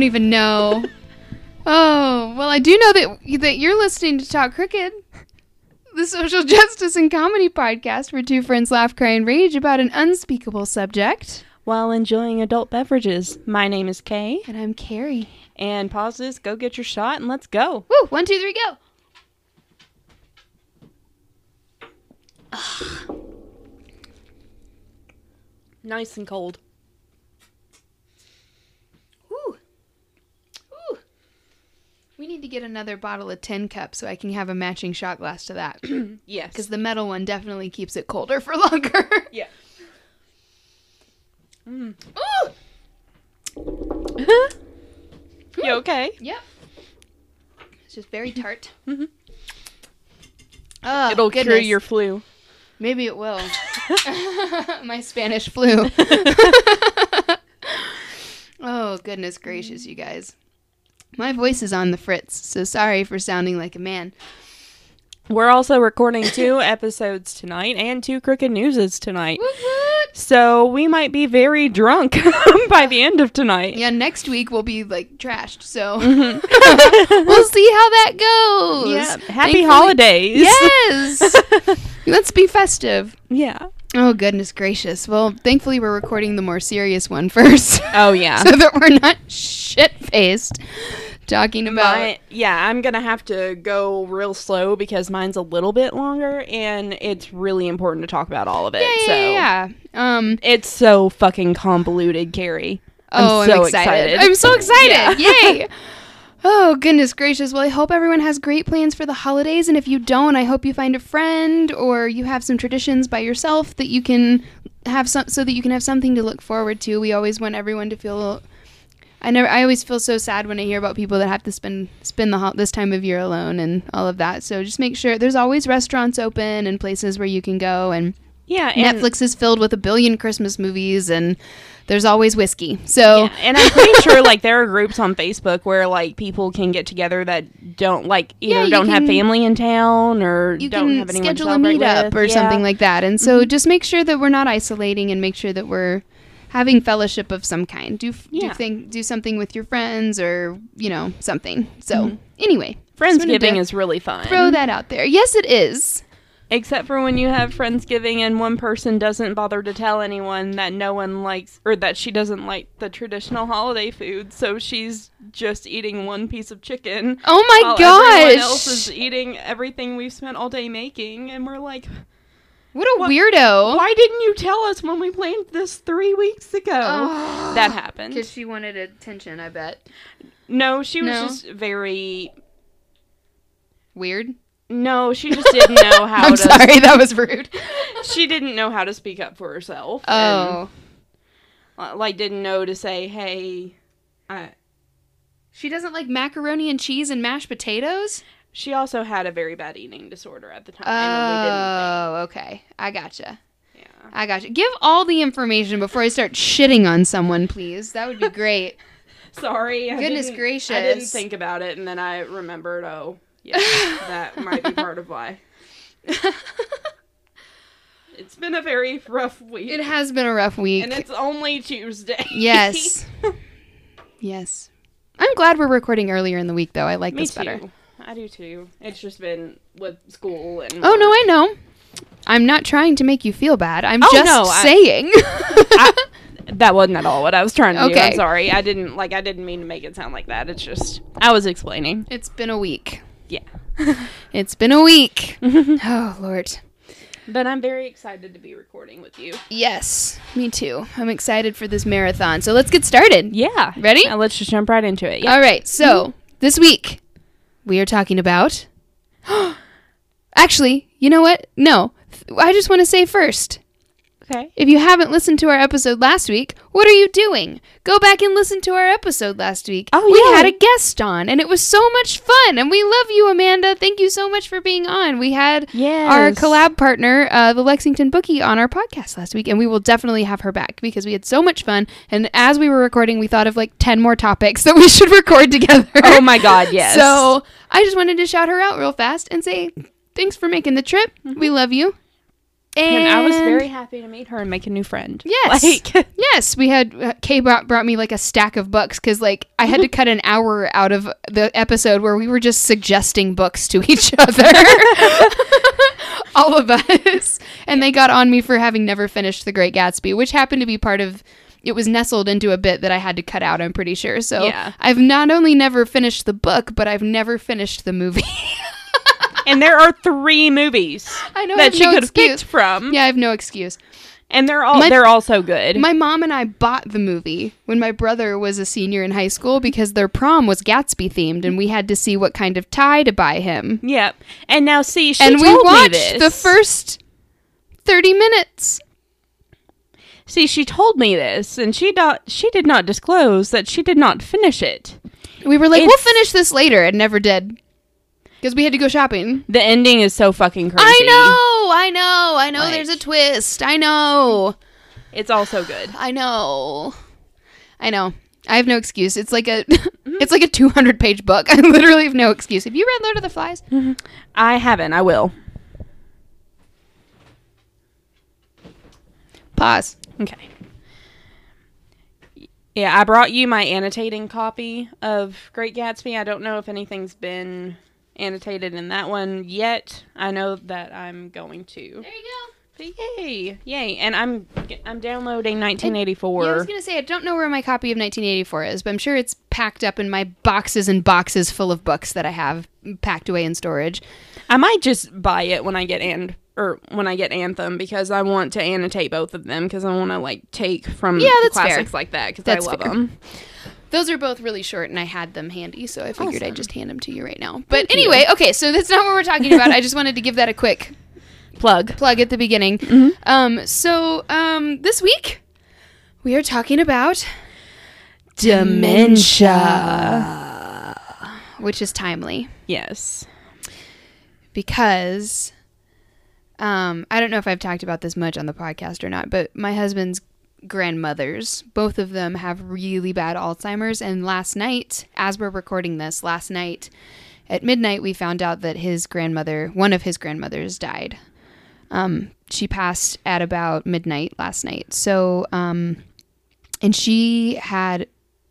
don't even know. Oh, well, I do know that that you're listening to Talk Crooked, the social justice and comedy podcast where two friends laugh, cry, and rage about an unspeakable subject. While enjoying adult beverages. My name is Kay. And I'm Carrie. And pause this, go get your shot, and let's go. Woo! One, two, three, go. Nice and cold. Ooh. Ooh. We need to get another bottle of Tincup so I can have a matching shot glass to that. Yes. Because the metal one definitely keeps it colder for longer. yeah. Ooh! You okay? Yep. It's just very tart. Mhm. Oh, It'll cure your flu. Maybe it will. My Spanish flu. oh, goodness gracious, you guys. My voice is on the fritz, so sorry for sounding like a man. We're also recording two episodes tonight and two Crooked Newses tonight. Woot woot. So we might be very drunk by the end of tonight. Yeah, next week we'll be like trashed, so Mhm. we'll see how that goes. Yeah. Happy Thankfully- holidays. Yes. Let's be festive. yeah. Oh goodness gracious. Well, thankfully we're recording the more serious one first. Oh yeah. so that we're not shit faced talking about My, yeah, I'm gonna have to go real slow because mine's a little bit longer, and it's really important to talk about all of it. yeah, so yeah, yeah. Um it's so fucking convoluted, Carrie. I'm oh, so I'm excited. excited. I'm so excited. Yeah. Yay. Oh, goodness gracious. Well, I hope everyone has great plans for the holidays. And if you don't, I hope you find a friend or you have some traditions by yourself that you can have some, so that you can have something to look forward to. We always want everyone to feel. I never. I always feel so sad when I hear about people that have to spend spend the hol- this time of year alone and all of that. So just make sure there's always restaurants open and places where you can go. And Yeah, and, Netflix is filled with a billion Christmas movies, and there's always whiskey. So Yeah, and I'm pretty sure like there are groups on Facebook where like people can get together that don't like either Yeah, don't have family in town or you don't can have anyone to schedule a meetup or Yeah. something like that. And so mm-hmm. just make sure that we're not isolating and make sure that we're having fellowship of some kind. Do f- do Yeah. think do something with your friends or you know something. So mm-hmm. anyway, just wanted Friendsgiving is really fun. throw that out there. Yes, it is. Except for when you have Friendsgiving and one person doesn't bother to tell anyone that no one likes or that she doesn't like the traditional holiday food, so she's just eating one piece of chicken. Oh my while gosh! Everyone else is eating everything we've spent all day making, and we're like, what a What- weirdo! "Why didn't you tell us when we planned this three weeks ago?" Oh. that happened. Because she wanted attention, I bet. No, she was No? just very. Weird. No, she just didn't know how I'm to. sorry, that was rude. She didn't know how to speak up for herself. Oh, uh, like didn't know to say, "Hey." I, she doesn't like macaroni and cheese and mashed potatoes. she also had a very bad eating disorder at the time. and Oh, okay. I gotcha. we didn't think, yeah. I gotcha. Give all the information before I start shitting on someone, please. That would be great. Sorry. Goodness didn't- gracious. I didn't think about it, and then I remembered. Oh, yeah, that might be part of why. It's been a very rough week, it has been a rough week. and it's only Tuesday. yes. yes. I'm glad we're recording earlier in the week, though. I like Me this too. better. I do too. It's just been with school and. Oh, no, I know. I'm not trying to make you feel bad. I'm Oh, just no, I- saying. That wasn't at all what I was trying to do. I'm sorry. I didn't like. I didn't mean to make it sound like that. It's just I was explaining. it's been a week. Yeah. It's been a week. oh, Lord. But I'm very excited to be recording with you. Yes, me too. I'm excited for this marathon. So let's get started. Yeah. Ready? Now let's just jump right into it. Yeah. All right. So this week we are talking about. Actually, you know what? No, I just want to say first. Okay. If you haven't listened to our episode last week, what are you doing? Go back and listen to our episode last week. Oh, we yeah. had a guest on, and it was so much fun. And we love you, Amanda. Thank you so much for being on. We had Yes. our collab partner, uh, the Lexington Bookie, on our podcast last week, and we will definitely have her back because we had so much fun. And as we were recording, we thought of like ten more topics that we should record together. Oh my God! Yes. So I just wanted to shout her out real fast and say thanks for making the trip. Mm-hmm. We love you. And, And I was very happy to meet her and make a new friend. Yes. Like, Yes, we had uh, Kay brought, brought me like a stack of books because like I had to cut an hour out of the episode where we were just suggesting books to each other, all of us, and they got on me for having never finished The Great Gatsby, which happened to be part of. It was nestled into a bit that I had to cut out. I'm pretty sure. So Yeah. I've not only never finished the book, but I've never finished the movie. And there are three movies I know that have she no could have picked from. yeah, I have no excuse. And they're all My- they're all so good. My mom and I bought the movie when my brother was a senior in high school because their prom was Gatsby themed and we had to see what kind of tie to buy him. yep. And now see, she and we watched this. the first 30 minutes. See, she told me this, and she not she did not disclose that she did not finish it. We were like, we'll finish this later and never did. Because we had to go shopping. The ending is so fucking crazy. I know, I know, I know Like- there's a twist. I know. It's all so good. I know. I know. I have no excuse. It's like a mm-hmm. it's like a 200 page book. I literally have no excuse. Have you read Lord of the Flies? Mm-hmm. I haven't. I will. Pause. Okay. Yeah, I brought you my annotating copy of Great Gatsby. I don't know if anything's been annotated in that one yet. I know that I'm going to. There you go. But yay, yay! And I'm I'm downloading Yeah, I was gonna say I don't know where my copy of 1984 is, but I'm sure it's packed up in my boxes and boxes full of books that I have packed away in storage. I might just buy it when I get and or when I get Anthem because I want to annotate both of them because I want to like take from Yeah, that's fair. classics like that because I love fair. them. Those are both really short, and I had them handy, so I figured I'd just hand them to you right now. But Thank you. anyway, okay, so that's not what we're talking about. I just wanted to give that a quick Plug. plug at the beginning. Mm-hmm. Um, so um, this week we are talking about dementia, which is timely. Yes. because um, I don't know if I've talked about this much on the podcast or not, but my husband's grandmothers, both of them have really bad Alzheimer's. And last night, as we're recording this, last night at midnight, we found out that his grandmother, one of his grandmothers, died. Um, she passed at about midnight last night. So, um, and she had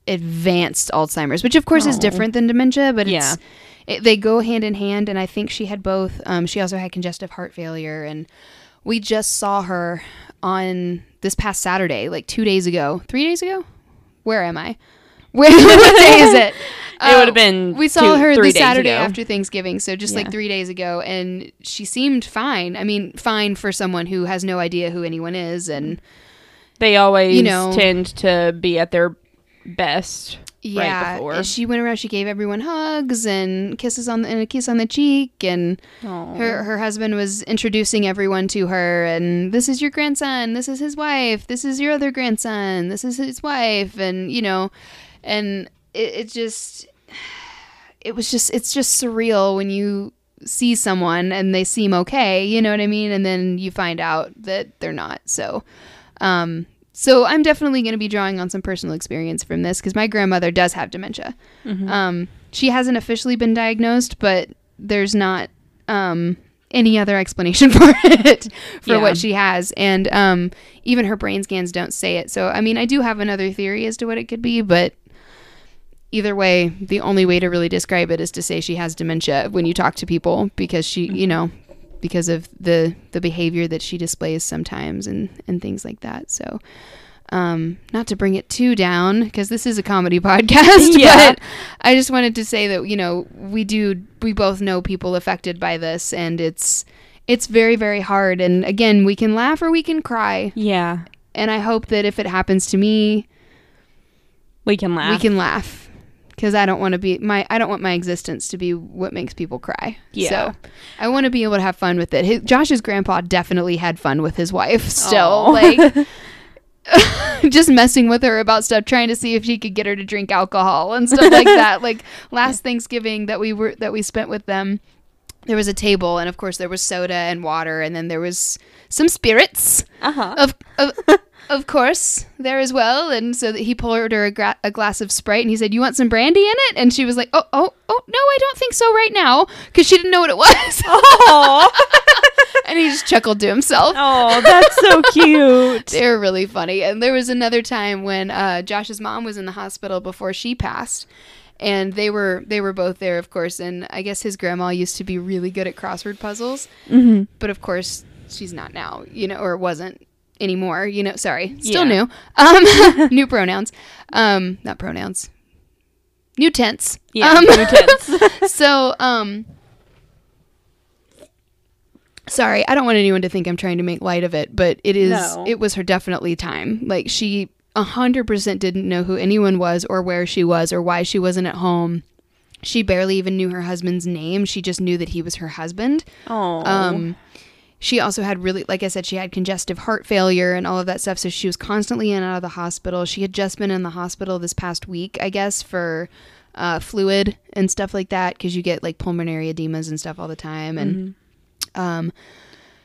advanced Alzheimer's, which of course is Oh. different than dementia, but Yeah. it's it, they go hand in hand. And I think she had both. Um, she also had congestive heart failure, and we just saw her on this past Saturday, like two days ago, three days ago. Where am I? Where what day is it? It would have oh, been We saw two- her the Saturday ago. after Thanksgiving, so just like three days ago, and she seemed fine. I mean, fine for someone who has no idea who anyone is, and They always You know. tend to be at their best yeah, right before. she went around. She gave everyone hugs and kisses on the, and a kiss on the cheek, and Aw. her her husband was introducing everyone to her, and this is your grandson, this is his wife, this is your other grandson, this is his wife, and you know, and it, it just it was just it's just surreal when you see someone and they seem okay, you know what I mean, and then you find out that they're not. So, um, so I'm definitely going to be drawing on some personal experience from this because my grandmother does have dementia. Um, she hasn't officially been diagnosed, but there's not um, any other explanation for it for Yeah. what she has, and um, even her brain scans don't say it. So, I mean, I do have another theory as to what it could be, but either way, the only way to really describe it is to say she has dementia when you talk to people because she, you know, because of the the behavior that she displays sometimes and and things like that. So, um, not to bring it too down because this is a comedy podcast, Yeah. but I just wanted to say that you know we do we both know people affected by this, and it's it's very very hard. And again, we can laugh or we can cry, yeah, and I hope that if it happens to me, we can laugh. we can laugh because I don't want to be my I don't want my existence to be what makes people cry. Yeah. So I want to be able to have fun with it. His, Josh's grandpa definitely had fun with his wife still, Aw. like just messing with her about stuff, trying to see if she could get her to drink alcohol and stuff like that. Like last Thanksgiving that we were that we spent with them. There was a table, and of course there was soda and water, and then there was some spirits uh huh. of of, of course there as well and so that he poured her a, gra- a glass of sprite and he said you want some brandy in it and she was like oh oh oh no i don't think so right now because she didn't know what it was and he just chuckled to himself. Oh, that's so cute. They're really funny. And there was another time when uh, Josh's mom was in the hospital before she passed. And they were they were both there, of course. And I guess his grandma used to be really good at crossword puzzles, hmm but of course she's not now, you know, or wasn't anymore. You know, sorry, still Yeah. new. Um, new pronouns, um, not pronouns, new tense. Yeah, Um, new tense. so um sorry i don't want anyone to think i'm trying to make light of it but it is No. it was her definitely time like she 100% didn't know who anyone was or where she was or why she wasn't at home she barely even knew her husband's name she just knew that he was her husband Oh, um she also had really like i said she had congestive heart failure and all of that stuff so she was constantly in and out of the hospital she had just been in the hospital this past week i guess for uh, fluid and stuff like that because you get like pulmonary edemas and stuff all the time and um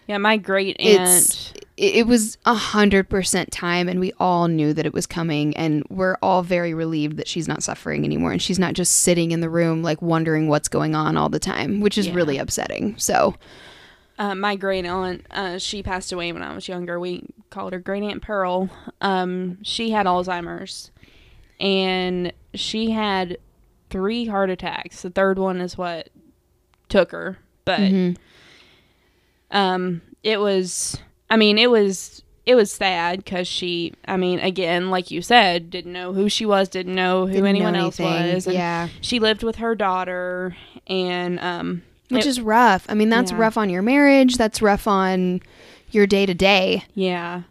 yeah. My great aunt. it, it was a hundred percent time and we all knew that it was coming and we're all very relieved that she's not suffering anymore and she's not just sitting in the room like wondering what's going on all the time which is Yeah. really upsetting so Uh, my great aunt, uh, she passed away when I was younger. We called her Great Aunt Pearl. Um, she had Alzheimer's, and she had three heart attacks. The third one is what took her, but mhm. um, it was. I mean, it was. It was sad because she, I mean, again, like you said, didn't know who she was, didn't know who Didn't know anyone else was. and yeah She lived with her daughter, and um, which it- is rough. I mean, that's Yeah. rough on your marriage. That's rough on your day to day. Yeah.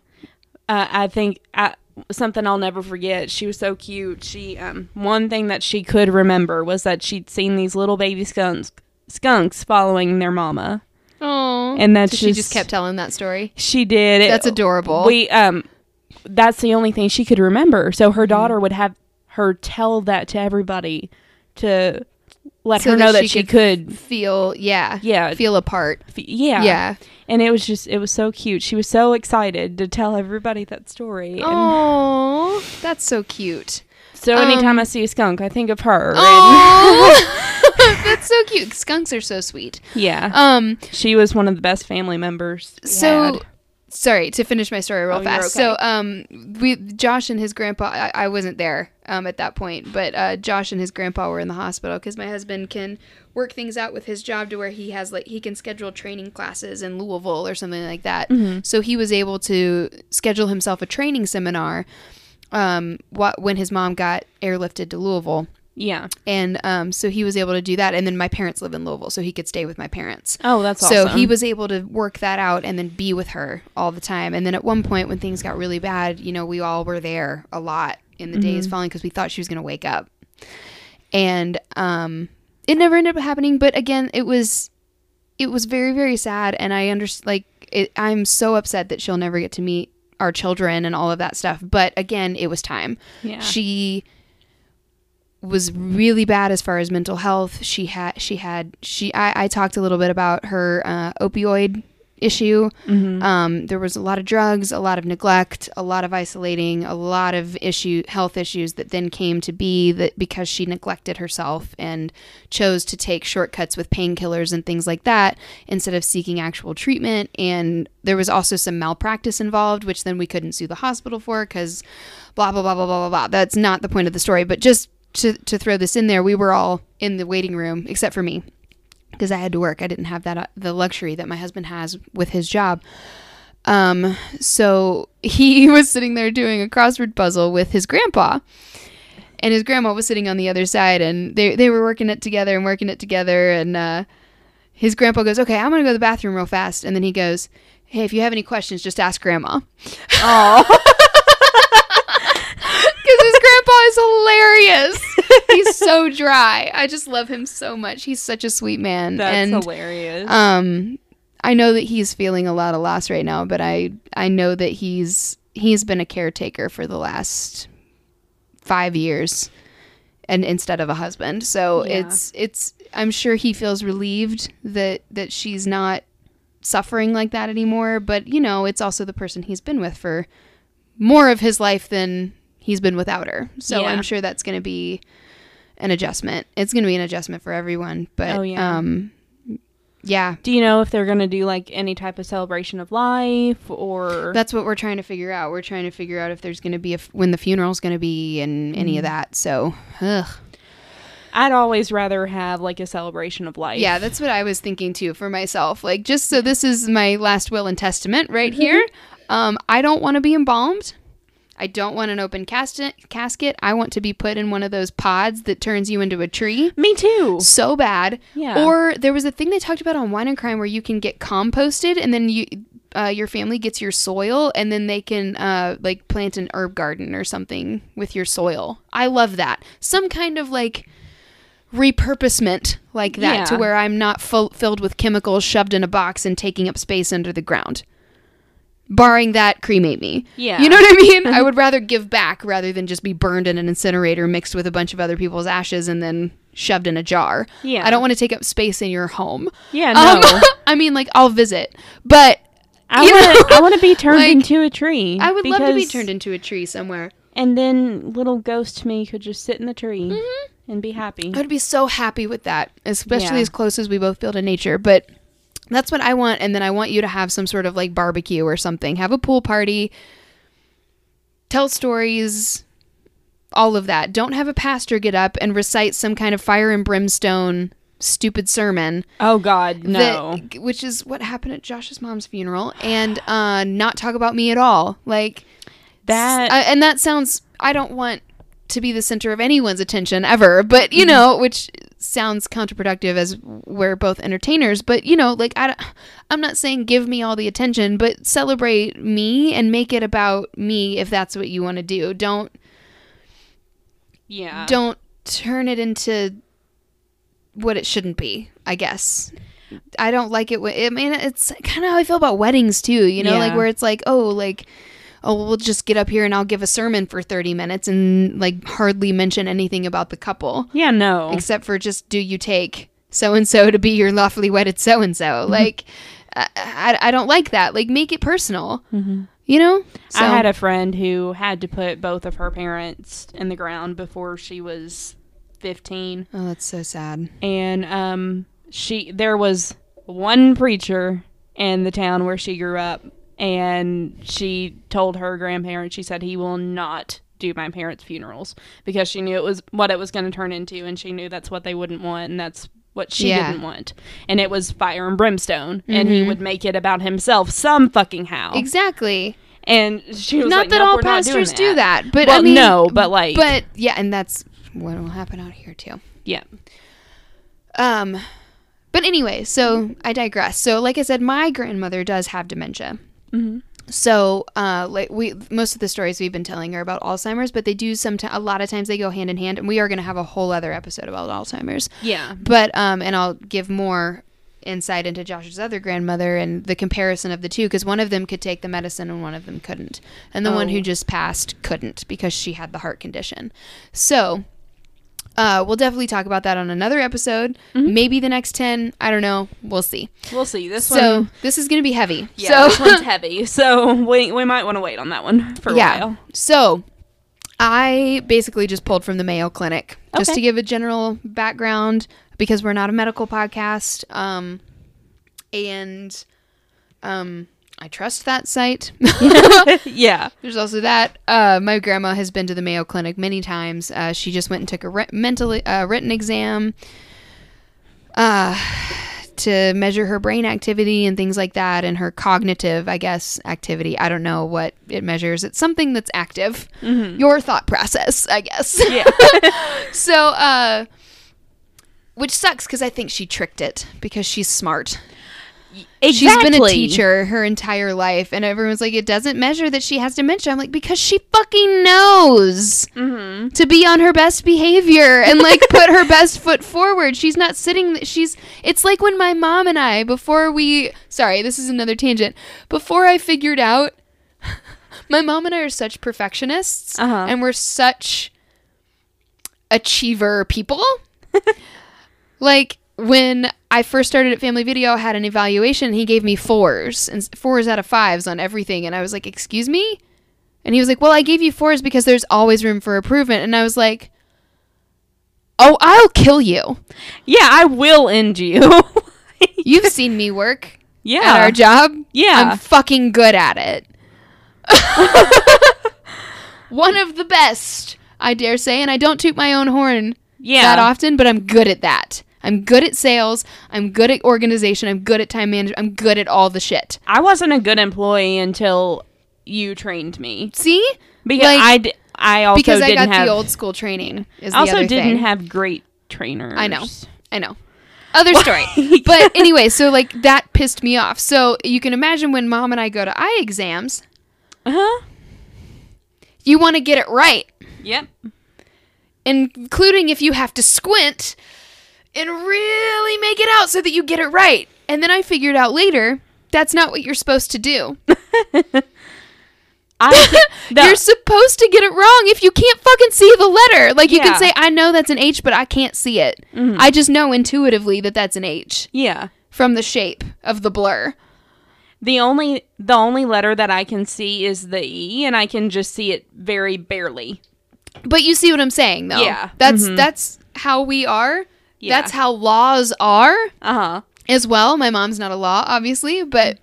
Uh, I think I, something I'll never forget. She was so cute. She um one thing that she could remember was that she'd seen these little baby skunks skunks following their mama. Oh, And that so she just kept telling that story. She did. It- That's adorable. We um that's the only thing she could remember. So her daughter would have her tell that to everybody to let So her know that she she could, Feel yeah, yeah, feel apart f- yeah. Yeah. And it was just it was so cute. She was so excited to tell everybody that story. Oh, that's so cute. So anytime Um, I see a skunk, I think of her. That's so cute. Skunks are so sweet. yeah, Um, she was one of the best family members. so had. Sorry to finish my story real Oh, fast. okay. So, um, we Josh and his grandpa. I, I wasn't there um at that point, but uh, Josh and his grandpa were in the hospital because my husband can work things out with his job to where he has like he can schedule training classes in Louisville or something like that. Mm-hmm. So he was able to schedule himself a training seminar. Um, what when his mom got airlifted to Louisville. Yeah. And um, so he was able to do that. And then my parents live in Louisville, so he could stay with my parents. Oh, that's awesome. so he was able to work that out and then be with her all the time. And then at one point, when things got really bad, you know, we all were there a lot in the days following because we thought she was going to wake up. And um, it never ended up happening. But again, it was it was very very sad. And I understand like it, I'm so upset that she'll never get to meet our children and all of that stuff. But again, it was time Yeah. she was really bad as far as mental health. She had she had she I, I talked a little bit about her uh, opioid issue. Mm-hmm. Um, there was a lot of drugs, a lot of neglect, a lot of isolating, a lot of issue health issues that then came to be that because she neglected herself and chose to take shortcuts with painkillers and things like that instead of seeking actual treatment. And there was also some malpractice involved, which then we couldn't sue the hospital for because blah blah blah blah blah blah blah. That's not the point of the story, but just to to throw this in there, we were all in the waiting room except for me because I had to work. I didn't have that uh, the luxury that my husband has with his job. Um, so he was sitting there doing a crossword puzzle with his grandpa, and his grandma was sitting on the other side, and they they were working it together and working it together, and uh, his grandpa goes, "Okay, I'm gonna go to the bathroom real fast," and then he goes, "Hey, if you have any questions, just ask grandma." Oh, grandpa is hilarious. He's so dry. I just love him so much. He's such a sweet man. that's and hilarious. um I know that he's feeling a lot of loss right now, but I I know that he's he's been a caretaker for the last 5 years and instead of a husband. So Yeah. it's it's I'm sure he feels relieved that that she's not suffering like that anymore, but you know, it's also the person he's been with for more of his life than he's been without her. So Yeah. I'm sure that's going to be an adjustment. It's going to be an adjustment for everyone, but Oh, yeah. um Yeah. Do you know if they're going to do like any type of celebration of life or That's what we're trying to figure out. We're trying to figure out if there's going to be a f- when the funeral's going to be and any of that. So, ugh. I'd always rather have like a celebration of life. Yeah, that's what I was thinking too for myself. Like, just so this is my last will and testament right here. Um, I don't want to be embalmed. I don't want an open casket. Casket. I want to be put in one of those pods that turns you into a tree. Me too. So bad. Yeah. Or there was a thing they talked about on Wine and Crime where you can get composted, and then you. Uh, your family gets your soil and then they can uh, like plant an herb garden or something with your soil. I love that. Some kind of like repurposement like that to where I'm not full, filled with chemicals shoved in a box and taking up space under the ground. Barring that, cremate me. Yeah. You know what I mean? I would rather give back rather than just be burned in an incinerator mixed with a bunch of other people's ashes and then shoved in a jar. Yeah. I don't want to take up space in your home. Yeah, no. Um, I mean, like, I'll visit, but I want know, I want to be turned like, into a tree. I would love to be turned into a tree somewhere. And then little ghost me could just sit in the tree Mm-hmm. and be happy. I would be so happy with that, especially Yeah. as close as we both feel to nature. But that's what I want. And then I want you to have some sort of like barbecue or something. Have a pool party, tell stories, all of that. Don't have a pastor get up and recite some kind of fire and brimstone stupid sermon Oh God, no. that, which is what happened at Josh's mom's funeral and uh not talk about me at all like That- I- and that sounds i don't want to be the center of anyone's attention ever but you know which sounds counterproductive as we're both entertainers but you know like I, i'm not saying give me all the attention but celebrate me and make it about me if that's what you want to do. Don't yeah. don't turn it into what it shouldn't be i guess. I don't like it wh- i mean it's kind of how i feel about weddings too you know like where it's like oh like oh we'll just get up here and i'll give a sermon for 30 minutes and like hardly mention anything about the couple. Yeah, no. except for just do you take so and so to be your lawfully wedded so and so like I, I, don't like that. Like make it personal. You know? I had a friend who had to put both of her parents in the ground before she was 15 oh that's so sad. And um she there was one preacher in the town where she grew up and she told her grandparents she said he will not do my parents funerals because she knew it was what it was going to turn into and she knew that's what they wouldn't want and that's what she Yeah. didn't want and it was fire and brimstone and he would make it about himself some fucking how exactly and she was not like, that "Nope, all we're not doing pastors do that, but well, I mean, no, but like, but yeah, and that's what will happen out here too. yeah, Um, but anyway, so I digress. So, like I said, my grandmother does have dementia. Mhm. So, uh, like we, most of the stories we've been telling are about Alzheimer's, but they do sometimes. A lot of times they go hand in hand, and we are going to have a whole other episode about Alzheimer's. yeah, But um, and I'll give more insight into Josh's other grandmother and the comparison of the two because one of them could take the medicine and one of them couldn't, and the one who Oh. just passed couldn't because she had the heart condition. So. Uh, we'll definitely talk about that on another episode. Maybe the next ten. I don't know. We'll see. we'll see. This one so one, this is gonna be heavy. yeah, so this one's heavy, so we we might want to wait on that one for a yeah. while. So I basically just pulled from the Mayo Clinic just to give a general background because we're not a medical podcast. Um, and um, I trust that site. yeah, There's also that. Uh, my grandma has been to the Mayo Clinic many times. Uh, she just went and took a re- mental uh, written exam uh, to measure her brain activity and things like that, and her cognitive, I guess, activity. I don't know what it measures. It's something that's active. Your thought process, I guess. yeah, so, uh, which sucks because I think she tricked it because she's smart. Exactly. She's been a teacher her entire life, and everyone's like, it doesn't measure that she has dementia. I'm like, because she fucking knows Mm-hmm. to be on her best behavior and like put her best foot forward. She's not sitting, she's, it's like when my mom and I, before we, sorry, this is another tangent, before I figured out, my mom and I are such perfectionists Uh-huh. and we're such achiever people. like when I first started at Family Video, I had an evaluation. And he gave me fours and fours out of fives on everything, and I was like, "Excuse me," and he was like, "Well, I gave you fours because there's always room for improvement." And I was like, "Oh, I'll kill you." Yeah, I will end you. You've seen me work Yeah. at our job. Yeah. I'm fucking good at it. One of the best, I dare say, and I don't toot my own horn yeah. that often, but I'm good at that. I'm good at sales. I'm good at organization. I'm good at time management. I'm good at all the shit. I wasn't a good employee until you trained me. See? Because Like, I, d- I also because I got have the old school training. Is also didn't thing. have great trainers. I know. I know. Other story. but anyway, so like that pissed me off. So you can imagine when mom and I go to eye exams, Uh-huh. you want to get it right, Yep. including if you have to squint and really make it out so that you get it right. And then I figured out later that's not what you're supposed to do. I You're supposed to get it wrong if you can't fucking see the letter. Like you Yeah. can say, I know that's an H, but I can't see it. I just know intuitively that that's an H yeah. from the shape of the blur. The only the only letter that I can see is the E and I can just see it very barely. But you see what I'm saying, though. Yeah. That's Mhm. that's that's how we are. Yeah. That's how laws are Uh-huh. as well. My mom's not a law, obviously, but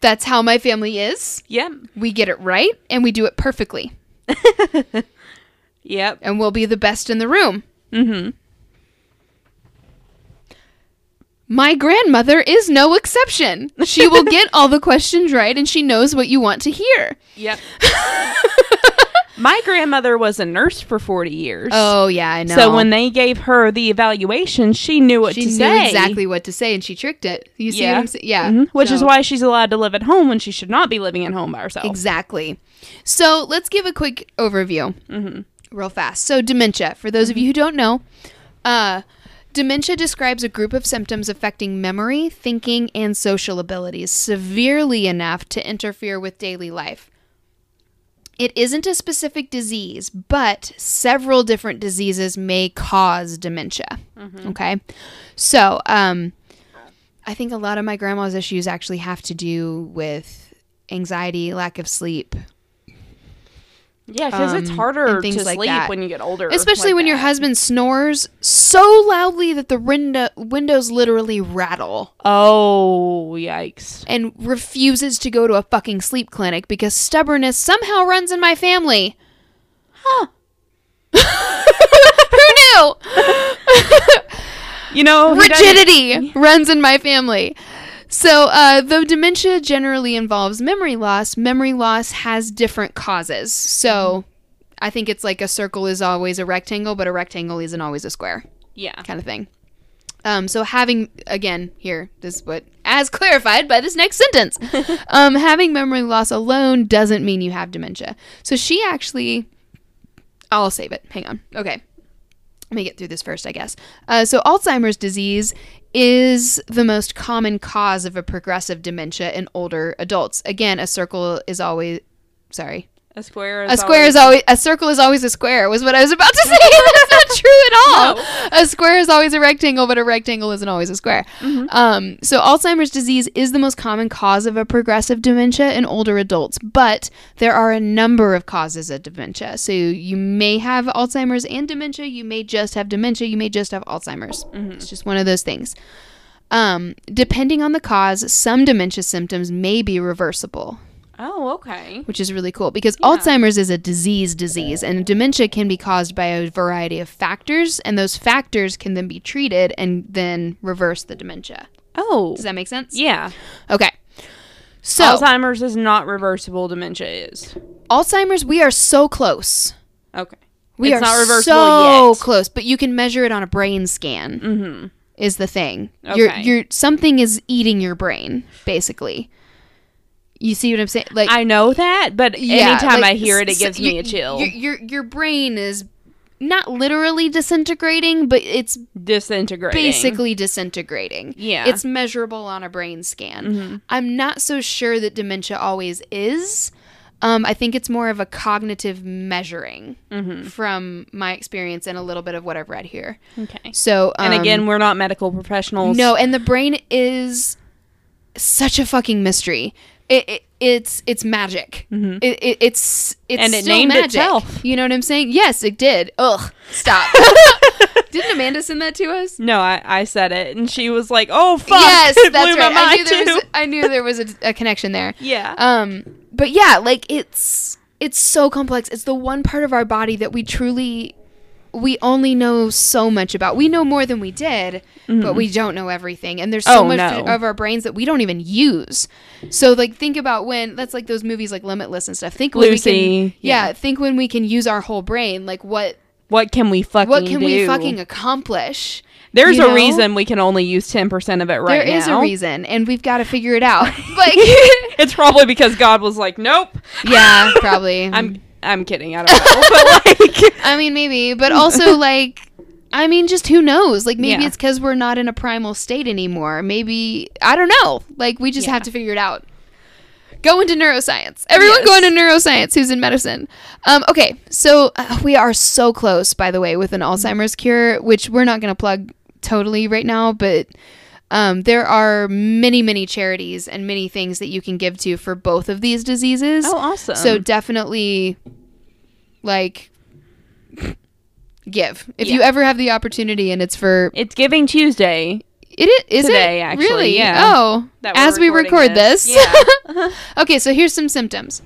that's how my family is. Yep. We get it right and we do it perfectly, Yep. and we'll be the best in the room. Mhm. My grandmother is no exception. She will get all the questions right and she knows what you want to hear. Yep. My grandmother was a nurse for 40 years. Oh, yeah, I know. So when they gave her the evaluation, she knew what to say. she to knew say. exactly what to say and she tricked it. You see Yeah. what I'm saying? Yeah. Mhm. Which is why she's allowed to live at home when she should not be living at home by herself. Exactly. So let's give a quick overview, Mhm. real fast. So dementia, for those of you who don't know, uh, dementia describes a group of symptoms affecting memory, thinking, and social abilities severely enough to interfere with daily life. It isn't a specific disease, but several different diseases may cause dementia. Okay. So, um, I think a lot of my grandma's issues actually have to do with anxiety, lack of sleep, Yeah, because it's Um, harder to like sleep that. when you get older. especially like when your husband snores so loudly that the window- windows literally rattle Oh, yikes. and refuses to go to a fucking sleep clinic because stubbornness somehow runs in my family. Huh. Who knew? You know, rigidity runs in my family. So, uh, though dementia generally involves memory loss, memory loss has different causes. So, I think it's like a circle is always a rectangle, but a rectangle isn't always a square, Yeah. kind of thing. Um, so, having, again, here, this is what, as clarified by this next sentence, um, having memory loss alone doesn't mean you have dementia. So, she actually, I'll save it. Hang on. Okay let me get through this first, I guess. Uh, so, Alzheimer's disease is the most common cause of a progressive dementia in older adults. Again, a circle is always, sorry, A square a square is always a circle is always a square. Was what I was about to say. That's not true at all. No. A square is always a rectangle, but a rectangle isn't always a square. Um, so Alzheimer's disease is the most common cause of a progressive dementia in older adults, but there are a number of causes of dementia. So you may have Alzheimer's and dementia. You may just have dementia. You may just have Alzheimer's. It's just one of those things. Um, depending on the cause, some dementia symptoms may be reversible Oh, okay. which is really cool because Alzheimer's is a disease disease and dementia can be caused by a variety of factors and those factors can then be treated and then reverse the dementia. Oh. Does that make sense? Yeah. Okay. So, Alzheimer's is not reversible, Dementia is. Alzheimer's we are so close. Okay. We It's are not reversible so yet. close, but you can measure it on a brain scan. Mm-hmm. Is the thing. You're you're something is eating your brain basically. You see what I'm saying? Like I know that, but Yeah, anytime like, I hear it, it gives you- me a chill. Your, your your brain is not literally disintegrating, but it's Disintegrating. basically disintegrating. Yeah. It's measurable on a brain scan. I'm not so sure that dementia always is. Um, I think it's more of a cognitive measuring from my experience and a little bit of what I've read here. Okay. So, And um, again, we're not medical professionals. no, and the brain is such a fucking mystery. It, it it's it's magic. It, it, it's it's And it still named magic. itself. You know what I'm saying? Yes, it did. Ugh, stop. Didn't Amanda send that to us? No, I, I said it, and she was like, "Oh fuck!" Yes, It that's right. I knew there was. too. I knew there was a, a connection there. Yeah. Um, but yeah, like it's it's so complex. It's the one part of our body that we truly we only know so much about. We know more than we did, but we mm-hmm. don't know everything. And there's so Oh, much no. of our brains that we don't even use. So like think about when that's like those movies like Limitless and stuff. Think when we Lucy, can yeah, yeah. think when we can use our whole brain. Like what what can we fucking what can we fucking accomplish? There's you a know? reason we can only use ten percent of it right There is now. a reason, and we've got to figure it out. like It's probably because God was like, "Nope." yeah, probably. I'm I'm kidding. I don't know, but like, I mean, maybe, but also like, I mean, just who knows? Like, maybe Yeah. it's because we're not in a primal state anymore. Maybe I don't know. Like, we just Yeah. have to figure it out. Go into neuroscience. Everyone, Yes. go into neuroscience. Who's in medicine? Um, okay, so uh, we are so close, by the way, with an Alzheimer's cure, which we're not going to plug totally right now, but. Um, there are many, many charities and many things that you can give to for both of these diseases. oh, awesome. So definitely, like, give if you ever have the opportunity, and it's for it's Giving Tuesday. It is, Is Today, it actually, really? yeah. Oh, as we record this. this. Yeah. okay, so here's some symptoms.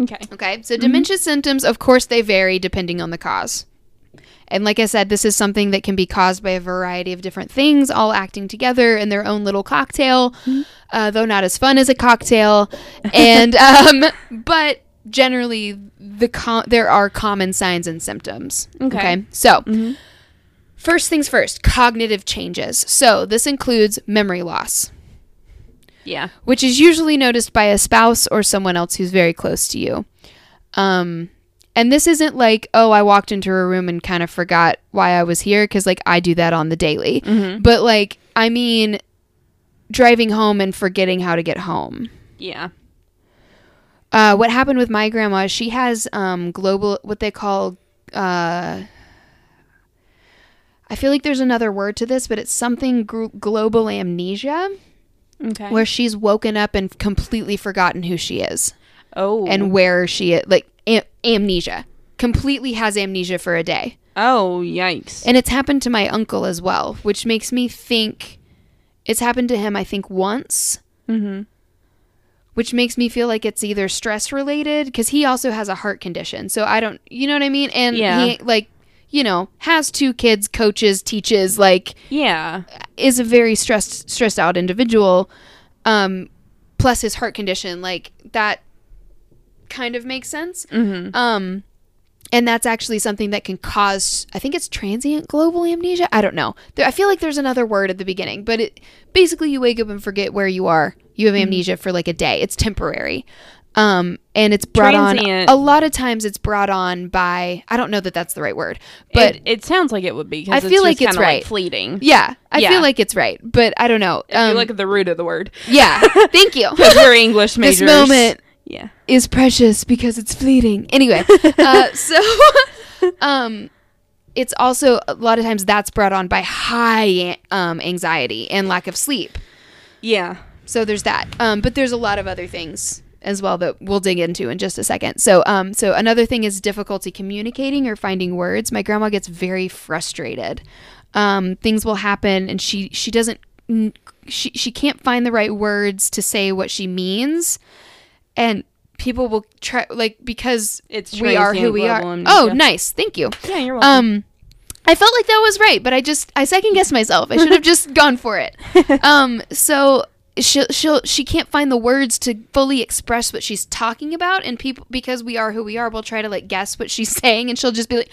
Okay. Okay, so dementia symptoms, of course, they vary depending on the cause. And like I said, this is something that can be caused by a variety of different things, all acting together in their own little cocktail, uh, though not as fun as a cocktail. And um, but generally, the com- there are common signs and symptoms. Okay. so Mhm. first things first, cognitive changes. So this includes memory loss Yeah. which is usually noticed by a spouse or someone else who's very close to you. Um, and this isn't like, oh, I walked into a room and kind of forgot why I was here, because like I do that on the daily. Mhm. But like, I mean, driving home and forgetting how to get home. Yeah. Uh, what happened with my grandma? She has um, global, what they call. Uh, I feel like there's another word to this, but it's something gr- global amnesia, Okay. where she's woken up and completely forgotten who she is. oh. and where she is, like am- amnesia completely has amnesia for a day oh, yikes. and it's happened to my uncle as well which makes me think it's happened to him i think once mm-hmm. which makes me feel like it's either stress related because he also has a heart condition so i don't you know what i mean and Yeah. he like you know has two kids coaches teaches like Yeah. is a very stressed stressed out individual um plus his heart condition like that kind of makes sense Mm-hmm. Um, and that's actually something that can cause, I think it's transient global amnesia. I don't know. There, I feel like there's another word at the beginning, but it basically you wake up and forget where you are. You have amnesia for like a day. It's temporary. Um, and it's brought Transient. on a lot of times. It's brought on by I don't know that that's the right word, but it, it sounds like it would be. I feel it's like it's right. Like fleeting. yeah, I Yeah. feel like it's right, but I don't know. If Um, you look at the root of the word, yeah, thank you. we're English majors this moment Yeah. is precious because it's fleeting. Anyway, uh, so um, it's also a lot of times that's brought on by high um, anxiety and lack of sleep. Yeah. So there's that. Um, but there's a lot of other things as well that we'll dig into in just a second. So um, so another thing is difficulty communicating or finding words. My grandma gets very frustrated. Um, things will happen and she she doesn't she she can't find the right words to say what she means, and people will try like because It's we are who we are. global Oh, nice, thank you. Yeah, you're welcome. Um, I felt like that was right, but I just I second guessed myself. I should have just gone for it. Um, so she'll she'll she can't find the words to fully express what she's talking about, and people because we are who we are, we'll try to like guess what she's saying, and she'll just be like,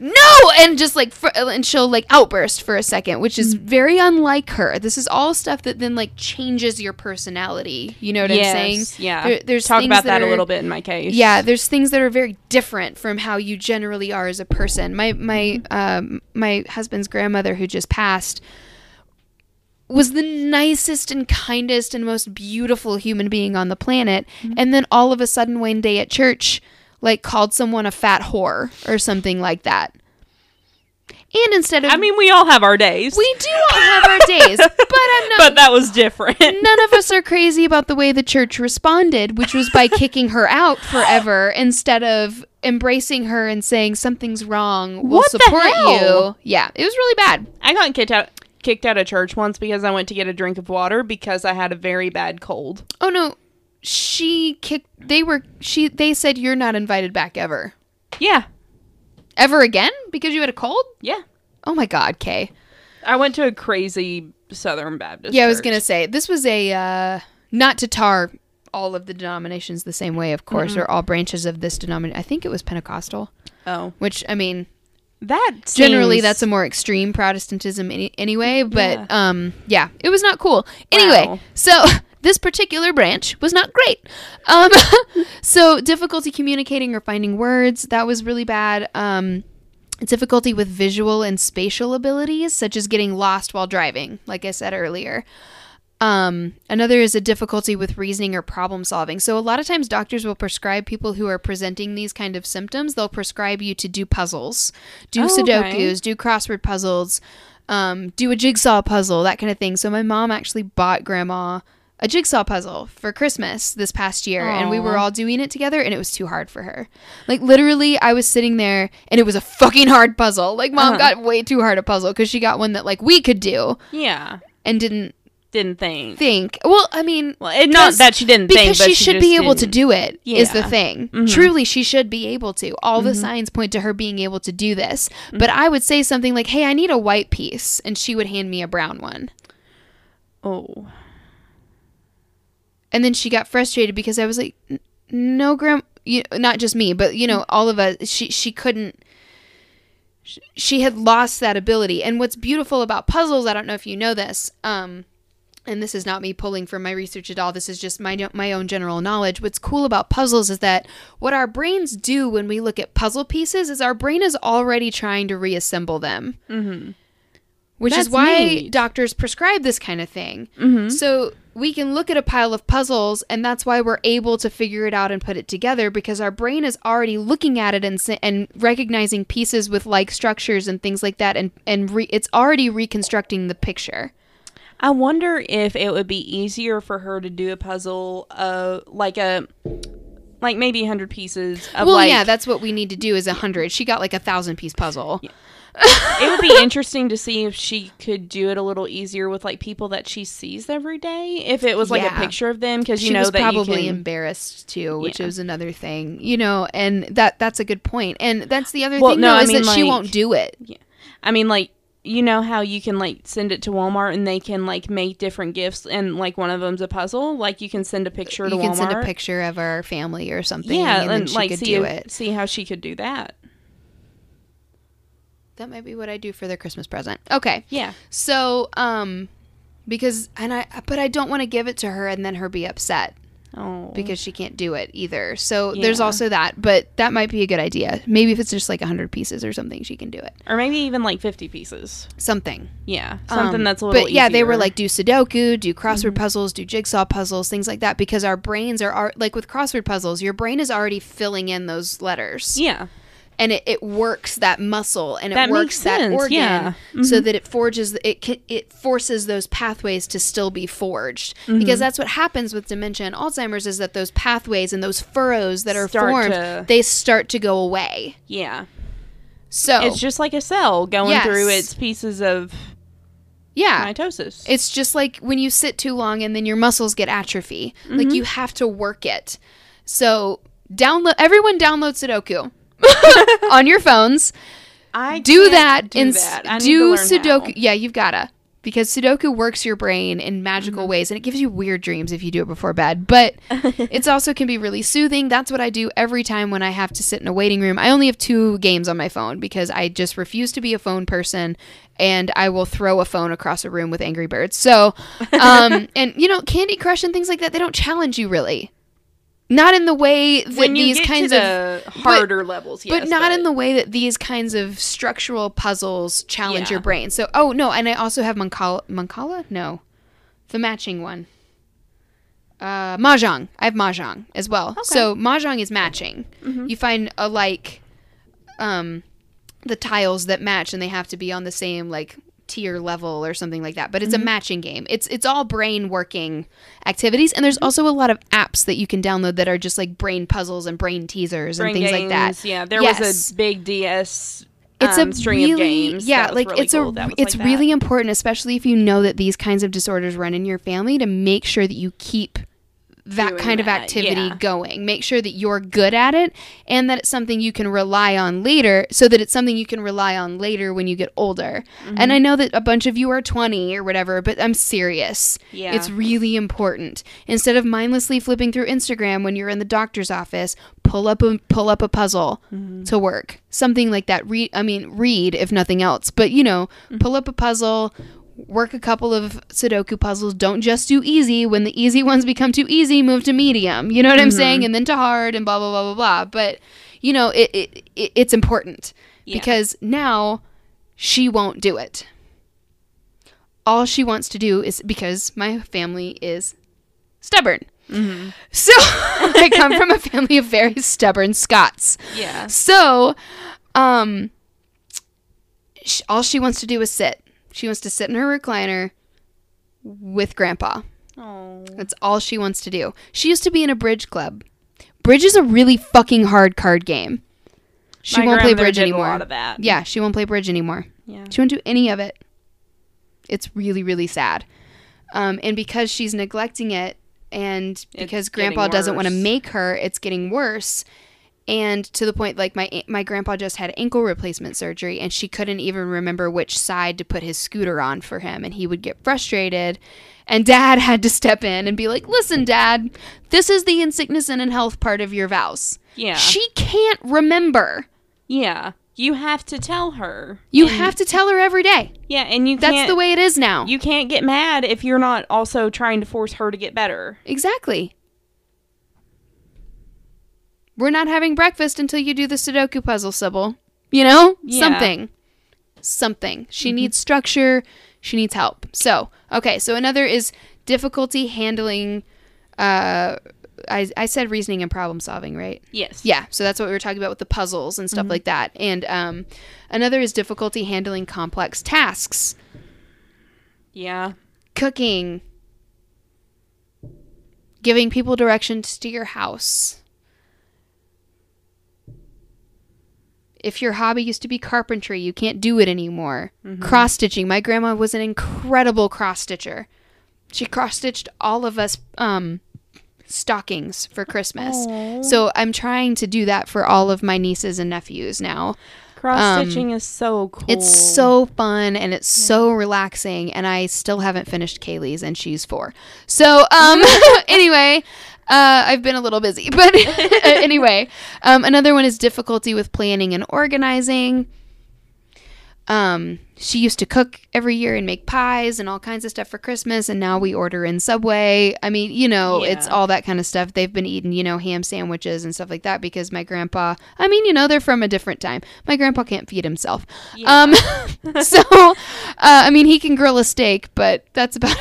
"No!" and just like fr- and she'll like outburst for a second, which is very unlike her. This is all stuff that then like changes your personality. You know what yes. I'm saying? Yeah. There- there's Talk about that that, a little bit in my case. yeah, there's things that are very different from how you generally are as a person. My my um my husband's grandmother who just passed was the nicest and kindest and most beautiful human being on the planet. Mm-hmm. And then all of a sudden one day at church like called someone a fat whore or something like that. And instead of I mean, we all have our days. we do all have our days, but I'm not but that was different. None of us are crazy about the way the church responded, which was by kicking her out forever instead of embracing her and saying something's wrong. We'll What the support hell? you. Yeah, it was really bad. I got kicked out kicked out of church once because I went to get a drink of water because I had a very bad cold. Oh no, she kicked. They were she. They said you're not invited back ever, Yeah. ever again because you had a cold. Yeah. Oh my God, Kay. I went to a crazy Southern Baptist. Yeah, I was gonna say this was a uh, not to tar all of the denominations the same way, of course, or all branches of this denomination. I think it was Pentecostal, Oh, which I mean, that generally that's a more extreme Protestantism any- anyway. But Yeah. um, yeah, it was not cool. Anyway, Wow. so this particular branch was not great. Um, so difficulty communicating or finding words that was really bad. Um, difficulty with visual and spatial abilities, such as getting lost while driving, like I said earlier. Um, another is a difficulty with reasoning or problem solving. So a lot of times doctors will prescribe people who are presenting these kind of symptoms, they'll prescribe you to do puzzles, do Oh, okay. sudokus, do crossword puzzles, um, do a jigsaw puzzle, that kind of thing. So my mom actually bought grandma a jigsaw puzzle for Christmas this past year and we were all doing it together and it was too hard for her. Like literally I was sitting there and it was a fucking hard puzzle. Like mom Uh-huh. got way too hard a puzzle cuz she got one that like we could do Yeah. and didn't Didn't think. think. Well, I mean, Well, it, not that she didn't think, because but she should just be able to didn't. do it. Is the Yeah. thing. Mhm. Truly, she should be able to. All the signs point to her being able to do this. Mm-hmm. But I would say something like, "Hey, I need a white piece," and she would hand me a brown one. Oh. And then she got frustrated because I was like, "No, Graham, you, not just me, but you know, all of us. She she couldn't." sh- She had lost that ability. And what's beautiful about puzzles, I don't know if you know this, um, and this is not me pulling from my research at all. This is just my my own general knowledge. What's cool about puzzles is that what our brains do when we look at puzzle pieces is our brain is already trying to reassemble them. Mm-hmm. Which is why neat. doctors prescribe this kind of thing. Mm-hmm. So we can look at a pile of puzzles, and that's why we're able to figure it out and put it together because our brain is already looking at it and and recognizing pieces with like structures and things like that, and and re- it's already reconstructing the picture. I wonder if it would be easier for her to do a puzzle, uh, like a, like maybe hundred pieces of well, like. yeah, that's what we need to do is a hundred. She got like a thousand piece puzzle. it would be interesting to see if she could do it a little easier with like people that she sees every day. If it was like Yeah. a picture of them, because you she know was that probably can. embarrassed too, which Yeah. is another thing, you know. And that that's a good point. And that's the other Well, thing, no, though, I is mean, that she won't do it. I mean, like you know how you can like send it to Walmart and they can like make different gifts, and like one of them's a puzzle. Like you can send a picture to You can send a picture of our family or something, Yeah, and, and, she like could see if- it. see how she could do that. That might be what I do for their Christmas present. Okay, Yeah. so um, because and I but I don't want to give it to her and then her be upset Oh. because she can't do it either. So there's also that, but that might be a good idea. Maybe if it's just like hundred pieces or something, she can do it. or maybe even like fifty pieces. Something. Yeah, something Um, that's a little. But yeah, they were. Mm-hmm. like do Sudoku, do crossword puzzles, do jigsaw puzzles, things like that, because our brains are, are like with crossword puzzles, your brain is already filling in those letters, yeah, and it, it works that muscle and it That works that organ, yeah. so Mhm. that it forges it it forces those pathways to still be forged Mm-hmm. because that's what happens with dementia and Alzheimer's is that those pathways and those furrows that are Start formed to- they start to go away. yeah. So It's just like a cell going through its pieces of yeah, mitosis. It's just like when you sit too long and then your muscles get atrophy. Mm-hmm. Like you have to work it. So download everyone download Sudoku on your phones. I Do that do and that. I do Sudoku. how. Yeah, you've gotta because Sudoku works your brain in magical Mm-hmm. ways and it gives you weird dreams if you do it before bed. But it's also can be really soothing. That's what I do every time when I have to sit in a waiting room. I only have two games on my phone because I just refuse to be a phone person and I will throw a phone across a room with Angry Birds. So, um, and you know, Candy Crush and things like that, they don't challenge you really. Not in the way that when these kinds of harder levels, yes, but not in the way that these kinds of structural puzzles challenge Yeah. your brain. So, oh no, and I also have Mancala. Mancala? No, the matching one. Uh, mahjong. I have mahjong as well. Okay. So mahjong is matching. Mm-hmm. You find a like, um, the tiles that match, and they have to be on the same like tier level or something like that but it's a matching game. It's it's all brain working activities and there's also a lot of apps that you can download that are just like brain puzzles and brain teasers and Brain things like that. Yeah, there was a big DS. it's um, a really of games. yeah that was like really it's cool a it's like really important especially if you know that these kinds of disorders run in your family to make sure that you keep that kind of activity yeah. going make sure that you're good at it and that it's something you can rely on later so that it's something you can rely on later when you get older Mm-hmm. and i know that a bunch of you are 20 or whatever but i'm serious Yeah. it's really important instead of mindlessly flipping through instagram when you're in the doctor's office pull up a pull up a puzzle Mm-hmm. to work something like that read i mean read if nothing else but you know Mm-hmm. pull up a puzzle work a couple of sudoku puzzles don't just do easy when the easy ones become too easy move to medium you know what i'm Mm-hmm. saying and then to hard and blah blah blah blah blah but you know it, it, it it's important Yeah. because now she won't do it all she wants to do is because my family is stubborn Mm-hmm. so i come from a family of very stubborn scots Yeah. so, um, sh- all she wants to do is sit. She wants to sit in her recliner with grandpa. Oh. That's all she wants to do. She used to be in a bridge club. Bridge is a really fucking hard card game. She My won't play bridge anymore. lot of that. Yeah, she won't play bridge anymore. Yeah. She won't do any of it. It's really, really sad. Um, and because she's neglecting it, and because It's Grandpa doesn't want to make her, it's getting worse. And to the point, like my my grandpa just had ankle replacement surgery, and she couldn't even remember which side to put his scooter on for him, and he would get frustrated. And Dad had to step in and be like, "Listen, Dad, this is the in sickness and in health part of your vows. Yeah. She can't remember. yeah. You have to tell her. You And- have to tell her every day. Yeah, and you That's the way it is now. You can't get mad if you're not also trying to force her to get better. Exactly. We're not having breakfast until you do the Sudoku puzzle, Sybil. You know? Yeah. Something. Something. She needs structure. She needs help. So, okay. So, another is difficulty handling. Uh, I, I said reasoning and problem solving, right? Yes. Yeah. So, that's what we were talking about with the puzzles and stuff like that. And um, another is difficulty handling complex tasks, Yeah. cooking, giving people directions to your house. If your hobby used to be carpentry, you can't do it anymore. Cross stitching. My grandma was an incredible cross stitcher. She cross stitched all of us um, stockings for Christmas. Aw. So I'm trying to do that for all of my nieces and nephews now. Cross stitching is so cool. Um, It's so fun and it's so relaxing, and I still haven't finished Kaylee's, and she's four. So, um, anyway, uh, I've been a little busy, but anyway, um, another one is difficulty with planning and organizing. Um, she used to cook every year and make pies and all kinds of stuff for Christmas, and now we order in Subway. I mean, you know, it's all that kind of stuff. They've been eating, you know, ham sandwiches and stuff like that because my grandpa, I mean, you know, they're from a different time. My grandpa can't feed himself. Um, so, uh, I mean, he can grill a steak, but that's about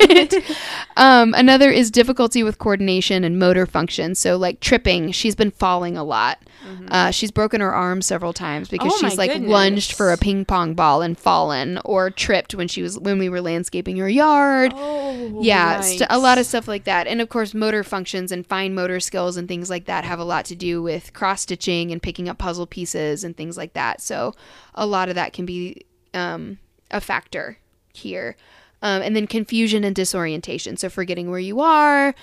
it. um, another is difficulty with coordination and motor function. So, like tripping, she's been falling a lot. Uh, she's broken her arm several times because Mm-hmm. Oh she's like goodness. lunged for a ping pong ball and fallen, or tripped when she was when we were landscaping her yard. Oh, Yeah, st- a lot of stuff like that. And of course, motor functions and fine motor skills and things like that have a lot to do with cross stitching and picking up puzzle pieces and things like that. So, a lot of that can be um, a factor here. Um, and then confusion and disorientation. So, forgetting where you are.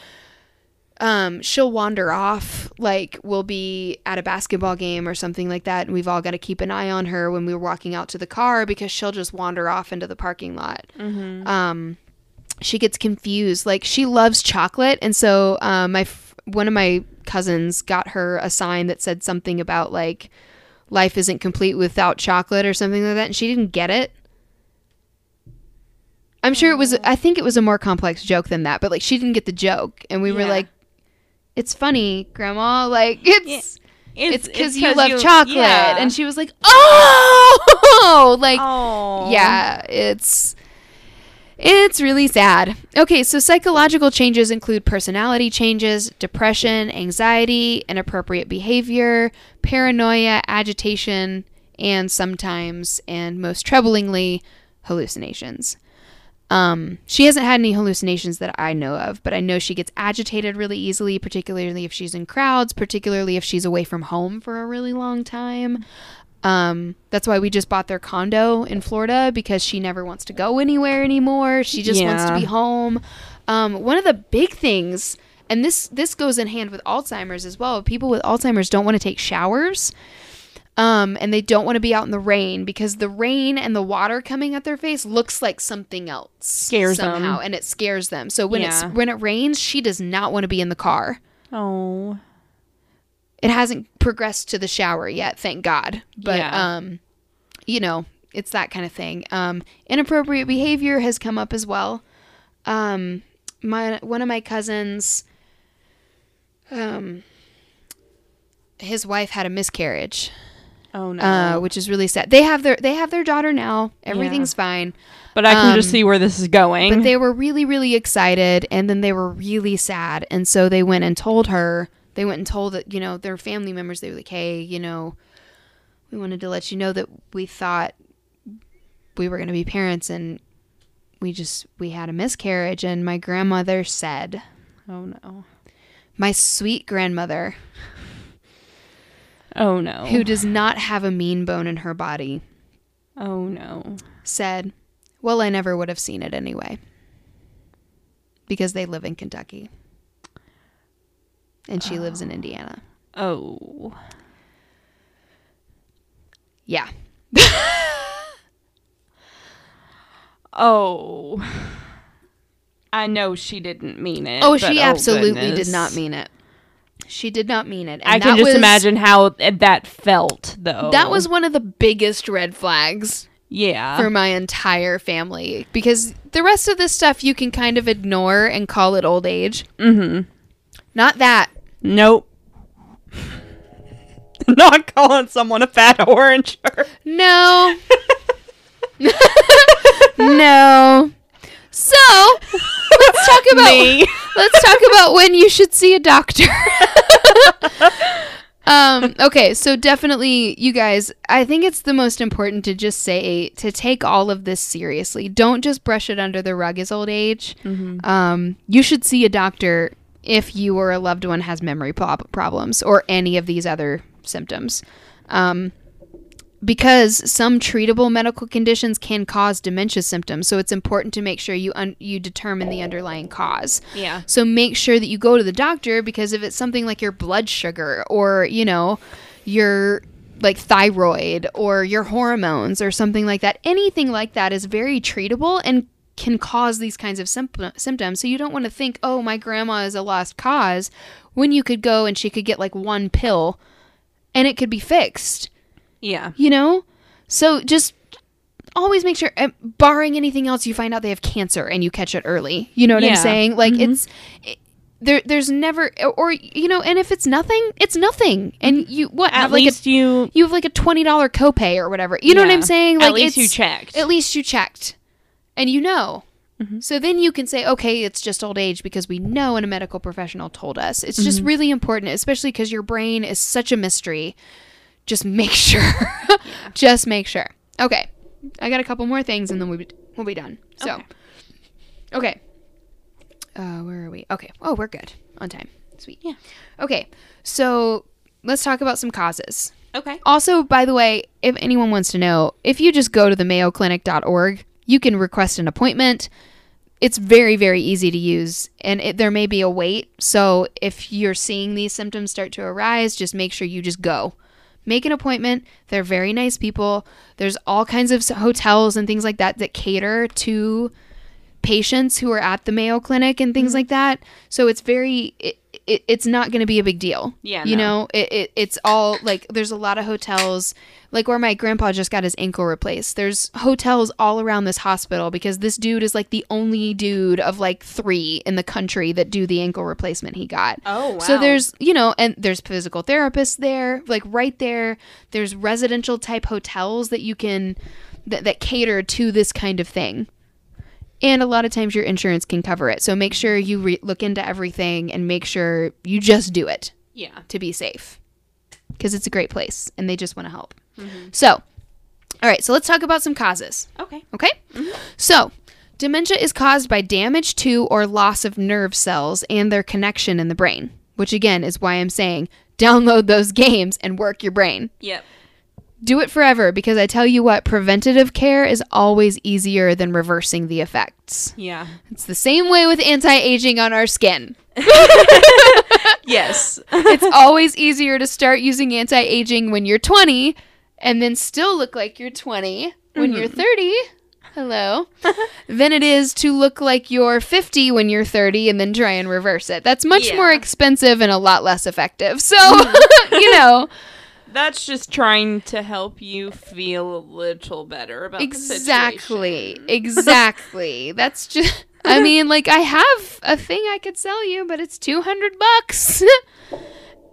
Um, she'll wander off, like we'll be at a basketball game or something like that, and we've all got to keep an eye on her when we're walking out to the car because she'll just wander off into the parking lot. Um she gets confused. Like she loves chocolate and so um my f- one of my cousins got her a sign that said something about like life isn't complete without chocolate or something like that and she didn't get it. I'm sure it was i think it was a more complex joke than that but like she didn't get the joke and we were like it's funny grandma like it's it's because you love chocolate yeah. and she was like oh like oh yeah, it's it's really sad. Okay, so psychological changes include personality changes, depression, anxiety, inappropriate behavior, paranoia, agitation, and sometimes and most troublingly, hallucinations. Um, she hasn't had any hallucinations that I know of, but I know she gets agitated really easily, particularly if she's in crowds, particularly if she's away from home for a really long time. Um, that's why we just bought their condo in Florida because she never wants to go anywhere anymore. She just wants to be home. Um, one of the big things, and this this goes in hand with Alzheimer's as well. People with Alzheimer's don't want to take showers. Um, and they don't want to be out in the rain because the rain and the water coming at their face looks like something else Scares them. somehow, and it scares them. So when it's when it rains, she does not want to be in the car. Oh. It hasn't progressed to the shower yet, thank God. But Yeah. um, you know, it's that kind of thing. Um, inappropriate behavior has come up as well. Um, my one of my cousins, um, his wife had a miscarriage, Oh no. uh, which is really sad. They have their they have their daughter now. Everything's fine. but I can just um, see where this is going. But they were really, really excited, and then they were really sad, and so they went and told her. They went and told that you know their family members. They were like, "Hey, you know, we wanted to let you know that we thought we were going to be parents, and we just we had a miscarriage." And my grandmother said, oh no. "My sweet grandmother, Oh no. who does not have a mean bone in her body, Oh no. said, "Well, I never would have seen it anyway, because they live in Kentucky." And she lives in oh. Indiana. Oh. Yeah. Oh. I know she didn't mean it. Oh, she oh, absolutely goodness. did not mean it. She did not mean it. I can just was- imagine how that felt, though. That was one of the biggest red flags yeah. for my entire family because the rest of this stuff you can kind of ignore and call it old age. mm-hmm. Not that. Nope. Not calling someone a fat orange. No. no. So, let's talk about let's talk about when you should see a doctor. Um, okay, so definitely, you guys, I think it's the most important to just say to take all of this seriously. Don't just brush it under the rug as old age. Um, you should see a doctor if you or a loved one has memory prob- problems or any of these other symptoms. Um, because some treatable medical conditions can cause dementia symptoms, so it's important to make sure you un- you determine the underlying cause. Yeah. So make sure that you go to the doctor because if it's something like your blood sugar or, you know, your like thyroid or your hormones or something like that, anything like that is very treatable and can cause these kinds of symp- symptoms. So you don't want to think, "Oh, my grandma is a lost cause," when you could go and she could get like one pill and it could be fixed Yeah. you know so just always make sure barring anything else you find out they have cancer and you catch it early you know what i'm saying like Mhm. it's it, there there's never or you know and if it's nothing it's nothing and you what At like least a, you. you have like a $20 copay or whatever you know what i'm saying like At least you checked. at least you checked and you know Mhm. so then you can say okay it's just old age because we know and a medical professional told us it's Mm-hmm. just really important especially because your brain is such a mystery just make sure just make sure okay i got a couple more things and then we'll be, we'll be done so Okay. okay uh where are we okay oh we're good on time sweet Yeah. okay so let's talk about some causes Okay. also, by the way, if anyone wants to know, if you just go to the mayoclinic.org, you can request an appointment. It's very, very easy to use, and it, there may be a wait. So if you're seeing these symptoms start to arise, just make sure you just go. Make an appointment. They're very nice people. There's all kinds of hotels and things like that that cater to patients who are at the Mayo Clinic and things mm-hmm. like that. So it's very, it, it, it's not going to be a big deal. Yeah, You no. know, it, it, it's all like there's a lot of hotels, like where my grandpa just got his ankle replaced. There's hotels all around this hospital because this dude is like the only dude of like three in the country that do the ankle replacement he got. Oh, wow. So there's, you know, and there's physical therapists there, like right there. There's residential type hotels that you can that, that cater to this kind of thing. And a lot of times your insurance can cover it. So make sure you re- look into everything and make sure you just do it Yeah. to be safe. Cuz it's a great place and they just want to help. Mm-hmm. So, All right, so let's talk about some causes. Okay. Okay? Mm-hmm. So, dementia is caused by damage to or loss of nerve cells and their connection in the brain, which again is why I'm saying download those games and work your brain. Yep. Do it forever because I tell you what, preventative care is always easier than reversing the effects. Yeah. It's the same way with anti aging on our skin. Yes. It's always easier to start using anti aging when you're 20 and then still look like you're 20 when mm-hmm. you're 30. Hello. than it is to look like you're 50 when you're 30 and then try and reverse it. That's much Yeah. more expensive and a lot less effective. So, mm-hmm. you know, That's just trying to help you feel a little better about the exactly. Exactly. That's just I mean, like I have a thing I could sell you, but it's 200 bucks.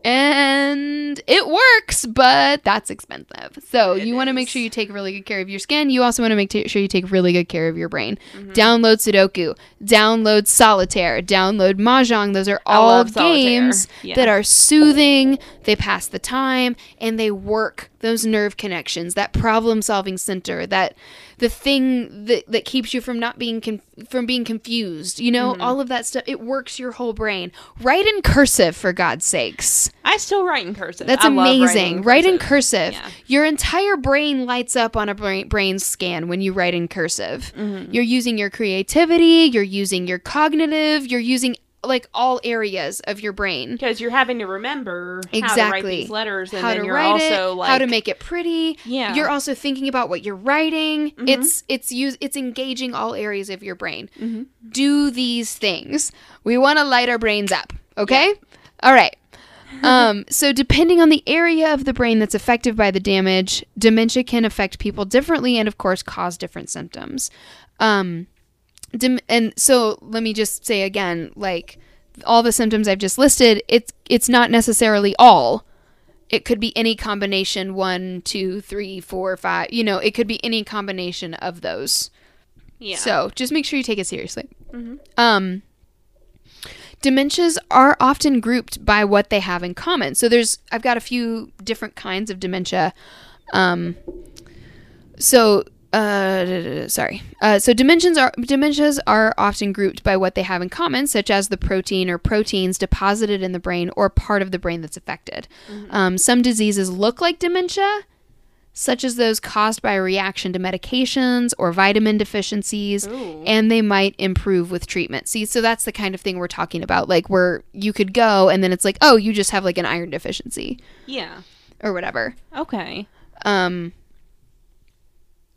and it works, but that's expensive. So, It you want to make sure you take really good care of your skin. You also want to make t- sure you take really good care of your brain. Download Sudoku, download Solitaire, download Mahjong. Those are all games Yeah. that are soothing, they pass the time, and they work those nerve connections, that problem solving center, that the thing that, that keeps you from not being conf- from being confused. You know, all of that stuff. It works your whole brain. Write in cursive for God's sakes. I still write in cursive. That's I amazing. Write in cursive. cursive. Yeah. Your entire brain lights up on a brain, brain scan when you write in cursive. Mm-hmm. You're using your creativity, you're using your cognitive, you're using like all areas of your brain. Because you're having to remember how to write Exactly. these letters, and how then to you're write also it, like how to make it pretty. Yeah. Mm-hmm. You're also thinking about what you're writing. It's it's use it's engaging all areas of your brain. Do these things. We want to light our brains up. Okay. All right. um, so depending on the area of the brain that's affected by the damage, dementia can affect people differently and of course cause different symptoms. Um, and so let me just say again like all the symptoms i've just listed it's it's not necessarily all. It could be any combination one two three four five you know it could be any combination of those. Yeah. so just make sure you take it seriously. Um dementias are often grouped by what they have in common. So there's i've got a few different kinds of dementia. Um so uh, sorry. Uh, so dimensions are dementias are often grouped by what they have in common, such as the protein or proteins deposited in the brain or part of the brain that's affected. Um, some diseases look like dementia, such as those caused by a reaction to medications or vitamin deficiencies, Ooh. and they might improve with treatment. See, so that's the kind of thing we're talking about, like where you could go and then it's like, oh, you just have like an iron deficiency yeah. or whatever. Okay. Um,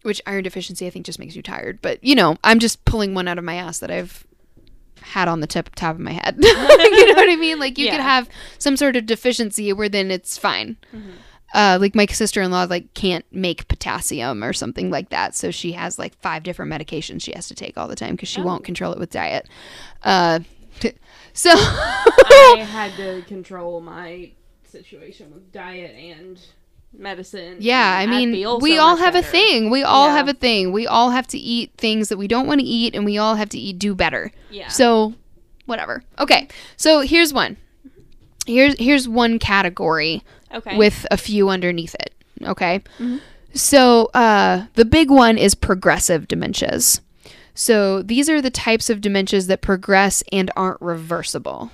which iron deficiency I think just makes you tired. But you know, I'm just pulling one out of my ass that I've had on the tip top of my head. you know what I mean? Like you could have some sort of deficiency where then it's fine. Uh, like my sister-in-law like can't make potassium or something like that, so she has like five different medications she has to take all the time because she won't control it with diet. Uh, so I had to control my situation with diet and medicine. Yeah, I mean, we so all have a thing. We all Yeah. have a thing. We all have to eat things that we don't want to eat, and we all have to eat do better. Yeah. So, whatever. Okay. So here's one. Here's here's one category okay. with a few underneath it. Okay. So uh, the big one is progressive dementias. So these are the types of dementias that progress and aren't reversible.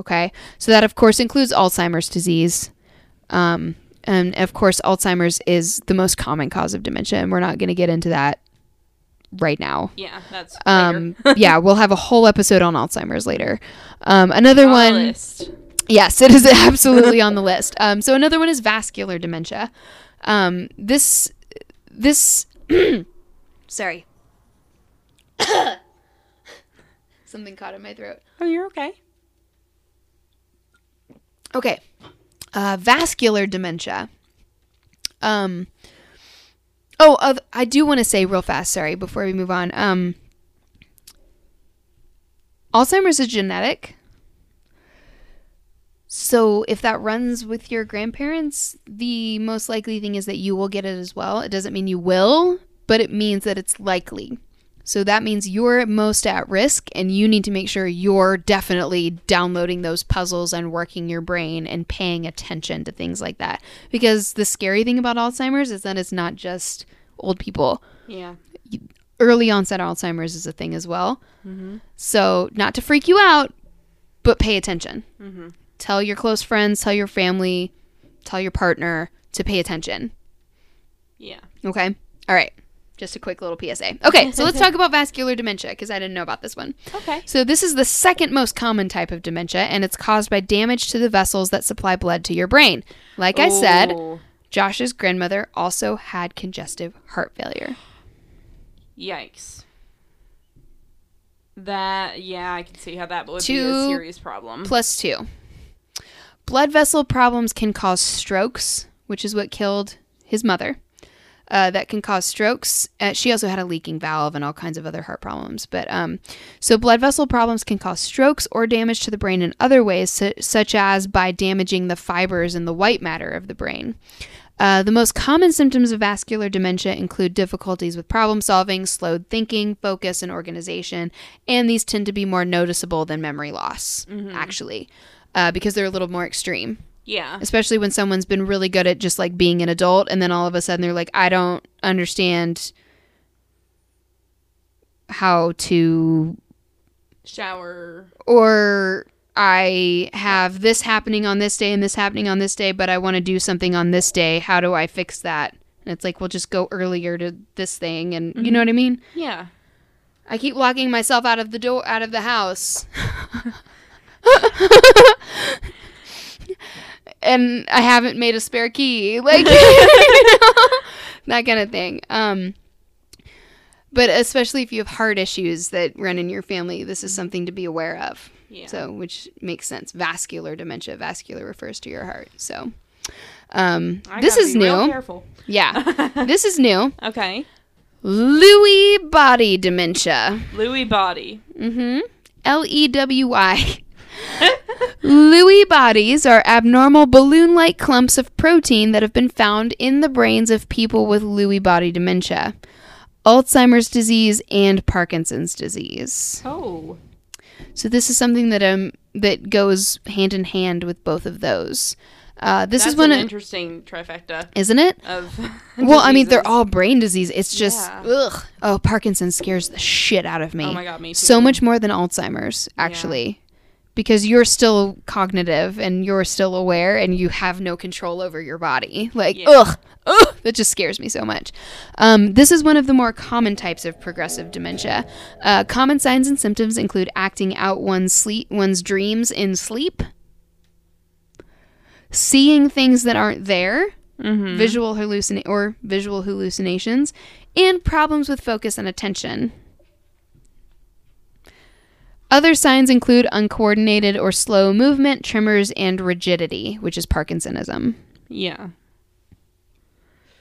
Okay. So that of course includes Alzheimer's disease. Um, and of course, Alzheimer's is the most common cause of dementia, and we're not going to get into that right now. yeah, that's Um, yeah, we'll have a whole episode on Alzheimer's later. Um, another. On one, list. yes, it is absolutely on the list. Um, so another one is vascular dementia. Um, this, this, sorry, something caught in my throat. Oh, you're okay. Okay. Uh, vascular dementia. Um. Oh, uh, I do want to say real fast. Sorry, before we move on. Um. Alzheimer's is genetic. So if that runs with your grandparents, the most likely thing is that you will get it as well. It doesn't mean you will, but it means that it's likely. So that means you're most at risk, and you need to make sure you're definitely downloading those puzzles and working your brain and paying attention to things like that. Because the scary thing about Alzheimer's is that it's not just old people. Yeah. Early onset Alzheimer's is a thing as well. Mm-hmm. So, not to freak you out, but pay attention. Mm-hmm. Tell your close friends, tell your family, tell your partner to pay attention. Yeah. Okay? All right. Just a quick little PSA. Okay, so let's talk about vascular dementia because I didn't know about this one. Okay. So, this is the second most common type of dementia, and it's caused by damage to the vessels that supply blood to your brain. Like I said, Josh's grandmother also had congestive heart failure. Yikes. That yeah, I can see how that would be Two a serious problem. Plus two. Blood vessel problems can cause strokes, which is what killed his mother. Uh, that can cause strokes. Uh, she also had a leaking valve and all kinds of other heart problems. But um, so blood vessel problems can cause strokes or damage to the brain in other ways, su- such as by damaging the fibers and the white matter of the brain. Uh, the most common symptoms of vascular dementia include difficulties with problem solving, slowed thinking, focus, and organization. And these tend to be more noticeable than memory loss, actually, uh, because they're a little more extreme yeah. especially when someone's been really good at just like being an adult and then all of a sudden they're like i don't understand how to Shower. or i have this happening on this day and this happening on this day but i want to do something on this day how do i fix that and it's like we'll just go earlier to this thing and you know mm-hmm. what i mean Yeah. i keep locking myself out of the door out of the house and I haven't made a spare key, like you know, that kind of thing. Um, but especially if you have heart issues that run in your family, this is something to be aware of. Yeah. So, which makes sense. Vascular dementia. Vascular refers to your heart. So, um, this is new. Careful. Yeah, this is new. Okay. Lewy body dementia. Lewy body. Mm-hmm. L E W Y. Lewy bodies are abnormal balloon like clumps of protein that have been found in the brains of people with Lewy body dementia, Alzheimer's disease, and Parkinson's disease. Oh. So, this is something that, um, that goes hand in hand with both of those. Uh, this That's is one, an interesting trifecta isn't it? of. Well, I mean, they're all brain disease. It's just, Yeah. ugh. Oh, Parkinson's scares the shit out of me. Oh my god, me too. so much more than Alzheimer's, actually. Because you're still cognitive and you're still aware and you have no control over your body. Like, Yeah. ugh, ugh, that just scares me so much. Um, this is one of the more common types of progressive dementia. Uh, common signs and symptoms include acting out one's sleep, one's dreams in sleep, seeing things that aren't there, Mhm. visual hallucina- or visual hallucinations, and problems with focus and attention. Other signs include uncoordinated or slow movement, tremors, and rigidity, which is Parkinsonism. Yeah.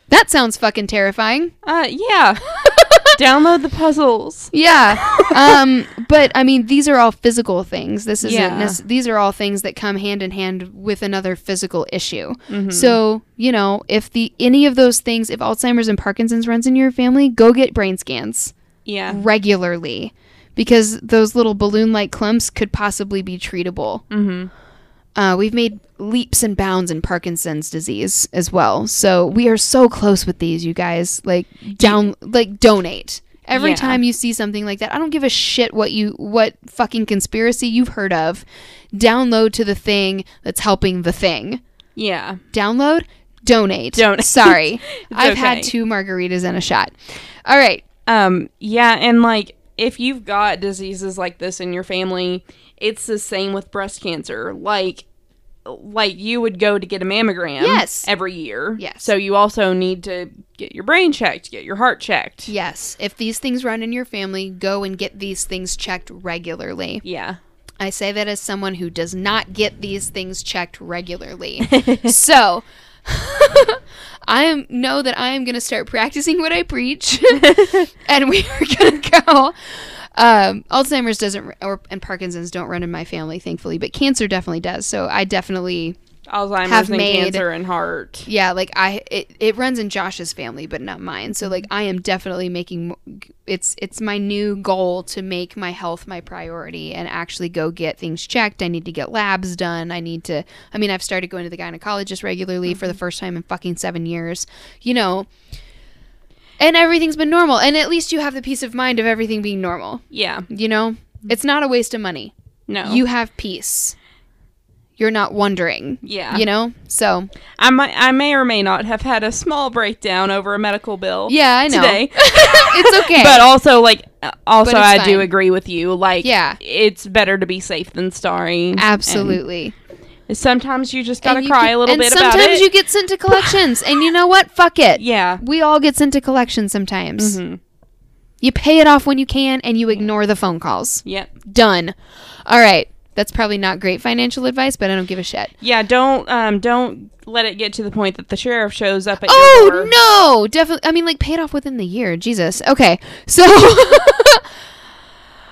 That sounds fucking terrifying. Uh, yeah. Download the puzzles. Yeah. um, but I mean, these are all physical things. This isn't. Yeah. these are all things that come hand in hand with another physical issue. Mhm. So you know, if the any of those things, if Alzheimer's and Parkinson's runs in your family, go get brain scans Yeah. regularly, because those little balloon-like clumps could possibly be treatable. Mm-hmm. Uh, we've made leaps and bounds in Parkinson's disease as well. So we are so close with these, you guys. Like down, like donate every Yeah. time you see something like that. I don't give a shit what you what fucking conspiracy you've heard of. Download to the thing that's helping the thing. Yeah. Download, donate. Donate. Sorry, I've okay. had two margaritas and a shot. All right. Um, yeah, and like if you've got diseases like this in your family, it's the same with breast cancer. Like like you would go to get a mammogram Yes. every year. Yes. So you also need to get your brain checked, get your heart checked. Yes, if these things run in your family, go and get these things checked regularly. Yeah. I say that as someone who does not get these things checked regularly. so, I am know that I am going to start practicing what I preach, and we are going to go. Um, Alzheimer's doesn't, or and Parkinson's don't run in my family, thankfully, but cancer definitely does. So I definitely, Alzheimer's Have and made- cancer and heart. yeah, like I, it, it runs in Josh's family, but not mine. So like I am definitely making, it's it's my new goal to make my health my priority and actually go get things checked. I need to get labs done. I need to. I mean, I've started going to the gynecologist regularly for the mm-hmm. first time in fucking seven years. You know, and everything's been normal. And at least you have the peace of mind of everything being normal. Yeah. You know, mm-hmm. it's not a waste of money. No. You have peace. You're not wondering. Yeah. You know? So, I might, I may or may not have had a small breakdown over a medical bill. yeah, I know. Today. it's okay. but also, like, uh, also, I do agree with you. Like, Yeah. it's better to be safe than sorry. And Absolutely. sometimes you just gotta you cry can- a little and bit about sometimes you get sent to collections. and you know what? Fuck it. yeah. We all get sent to collections sometimes. Mhm. You pay it off when you can and you ignore the phone calls. Yep. Done. All right. That's probably not great financial advice, but I don't give a shit. Yeah. Don't um don't let it get to the point that the sheriff shows up at your Oh no, definitely. I mean, like, paid off within the year. Jesus. Okay, so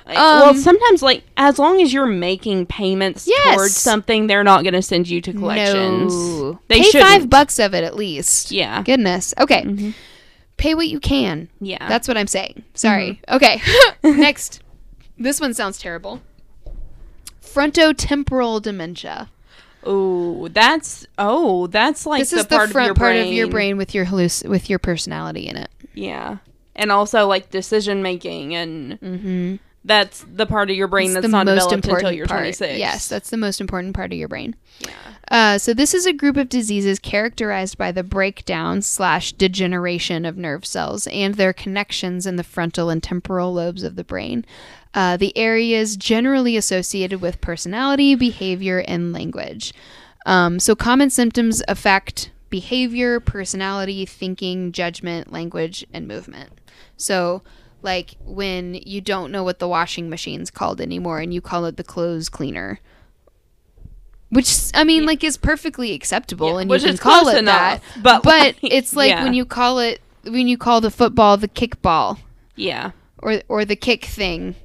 well, Um, sometimes like as long as you're making payments Yes. towards something, they're not going to send you to collections. no, They pay shouldn't. five bucks of it at least. Yeah. Goodness. Okay, Mhm. pay what you can. Yeah. That's what I'm saying. Sorry. Mm-hmm. Okay. Next, this one sounds terrible. Frontotemporal dementia. oh, that's oh, that's like this the is the part front of part brain. of your brain with your halluc- with your personality in it. Yeah. And also like decision making and Mm-hmm. that's the part of your brain that's not developed until you're part. 26. Yes, that's the most important part of your brain. Yeah. Uh, so this is a group of diseases characterized by the breakdown slash degeneration of nerve cells and their connections in the frontal and temporal lobes of the brain. Uh, the areas generally associated with personality, behavior, and language. Um, so common symptoms affect behavior, personality, thinking, judgment, language, and movement. So like when you don't know what the washing machine's called anymore and you call it the clothes cleaner which I mean, like, is perfectly acceptable, Yeah, and which you can call it enough, that. but, like, it's like yeah. when you call it when you call the football the kickball Yeah. or or the kick thing,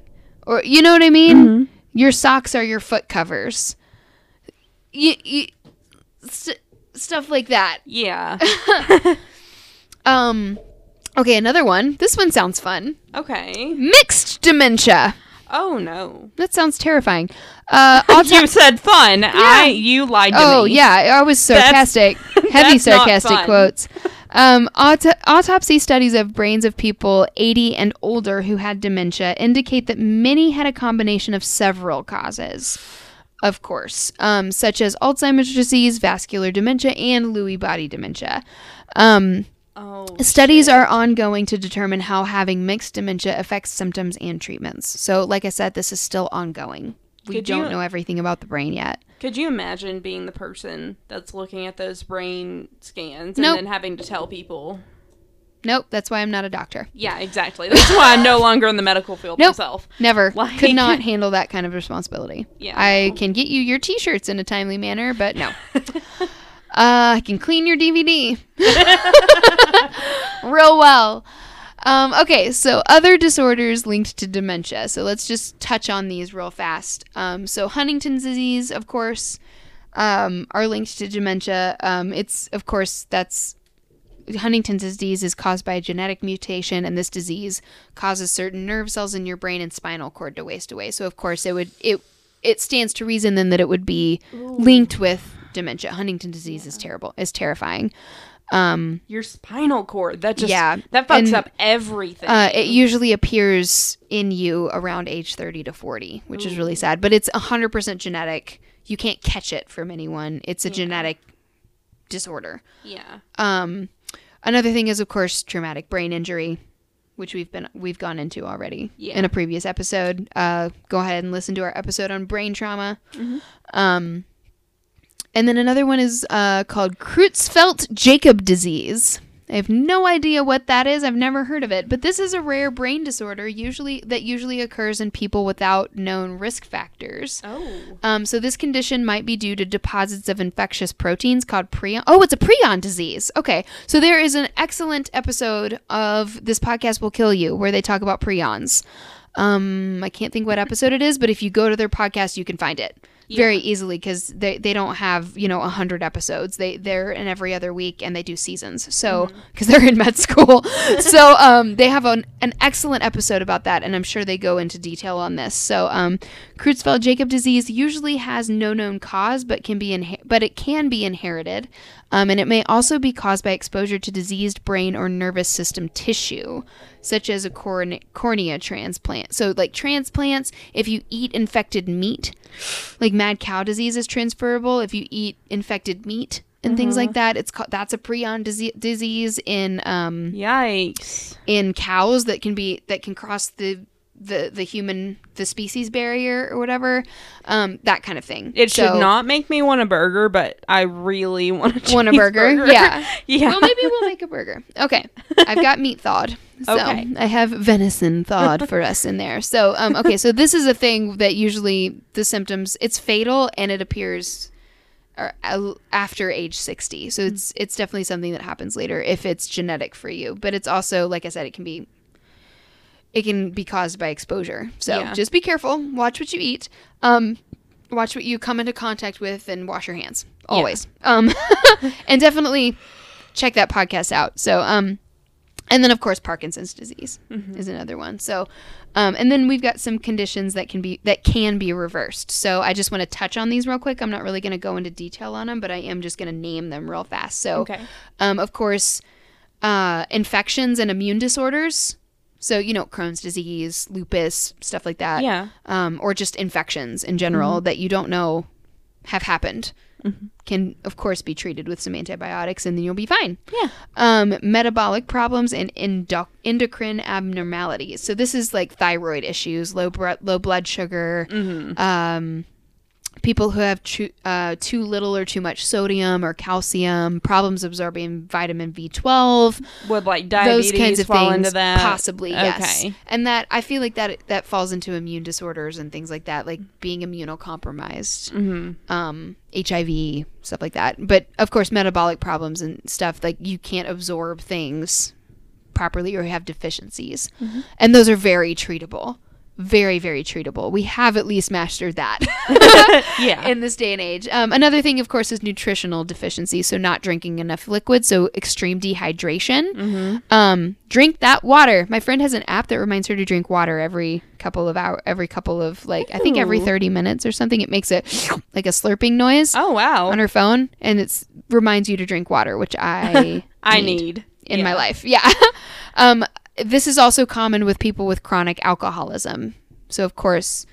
or you know what I mean. Mm-hmm. Your socks are your foot covers. You, you st- stuff like that. Yeah. Um. Okay, another one. This one sounds fun. okay. Mixed dementia. Oh no. That sounds terrifying. Uh, you said fun. I you lied to Oh me. Oh yeah, I was That's- sarcastic. Heavy that's sarcastic quotes. Um, auto- autopsy studies of brains of people 80 and older who had dementia indicate that many had a combination of several causes. Of course, um, such as Alzheimer's disease, vascular dementia, and Lewy body dementia. Um, Oh. Studies shit. are ongoing to determine how having mixed dementia affects symptoms and treatments. So, like I said, this is still ongoing. We Could don't you- know everything about the brain yet. Could you imagine being the person that's looking at those brain scans and Nope. then having to tell people? Nope, that's why I'm not a doctor. Yeah, exactly. That's why I'm no longer in the medical field Nope. myself. Never. Like- Could not handle that kind of responsibility. Yeah, I no. can get you your t shirts in a timely manner, but no. uh, I can clean your DVD real well. Um, okay, so other disorders linked to dementia. So let's just touch on these real fast. Um, so Huntington's disease, of course, um, are linked to dementia. Um, it's, of course, that's Huntington's disease is caused by a genetic mutation, and this disease causes certain nerve cells in your brain and spinal cord to waste away. So, of course, it would it it stands to reason then that it would be linked with dementia. Huntington disease is terrible, is terrifying. Um, Your spinal cord. That just Yeah, that fucks and, up everything. uh, it usually appears in you around age 30 to 40, which is really sad, but it's 100% genetic. You can't catch it from anyone. It's a genetic disorder. yeah. Um, another thing is, of course, traumatic brain injury, which we've been we've gone into already Yeah. in a previous episode. Uh, go ahead and listen to our episode on brain trauma. Um, and then another one is uh, called Creutzfeldt Jakob disease. I have no idea what that is. I've never heard of it, but this is a rare brain disorder usually that usually occurs in people without known risk factors. Oh. Um, so this condition might be due to deposits of infectious proteins called prion. Oh, it's a prion disease. Okay, so there is an excellent episode of this podcast will kill you where they talk about prions. Um, I can't think what episode it is, but if you go to their podcast, you can find it. Very easily because they, they don't have you know 100 episodes. They they're in every other week and they do seasons. So because they're in med school. So um, they have an, an excellent episode about that and i'm sure they go into detail on this. So um, creutzfeldt jakob disease usually has no known cause but can be inhe- but it can be inherited um, and it may also be caused by exposure to diseased brain or nervous system tissue such as a corne- cornea transplant. So like transplants if you eat infected meat like mad cow disease is transferable. If you eat infected meat and things like that it's called that's a prion dise- disease in um Yikes. in cows that can be that can cross the the the human the species barrier or whatever um that kind of thing It should not make me want a burger, but I really want a Want a burger? cheeseburger. Yeah. yeah. well maybe we'll make a burger okay i've got meat thawed so Okay. i have venison thawed for us in there so um okay so this is a thing that usually the symptoms it's fatal and it appears uh, after age 60 so it's it's definitely something that happens later if it's genetic for you but it's also like i said it can be it can be caused by exposure. So Yeah. just be careful. Watch what you eat. Um watch what you come into contact with and wash your hands. Always. Um and definitely check that podcast out. So um and then of course parkinson's disease is another one. So um, and then we've got some conditions that can be that can be reversed. So i just want to touch on these real quick. I'm not really going to go into detail on them but i am just going to name them real fast. So Okay. um, of course uh, infections and immune disorders so you know crohn's disease lupus stuff like that. Yeah. um, or just infections in general that you don't know have happened can of course be treated with some antibiotics and then you'll be fine. Yeah. um, metabolic problems and endo- endocrine abnormalities. So this is like thyroid issues low, br- low blood sugar um, people who have too, uh, too little or too much sodium or calcium problems absorbing vitamin b12 Would like diabetes those kinds of fall things into that? possibly yes Okay. and that i feel like that that falls into immune disorders and things like that like being immunocompromised Mm-hmm. um hiv stuff like that but of course metabolic problems and stuff like you can't absorb things properly or have deficiencies Mm-hmm. and those are very treatable very very treatable we have at least mastered that Yeah. in this day and age. Um, another thing, of course, is nutritional deficiency. So not drinking enough liquid. So extreme dehydration. Mm-hmm. Um, drink that water. My friend has an app that reminds her to drink water every couple of hour, every couple of like I think every thirty minutes or something. It makes it like a slurping noise oh wow. on her phone, and it's reminds you to drink water, which I I need in my life. Yeah. um, this is also common with people with chronic alcoholism. So of course,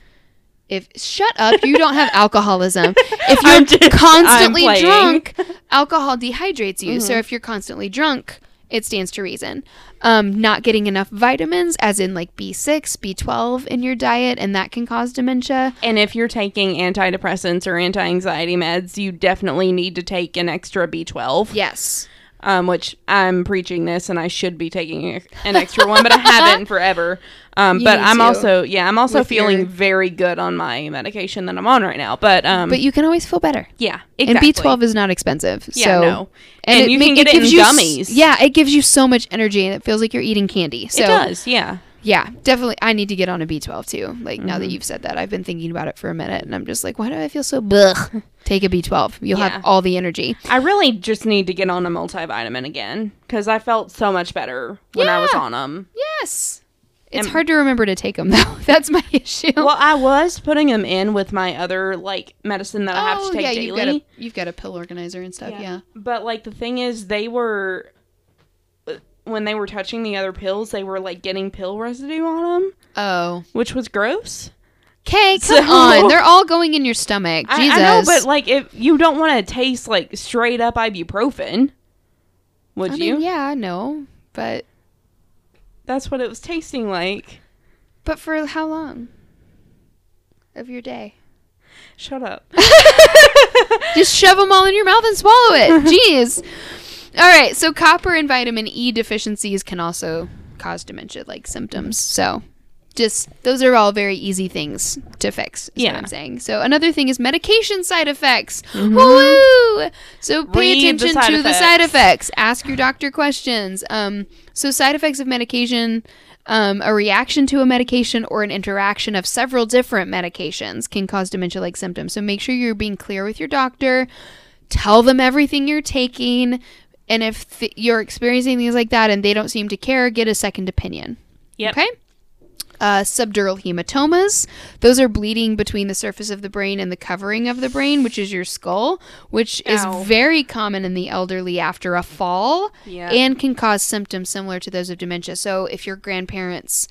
if shut up, you don't have alcoholism. If you're just- constantly drunk, alcohol dehydrates you. So Mhm. if you're constantly drunk, it stands to reason. Um, not getting enough vitamins, as in like B6, B12 in your diet, and that can cause dementia. And if you're taking antidepressants or anti-anxiety meds, you definitely need to take an extra B12. Yes. Um, which I'm preaching this and I should be taking an extra one, but I haven't forever. Um, but I'm to. also, yeah, I'm also With feeling your- very good on my medication that I'm on right now. But, um, But you can always feel better. yeah, exactly. And B12 is not expensive. Yeah, so no. And you can get it in gives you s- gummies. yeah, it gives you so much energy and it feels like you're eating candy. So it does, yeah. Yeah, definitely I need to get on a B12 too. Like now Mm-hmm. that you've said that, I've been thinking about it for a minute and I'm just like, why do I feel so blech? Take a B12. You'll Yeah. have all the energy. I really just need to get on a multivitamin again because I felt so much better when I was on them. Yes. It's Am- hard to remember to take them though. That's my issue. Well, I was putting them in with my other like medicine that I have to take Oh, yeah, daily. you've got a you've got a pill organizer and stuff. Yeah. But like the thing is, they were when they were touching the other pills, they were like getting pill residue on them, Oh. which was gross. Okay, So- come on. They're all going in your stomach. I, Jesus. I know, but like if you don't want to taste like straight up ibuprofen, would I you? mean, yeah, I know. But That's what it was tasting like. but for how long? Of your day. Shut up. Just shove them all in your mouth and swallow it. Jeez. All right. So copper and vitamin E deficiencies can also cause dementia-like symptoms. So just those are all very easy things to fix. Is Yeah. what I'm saying. So another thing is medication side effects. Mhm. Woo! So pay Read attention side to the side effects. effects. Ask your doctor questions. Um, so side effects of medication. Um, a reaction to a medication or an interaction of several different medications can cause dementia like symptoms. So make sure you're being clear with your doctor. Tell them everything you're taking. And if th- you're experiencing things like that and they don't seem to care, get a second opinion. Yep. Okay? Uh, subdural hematomas. Those are bleeding between the surface of the brain and the covering of the brain, which is your skull, which Ow. is very common in the elderly after a fall Yeah. and can cause symptoms similar to those of dementia. So if your grandparents,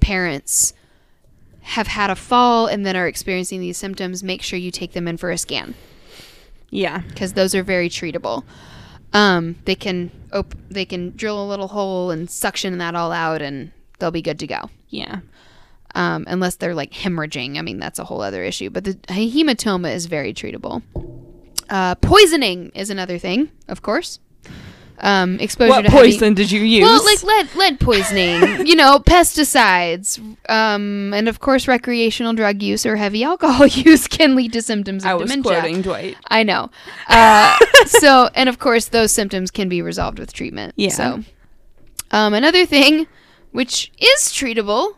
parents have had a fall and then are experiencing these symptoms, make sure you take them in for a scan yeah. because those are very treatable. Um, they can op- they can drill a little hole and suction that all out, and they'll be good to go. Yeah. Um, unless they're like hemorrhaging, I mean that's a whole other issue. But the hematoma is very treatable. Uh, poisoning is another thing, of course. Um, exposure What to heavy- poison did you use? well, like lead, lead poisoning, you know, pesticides, um, and of course, recreational drug use or heavy alcohol use can lead to symptoms of I was dementia. quoting Dwight. I know. Uh, so, and of course, those symptoms can be resolved with treatment. Yeah. So, um, another thing, which is treatable,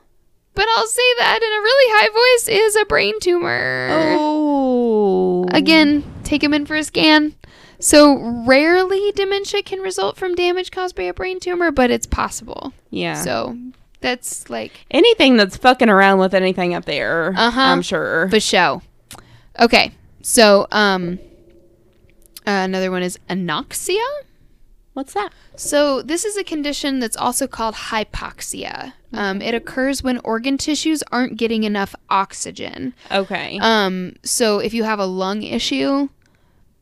but I'll say that in a really high voice, is a brain tumor. Oh. Again, take him in for a scan. So, rarely dementia can result from damage caused by a brain tumor, but it's possible. Yeah. So, that's like anything that's fucking around with anything up there, Uh-huh. I'm sure. for show. Okay. So, um, uh, another one is anoxia. What's that? So, this is a condition that's also called hypoxia. Um, it occurs when organ tissues aren't getting enough oxygen. Okay. Um, so, if you have a lung issue,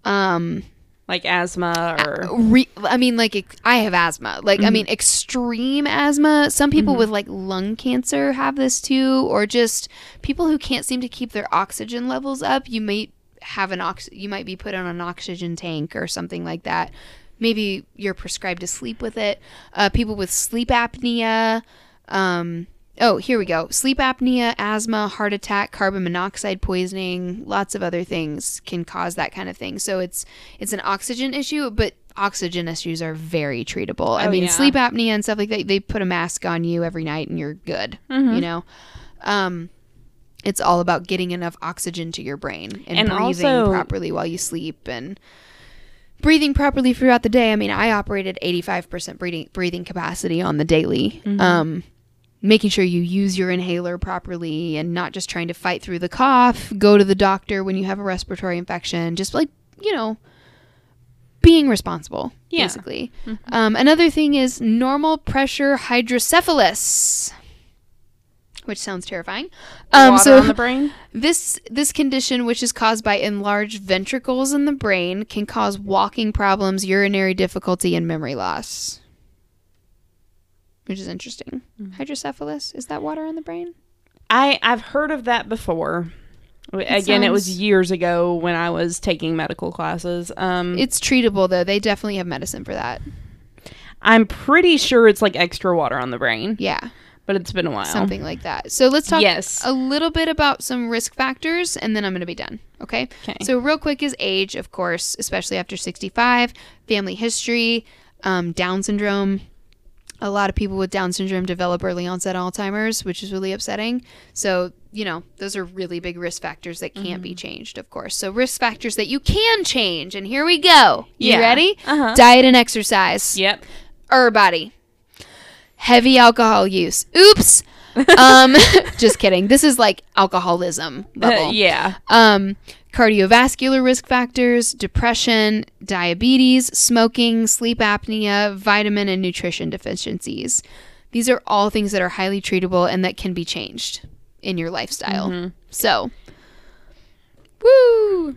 um, like asthma or re- I mean, like ex- I have asthma. Like, I mean, extreme asthma. Some people with like lung cancer have this too, or just people who can't seem to keep their oxygen levels up. You might have an ox. You might be put on an oxygen tank or something like that. Maybe you're prescribed to sleep with it. Uh, people with sleep apnea. Um, oh, here we go. Sleep apnea, asthma, heart attack, carbon monoxide poisoning, lots of other things can cause that kind of thing. So it's it's an oxygen issue, but oxygen issues are very treatable. I Oh, mean, yeah. sleep apnea and stuff like that, they put a mask on you every night and you're good. Mm-hmm. You know. Um it's all about getting enough oxygen to your brain and, And breathing also- properly while you sleep and breathing properly throughout the day. I mean, I operated 85% breathing breathing capacity on the daily. Mm-hmm. Um making sure you use your inhaler properly and not just trying to fight through the cough, go to the doctor when you have a respiratory infection, just like, you know, being responsible, Yeah. basically. Um, another thing is normal pressure hydrocephalus, which sounds terrifying. Um, water so on the brain. this this condition, which is caused by enlarged ventricles in the brain, can cause walking problems, urinary difficulty, and memory loss. Which is interesting. Hydrocephalus is that water on the brain? I I've heard of that before. Again, it was years ago when I was taking medical classes. Um, It's treatable though. They definitely have medicine for that. I'm pretty sure it's like extra water on the brain, Yeah, but it's been a while. something like that. So let's talk Yes. a little bit about some risk factors, and then I'm going to be done. Okay. Okay. So real quick is age, of course, especially after 65. Family history, um, Down syndrome. A lot of people with Down syndrome develop early onset Alzheimer's, which is really upsetting. So, you know, those are really big risk factors that can't Mm-hmm. be changed, of course. So, risk factors that you can change. And here we go. You Yeah. ready? Uh-huh. Diet and exercise. Yep. Our body. Heavy alcohol use. Oops. um, just kidding. This is like alcoholism level. Uh, yeah. Um, cardiovascular risk factors, depression, diabetes, smoking, sleep apnea, vitamin and nutrition deficiencies. These are all things that are highly treatable and that can be changed in your lifestyle. So, woo!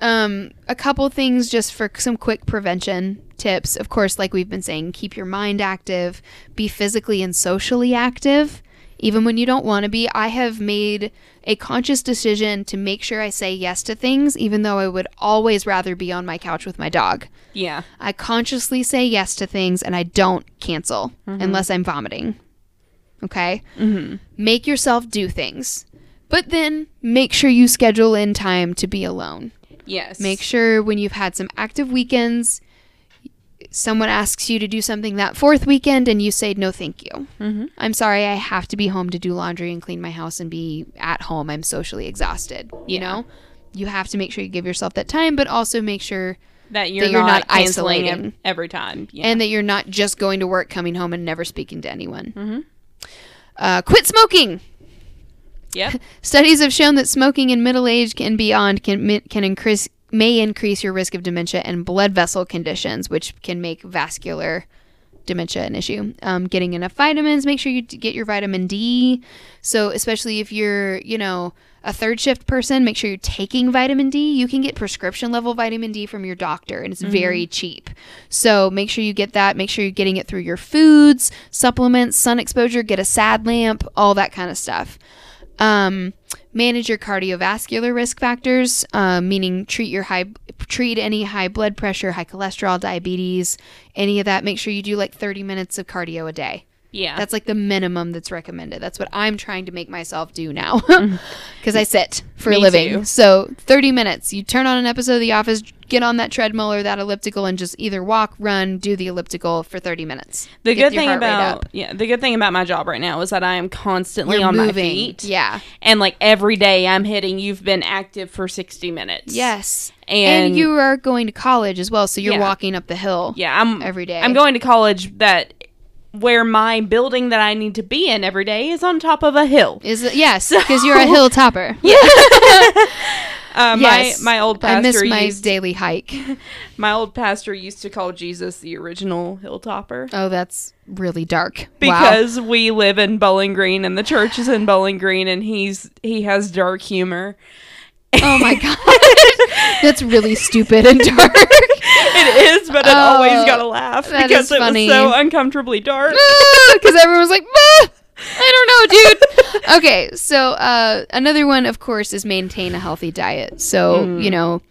Um, a couple things just for some quick prevention tips. Of course, like we've been saying, keep your mind active, be physically and socially active, even when you don't want to be. I have made a conscious decision to make sure I say yes to things, even though I would always rather be on my couch with my dog. Yeah. I consciously say yes to things and I don't cancel unless I'm vomiting. Okay? Mm-hmm. Make yourself do things. But then make sure you schedule in time to be alone. Yes. Make sure when you've had some active weekends, someone asks you to do something that fourth weekend and you say no thank you Mm-hmm. i'm sorry i have to be home to do laundry and clean my house and be at home i'm socially exhausted you Yeah. know you have to make sure you give yourself that time but also make sure That you're, you're not, not isolating. ev- every time. Yeah. and that you're not just going to work coming home and never speaking to anyone Mhm. uh, quit smoking yep. Studies have shown that smoking in middle age and beyond can can increase may increase your risk of dementia and blood vessel conditions, which can make vascular dementia an issue. Um, getting enough vitamins, make sure you get your vitamin D. So, especially if you're, you know, a third shift person, make sure you're taking vitamin D. You can get prescription level vitamin D from your doctor, and it's very cheap. So, make sure you get that. Make sure you're getting it through your foods, supplements, sun exposure, get a SAD lamp, all that kind of stuff. Um, manage your cardiovascular risk factors, uh, meaning treat your high, treat any high blood pressure, high cholesterol, diabetes, any of that. Make sure you do like 30 minutes of cardio a day. Yeah. That's like the minimum that's recommended. That's what I'm trying to make myself do now mm-hmm. because I sit for a living. too. So 30 minutes. You turn on an episode of The Office, get on that treadmill or that elliptical, and just either walk, run, do the elliptical for 30 minutes. the good thing about yeah, the good thing about my job right now is that I am constantly You're on my feet. Yeah. And like every day I'm hitting you've been active for 60 minutes. Yes. And, And, you are going to college as well, so you're Yeah. walking up the hill. yeah, I'm every day. I'm going to college that where my building that I need to be in every day is on top of a hill. Is it, yes, because you're a hill topper. Uh, Yes. my my old I pastor miss my used daily hike. my old pastor used to call Jesus the original hilltopper. Oh, that's really dark. wow. because we live in Bowling Green and the church is in Bowling Green and he's he has dark humor. Oh my god, that's really stupid and dark. It is, but it Oh, always got to laugh because it was so uncomfortably dark. Because everyone was like, "Ah, I don't know, dude. okay, so uh, another one, of course, is maintain a healthy diet. So Mm. you know,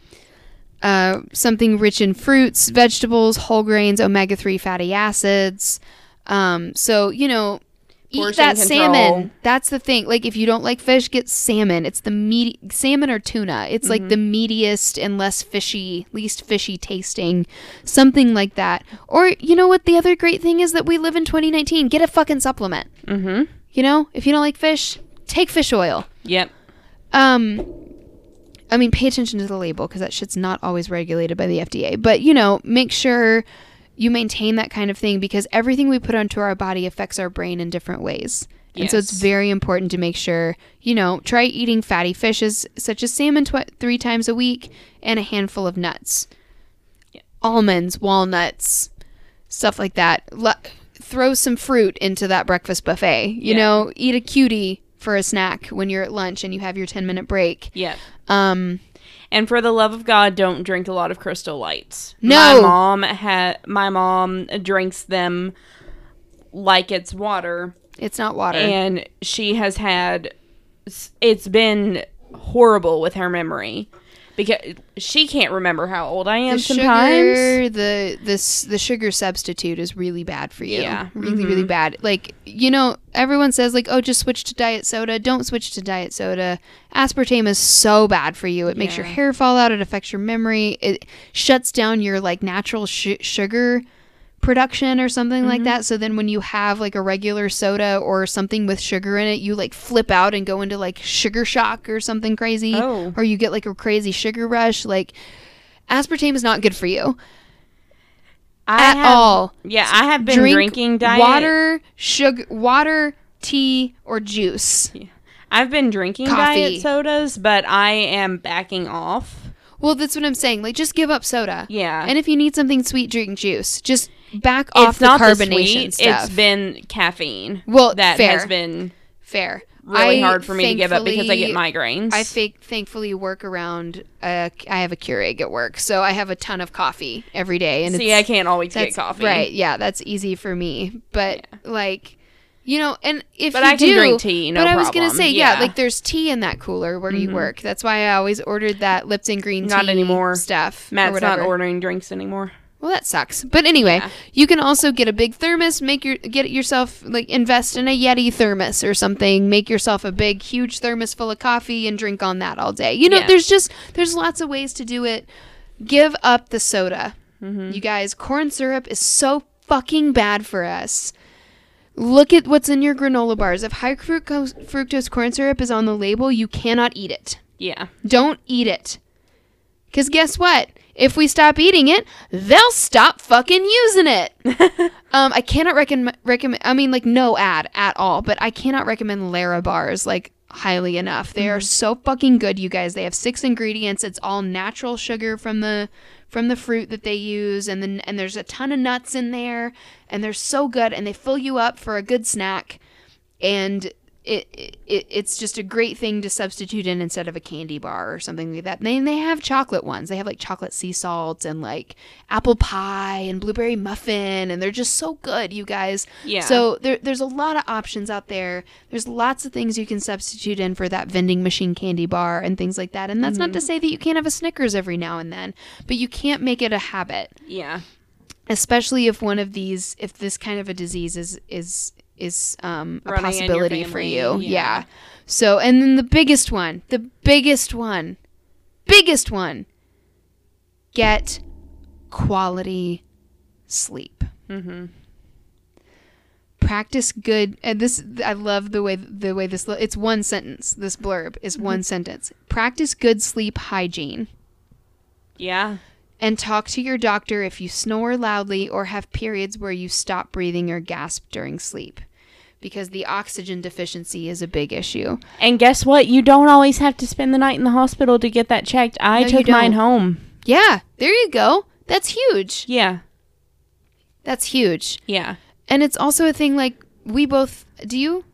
uh, something rich in fruits, vegetables, whole grains, omega three fatty acids. Um, so you know. Eat that control. salmon. That's the thing. Like, if you don't like fish, get salmon. It's the meat salmon or tuna. It's like the meatiest and less fishy, least fishy tasting, something like that. Or you know what? The other great thing is that we live in 2019. Get a fucking supplement. Mm-hmm. You know, if you don't like fish, take fish oil. Yep. Um, I mean, pay attention to the label because that shit's not always regulated by the FDA. But you know, make sure you maintain that kind of thing because everything we put onto our body affects our brain in different ways. And so it's very important to make sure, you know, try eating fatty fishes such as salmon tw- three times a week and a handful of nuts. Yeah. Almonds, walnuts, stuff like that. Le- throw some fruit into that breakfast buffet. You Yeah. know, eat a cutie for a snack when you're at lunch and you have your 10 minute break. Yeah. Um, And for the love of God, don't drink a lot of Crystal Lights. No. My mom had my mom drinks them like it's water, it's not water. and she has had it's been horrible with her memory because she can't remember how old I am the sometimes. sugar, the this the sugar substitute is really bad for you. Yeah. really, really Mhm. bad. Like you know, everyone says like, oh, just switch to diet soda. Don't switch to diet soda. Aspartame is so bad for you. It makes your hair fall out. It affects your memory. It shuts down your like natural sh- sugar production or something Mm-hmm. like that. So then when you have like a regular soda or something with sugar in it, you like flip out and go into like sugar shock or something crazy. Oh. Or you get like a crazy sugar rush. Like aspartame is not good for you I at have- all. Yeah, I have been Drink drinking diet water, sugar, water, tea, or juice. I've been drinking Coffee. diet sodas, but I am backing off. Well, that's what I'm saying. Like, just give up soda. Yeah. And if you need something sweet, drink juice. Just back off it's the not the carbonation sweet, stuff. It's been caffeine. Well, that fair. has been fair. really I hard for me to give up because I get migraines. I fake, thankfully work around. Uh, I have a Keurig at work, so I have a ton of coffee every day. And See, I can't always get coffee. right. Yeah, that's easy for me. But like, you know, and if But you I can do, drink tea, no But I was gonna say, yeah. Yeah. like there's tea in that cooler where you Mhm. work. That's why I always ordered that Lipton green tea. Not anymore. Stuff. or Matt's not ordering drinks anymore. Well, that sucks. But anyway, Yeah. you can also get a big thermos. Make your get yourself like invest in a Yeti thermos or something. Make yourself a big, huge thermos full of coffee and drink on that all day. You know, Yeah. there's just there's lots of ways to do it. Give up the soda. Mm-hmm. You guys, corn syrup is so fucking bad for us. Look at what's in your granola bars. If high fructose, fructose corn syrup is on the label, you cannot eat it. Yeah. Don't eat it. Because guess what? If we stop eating it, they'll stop fucking using it. um, I cannot recommend, recommend, I mean, like, no ad at all, but I cannot recommend Lara bars, like, highly enough. They are so fucking good, you guys. They have six ingredients. It's all natural sugar from the from the fruit that they use and then and there's a ton of nuts in there and they're so good and they fill you up for a good snack and it, it it's just a great thing to substitute in instead of a candy bar or something like that. And they, they have chocolate ones. They have like chocolate sea salt and like apple pie and blueberry muffin, and they're just so good, you guys. Yeah. So there, there's a lot of options out there. There's lots of things you can substitute in for that vending machine candy bar and things like that. And that's not to mm-hmm. say that you can't have a Snickers every now and then, but you can't make it a habit Yeah. especially if one of these if this kind of a disease is is is um, a Running in your possibility for you yeah. yeah. so and then the biggest one the biggest one biggest one get quality sleep Mm-hmm. practice good and this i love the way the way this it's one sentence this blurb is one sentence practice good sleep hygiene Yeah. and talk to your doctor if you snore loudly or have periods where you stop breathing or gasp during sleep because the oxygen deficiency is a big issue. And guess what? You don't always have to spend the night in the hospital to get that checked. I No, took mine home. Yeah, there you go. That's huge. Yeah. That's huge. Yeah. And it's also a thing like we both do you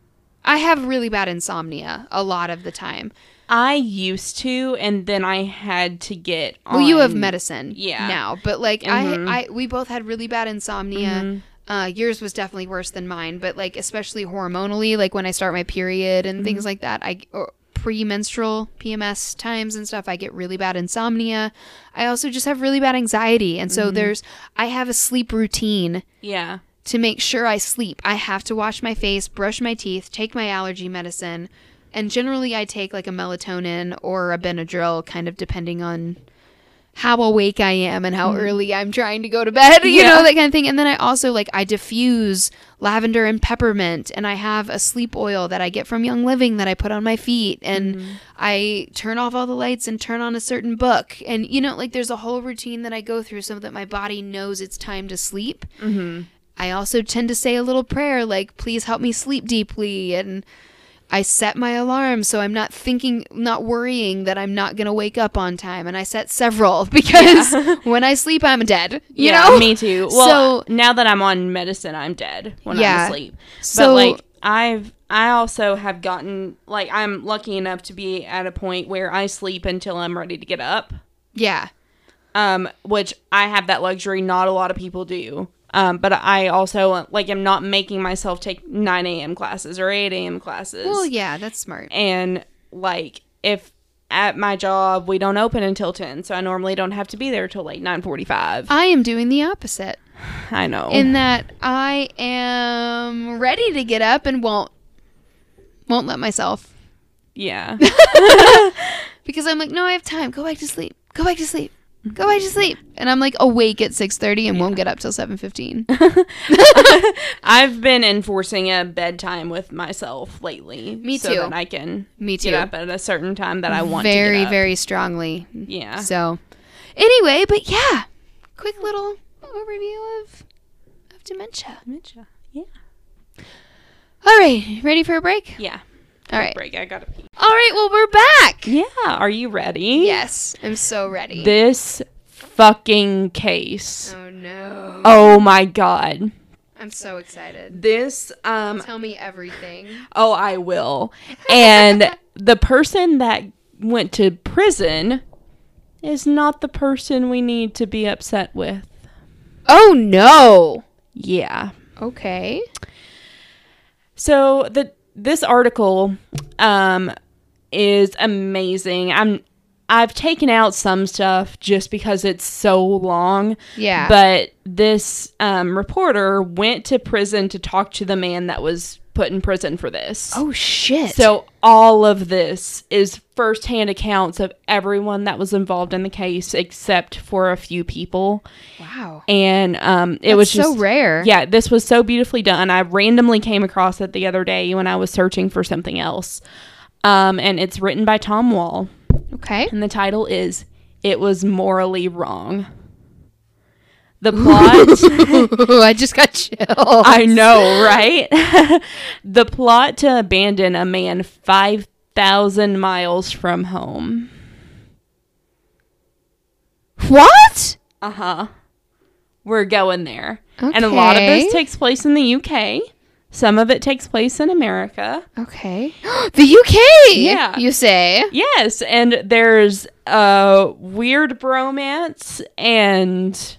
I have really bad insomnia a lot of the time. I used to, and then I had to get. Well, you have medicine yeah. now, but like Mhm. I I we both had really bad insomnia. Mhm. Uh, yours was definitely worse than mine, but like especially hormonally, like when I start my period and Mm-hmm. things like that, I or premenstrual PMS times and stuff, I get really bad insomnia. I also just have really bad anxiety, and Mm-hmm. so there's I have a sleep routine Yeah. to make sure I sleep. I have to wash my face, brush my teeth, take my allergy medicine, and generally I take like a melatonin or a Benadryl, kind of depending on how awake I am and how early I'm trying to go to bed, you Yeah. know, that kind of thing. And then I also like I diffuse lavender and peppermint and I have a sleep oil that I get from Young Living that I put on my feet and I turn off all the lights and turn on a certain book. And you know, like there's a whole routine that I go through so that my body knows it's time to sleep. Mm-hmm. I also tend to say a little prayer like, please help me sleep deeply. And I set my alarm so I'm not thinking, not worrying that I'm not going to wake up on time. And I set several because when I sleep, I'm dead. You yeah, know? me too. Well, So- now that I'm on medicine, I'm dead when Yeah. I'm asleep. So- but like I've I also have gotten like I'm lucky enough to be at a point where I sleep until I'm ready to get up. Yeah. Um, which I have that luxury. Not a lot of people do. Um, but I also like am not making myself take 9 a.m. classes or 8 a.m. classes. Well, yeah, that's smart. and like if at my job we don't open until 10 so i normally don't have to be there till like 9.45 I am doing the opposite i know in that I am ready to get up and won't won't let myself yeah because I'm like, no, I have time. Go back to sleep. Go back to sleep. Go back to sleep. And I'm like awake at 6:30 and won't get up till 7:15. i've been enforcing a bedtime with myself lately Me so too. that i can Me get up at a certain time that i want very very strongly. yeah So, anyway, but yeah, quick little overview of of dementia. Dementia. yeah All right, ready for a break? yeah All right. break i gotta pee All right, well, we're back. yeah are you ready Yes, I'm so ready. this fucking case oh no. oh my god I'm so excited. this um Tell me everything. Oh, I will. And the person that went to prison is not the person we need to be upset with. Oh no. Yeah. Okay. So the this article um is amazing. I'm I've taken out some stuff just because it's so long. Yeah. But this um, reporter went to prison to talk to the man that was put in prison for this. oh shit. So all of this is firsthand accounts of everyone that was involved in the case except for a few people. Wow. And um, it That's was just so rare. Yeah, this was so beautifully done. I randomly came across it the other day when I was searching for something else. Um, and it's written by Tom Wall, Okay. and the title is "It Was Morally Wrong." The plot. Ooh, I just got chills. I know, right? the plot to abandon a man 5,000 miles from home. What? Uh huh. We're going there. And a lot of this takes place in the UK. Some of it takes place in America. Okay. the UK. Yeah. You say. Yes, and there's a weird bromance and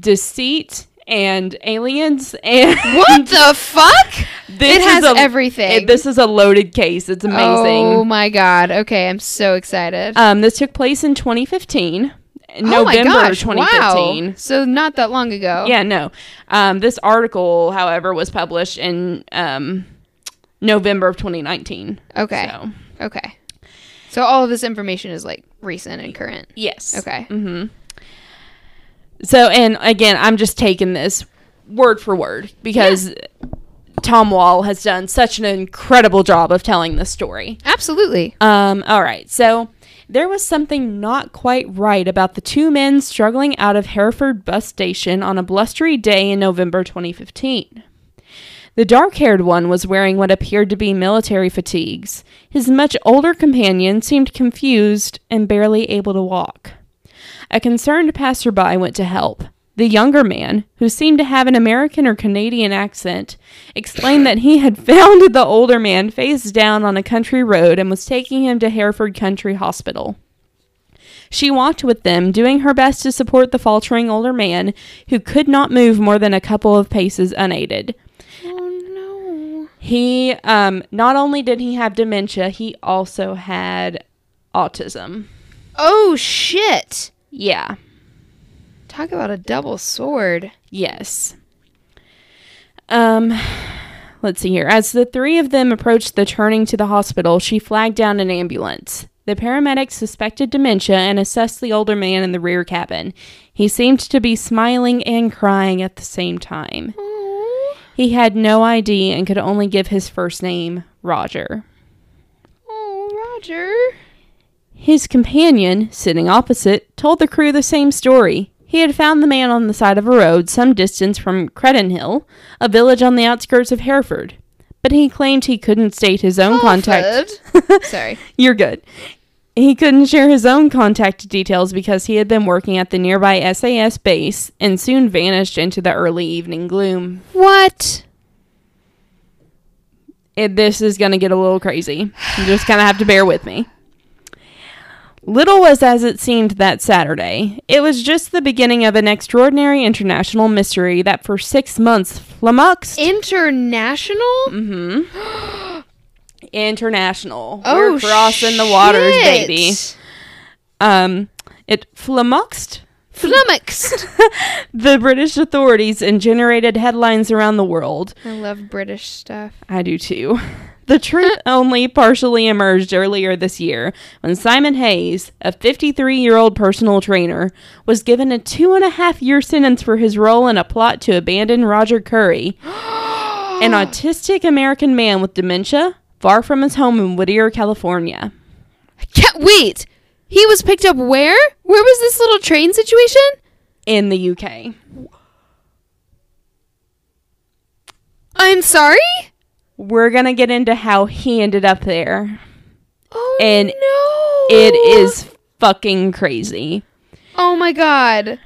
deceit and aliens and What the fuck? This it has a, everything. it- this is a loaded case. It's amazing. Oh my god. Okay, I'm so excited. Um, this took place in 2015, oh my November gosh, 2015. Wow. So not that long ago. Yeah, no. Um, this article, however, was published in um, November of 2019. Okay. So, Okay. So all of this information is like recent and current. yes. Okay. hmm So, and again, I'm just taking this word for word because Tom Wall has done such an incredible job of telling this story. Absolutely. Um, all right. So there was something not quite right about the two men struggling out of Hereford bus station on a blustery day in November 2015. The dark haired one was wearing what appeared to be military fatigues. His much older companion seemed confused and barely able to walk. A concerned passerby went to help. The younger man, who seemed to have an American or Canadian accent, explained that he had found the older man face down on a country road and was taking him to Hereford County Hospital. She walked with them, doing her best to support the faltering older man, who could not move more than a couple of paces unaided. Oh no. He, um, not only did he have dementia, he also had autism. Oh shit. Yeah. Talk about a double sword. Yes. Um, let's see here. As the three of them approached the turning to the hospital, she flagged down an ambulance. The paramedics suspected dementia and assessed the older man in the rear cabin. He seemed to be smiling and crying at the same time. Oh. He had no ID and could only give his first name, Roger. Oh, Roger. His companion, sitting opposite, told the crew the same story. He had found the man on the side of a road some distance from Credenhill, a village on the outskirts of Hereford. But he claimed he couldn't state his own contact. Sorry. You're good. He couldn't share his own contact details because he had been working at the nearby SAS base and soon vanished into the early evening gloom. What? it, this is going to get a little crazy. You just kind of have to bear with me. Little was as it seemed that Saturday. It was just the beginning of an extraordinary international mystery that for six months flummoxed. International? mm-hmm. International. Oh, We're crossing the waters, shit. baby. Um, it flummoxed Flummoxed. the British authorities and generated headlines around the world. I love British stuff. I do too. The truth only partially emerged earlier this year when Simon Hayes, a 53 year old personal trainer, was given a two and a half year sentence for his role in a plot to abandon Roger Curry, an autistic American man with dementia, far from his home in Whittier, California. Ca- wait. He was picked up where? Where was this little train situation? In the UK. I'm sorry? We're gonna get into how he ended up there. Oh And no. It is fucking crazy. Oh my god.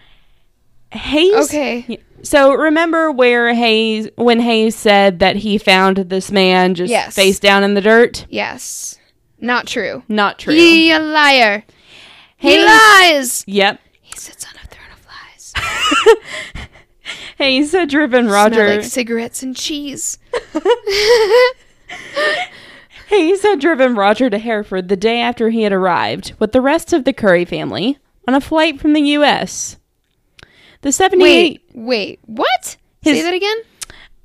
Hayes. Okay. So remember where Hayes, when Hayes said that he found this man just Yes. face down in the dirt? Yes. Not true. Not true. He a liar. He lies. Yep. He sits on a throne of lies. Hayes had driven Smell Roger. like cigarettes and cheese. Hayes had driven Roger to Hereford the day after he had arrived with the rest of the Curry family on a flight from the U.S. The 78. Wait, wait, what? Say His- that again?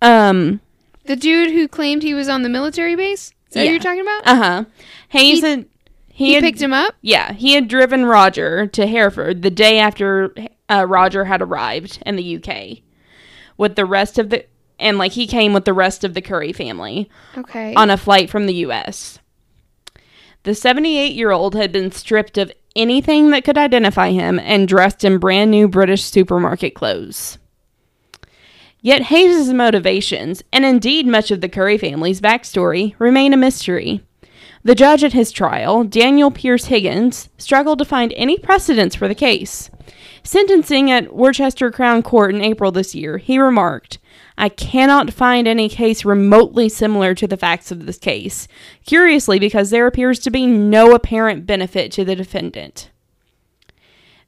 Um. The dude who claimed he was on the military base? Is that Yeah. what you're talking about? Uh huh. Hayes He- had He, had, picked him up. Yeah, he had driven Roger to Hereford the day after uh, Roger had arrived in the UK with the rest of the and like he came with the rest of the Curry family Okay. on a flight from the US. The 78-year-old had been stripped of anything that could identify him and dressed in brand new British supermarket clothes. Yet Hayes' motivations, and indeed much of the Curry family's backstory, remain a mystery. The judge at his trial, Daniel Pearce Higgins, struggled to find any precedents for the case. Sentencing at Worcester Crown Court in April this year, he remarked, I cannot find any case remotely similar to the facts of this case, curiously, because there appears to be no apparent benefit to the defendant.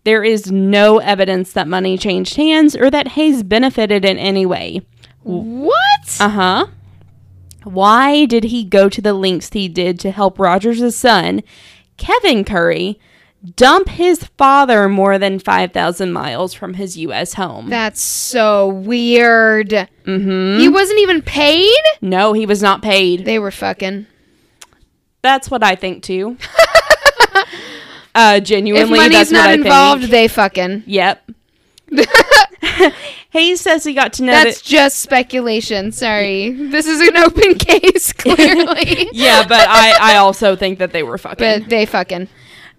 There is no evidence that money changed hands or that Hayes benefited in any way. what? Uh huh. Why did he go to the lengths he did to help Rogers' son, Kevin Curry, dump his father more than 5,000 miles from his U.S. home? That's so weird. mm-hmm. He wasn't even paid. No, he was not paid. They were fucking. That's what I think too. uh, If genuinely, money's that's not what involved, I think. they fucking. Yep. Hayes says he got to know That's that. just speculation. Sorry, this is an open case, clearly. Yeah, but I, I also think that they were fucking. but they fucking.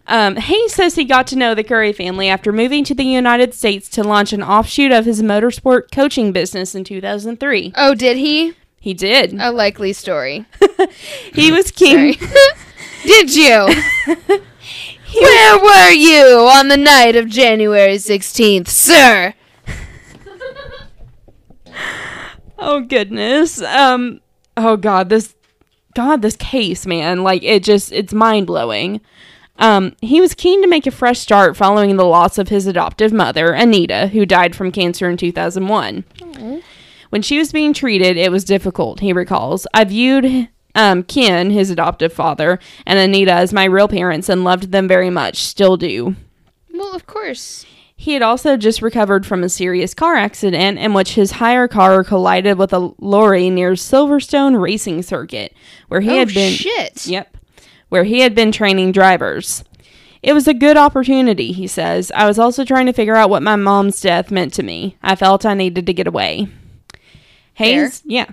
Um, Hayes says he got to know the Curry family after moving to the United States to launch an offshoot of his motorsport coaching business in 2003. Oh, did he? He did. A likely story. He was keen. Sorry. did you? Where were you on the night of January 16th, sir? Oh goodness. Um. Oh god, this. God, this case, man. Like it just, it's mind blowing. Um, he was keen to make a fresh start following the loss of his adoptive mother, Anita, who died from cancer in 2001. When she was being treated, it was difficult, he recalls. I viewed um, Ken, his adoptive father, and Anita as my real parents and loved them very much, still do. Well, of course. He had also just recovered from a serious car accident in which his hire car collided with a lorry near Silverstone Racing Circuit, where he oh, had been. shit. Yep. Where he had been training drivers. It was a good opportunity, he says. I was also trying to figure out what my mom's death meant to me. I felt I needed to get away. Hayes, yeah.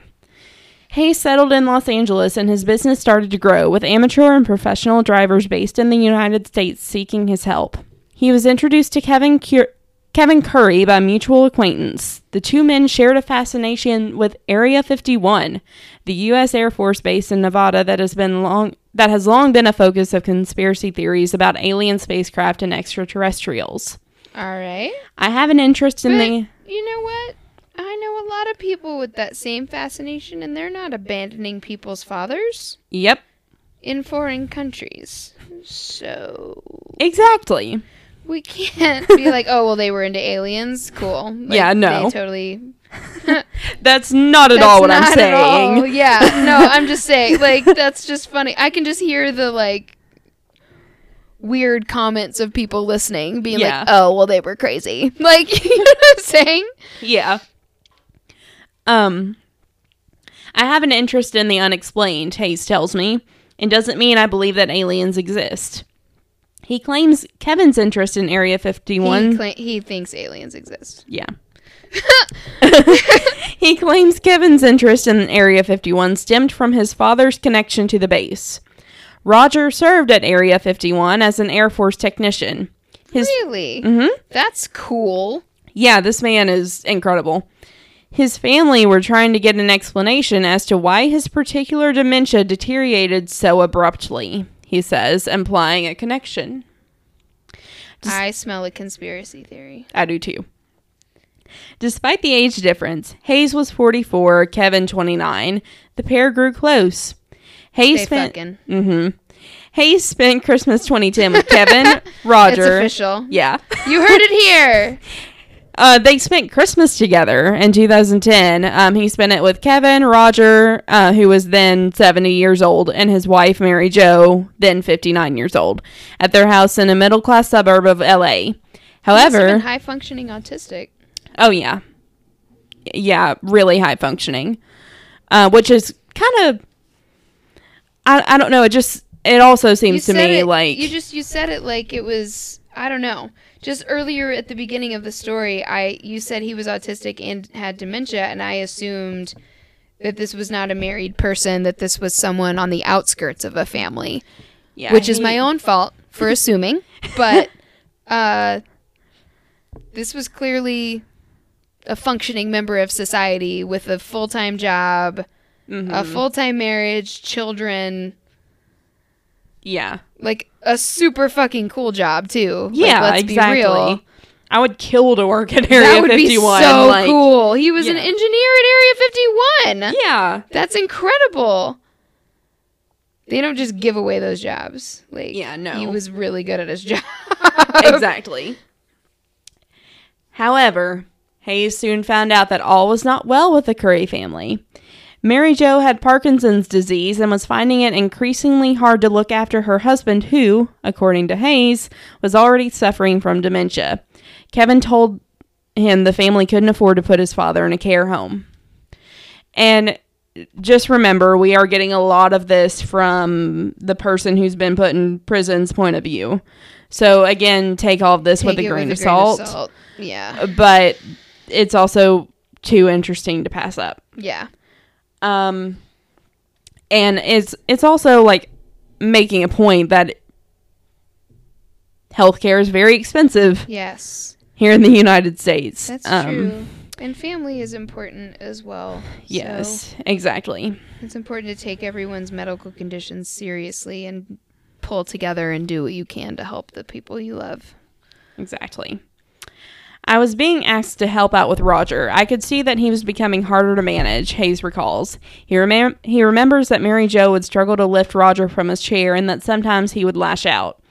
Hayes settled in Los Angeles and his business started to grow, with amateur and professional drivers based in the United States seeking his help. He was introduced to Kevin Cur- Kevin Curry by mutual acquaintance. The two men shared a fascination with Area 51, the U.S. Air Force base in Nevada that has been long that has long been a focus of conspiracy theories about alien spacecraft and extraterrestrials. All right. I have an interest in But the you know what? I know a lot of people with that same fascination, and they're not abandoning people's fathers Yep, in foreign countries. So exactly. We can't be like, oh well, they were into aliens. Cool. Like, Yeah, no. They totally. That's not at That's all what I'm not at all- saying. Yeah. No, I'm just saying. Like that's just funny. I can just hear the like weird comments of people listening being Yeah. like, "Oh, well, they were crazy." Like, you know what I'm saying? Yeah. Um, I have an interest in the unexplained, Hayes tells me, and doesn't mean I believe that aliens exist. He claims Kevin's interest in Area 51. He, cla- he thinks aliens exist. yeah. he claims Kevin's interest in Area 51 stemmed from his father's connection to the base. Roger served at Area 51 as an Air Force technician. His really? Mhm. That's cool. Yeah, this man is incredible. His family were trying to get an explanation as to why his particular dementia deteriorated so abruptly, he says, implying a connection. Just- I smell a conspiracy theory. I do too. Despite the age difference, Hayes was 44, Kevin 29. The pair grew close. Hayes They spent fucking. hmm Hayes spent Christmas 2010 with Kevin, Roger. It's official. Yeah. You heard it here. Uh, they spent Christmas together in 2010. Um, he spent it with Kevin, Roger, uh, who was then 70 years old, and his wife, Mary Jo, then 59 years old, at their house in a middle class suburb of LA. However, high functioning autistic. oh, yeah. Yeah, really high functioning. Uh, which is kind of, I, I don't know, it just, it also You seems to me it- like you just you said it like it was I don't know. Just earlier at the beginning of the story, I you said he was autistic and had dementia, and I assumed that this was not a married person, that this was someone on the outskirts of a family, yeah, which is my own fault for assuming. But uh, this was clearly a functioning member of society with a full time job, Mhm. a full time marriage, children yeah, like a super fucking cool job too. Like, yeah, let's exactly. be real. I would kill to work at Area that would 51. be so like, cool. He was an engineer at Area 51. Yeah, That's incredible. They don't just give away those jobs. Like, Yeah, no. he was really good at his job. exactly. However, Hayes soon found out that all was not well with the Curry family. Mary Jo had Parkinson's disease and was finding it increasingly hard to look after her husband, who, according to Hayes, was already suffering from dementia. Kevin told him the family couldn't afford to put his father in a care home. And just remember, we are getting a lot of this from the person who's been put in prison's point of view. So, again, take all of this with a grain, with of, salt, salt. Yeah. But it's also too interesting to pass up. Yeah. Um, and it's it's also like making a point that healthcare is very expensive Yes. here in the United States. That's Um, true. And family is important as well. So Yes, exactly. it's important to take everyone's medical conditions seriously and pull together and do what you can to help the people you love. Exactly. I was being asked to help out with Roger. I could see that he was becoming harder to manage, Hayes recalls. He, remem- he remembers that Mary Jo would struggle to lift Roger from his chair and that sometimes he would lash out.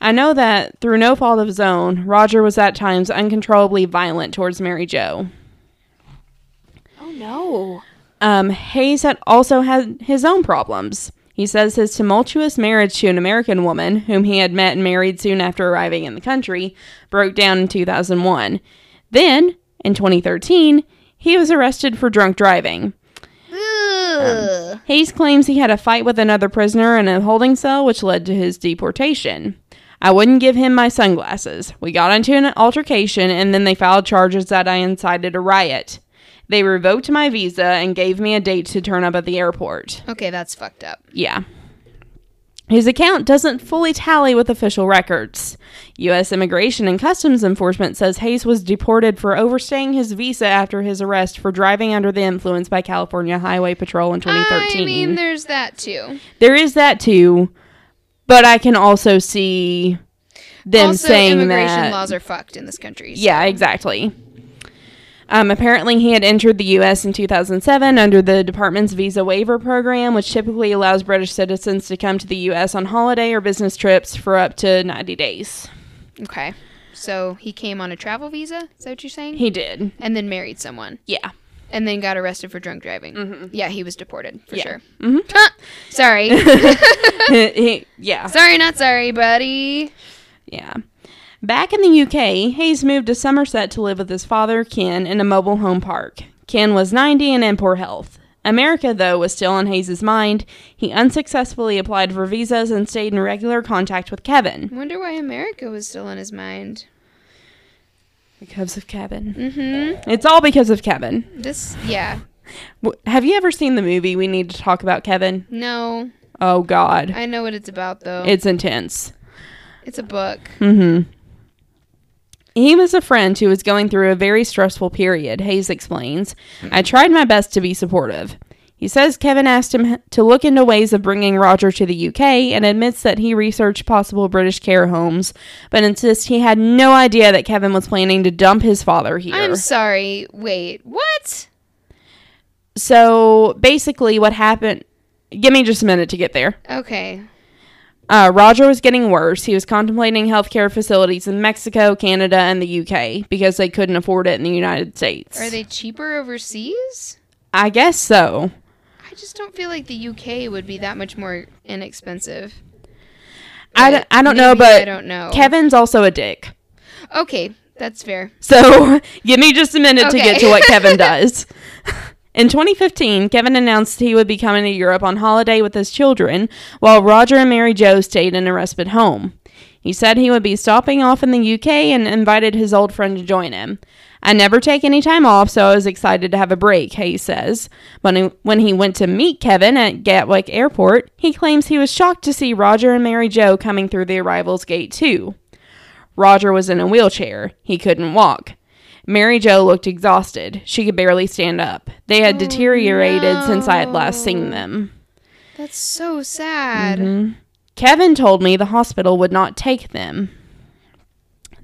I know that, through no fault of his own, Roger was at times uncontrollably violent towards Mary Jo. Oh no. Um, Hayes had also had his own problems. He says his tumultuous marriage to an American woman, whom he had met and married soon after arriving in the country, broke down in 2001. Then, in 2013, he was arrested for drunk driving. Ugh. Um, Hayes claims he had a fight with another prisoner in a holding cell, which led to his deportation. I wouldn't give him my sunglasses. We got into an altercation, and then they filed charges that I incited a riot. They revoked my visa and gave me a date to turn up at the airport. okay, that's fucked up. Yeah. His account doesn't fully tally with official records. U.S. Immigration and Customs Enforcement says Hayes was deported for overstaying his visa after his arrest for driving under the influence by California Highway Patrol in 2013. I mean, there's that too. there is that too, but I can also see them also, saying immigration that. laws are fucked in this country. so- Yeah, exactly. Um, apparently, he had entered the U.S. in 2007 under the department's visa waiver program, which typically allows British citizens to come to the U.S. on holiday or business trips for up to 90 days. Okay. So he came on a travel visa. Is that what you're saying? He did. and then married someone, Yeah. and then got arrested for drunk driving. Yeah, he was deported for Yeah. sure. Mhm. Sorry. He- yeah. sorry, not sorry, buddy. Yeah. Back in the UK, Hayes moved to Somerset to live with his father, Ken, in a mobile home park. Ken was 90 and in poor health. America, though, was still on Hayes' mind. He unsuccessfully applied for visas and stayed in regular contact with Kevin. Wonder why America was still in his mind. Because of Kevin. Mm-hmm. It's all because of Kevin. This, yeah. Have you ever seen the movie We Need to Talk About Kevin? No, Oh, God. I know what it's about though. It's intense. it's a book. Mm-hmm. He was a friend who was going through a very stressful period, Hayes explains. I tried my best to be supportive. He says Kevin asked him to look into ways of bringing Roger to the UK and admits that he researched possible British care homes, but insists he had no idea that Kevin was planning to dump his father here. I'm sorry. Wait, what? so basically, what happened. Give me just a minute to get there. Okay. Uh, Roger was getting worse. He was contemplating healthcare facilities in Mexico, Canada, and the UK because they couldn't afford it in the United States. Are they cheaper overseas? I guess so. I just don't feel like the UK would be that much more inexpensive. I, d- I don't know, but I don't know. Kevin's also a dick. Okay, that's fair. So give me just a minute to get to what Kevin does. In 2015, Kevin announced he would be coming to Europe on holiday with his children, while Roger and Mary Jo stayed in a respite home. He said he would be stopping off in the UK and invited his old friend to join him. I never take any time off, so I was excited to have a break, Hayes says. When he, when he went to meet Kevin at Gatwick Airport, he claims he was shocked to see Roger and Mary Jo coming through the arrivals gate, too. Roger was in a wheelchair. He couldn't walk. Mary Jo looked exhausted. She could barely stand up. They had Oh, deteriorated since I had last seen them. That's so sad. Mhm. Kevin told me the hospital would not take them.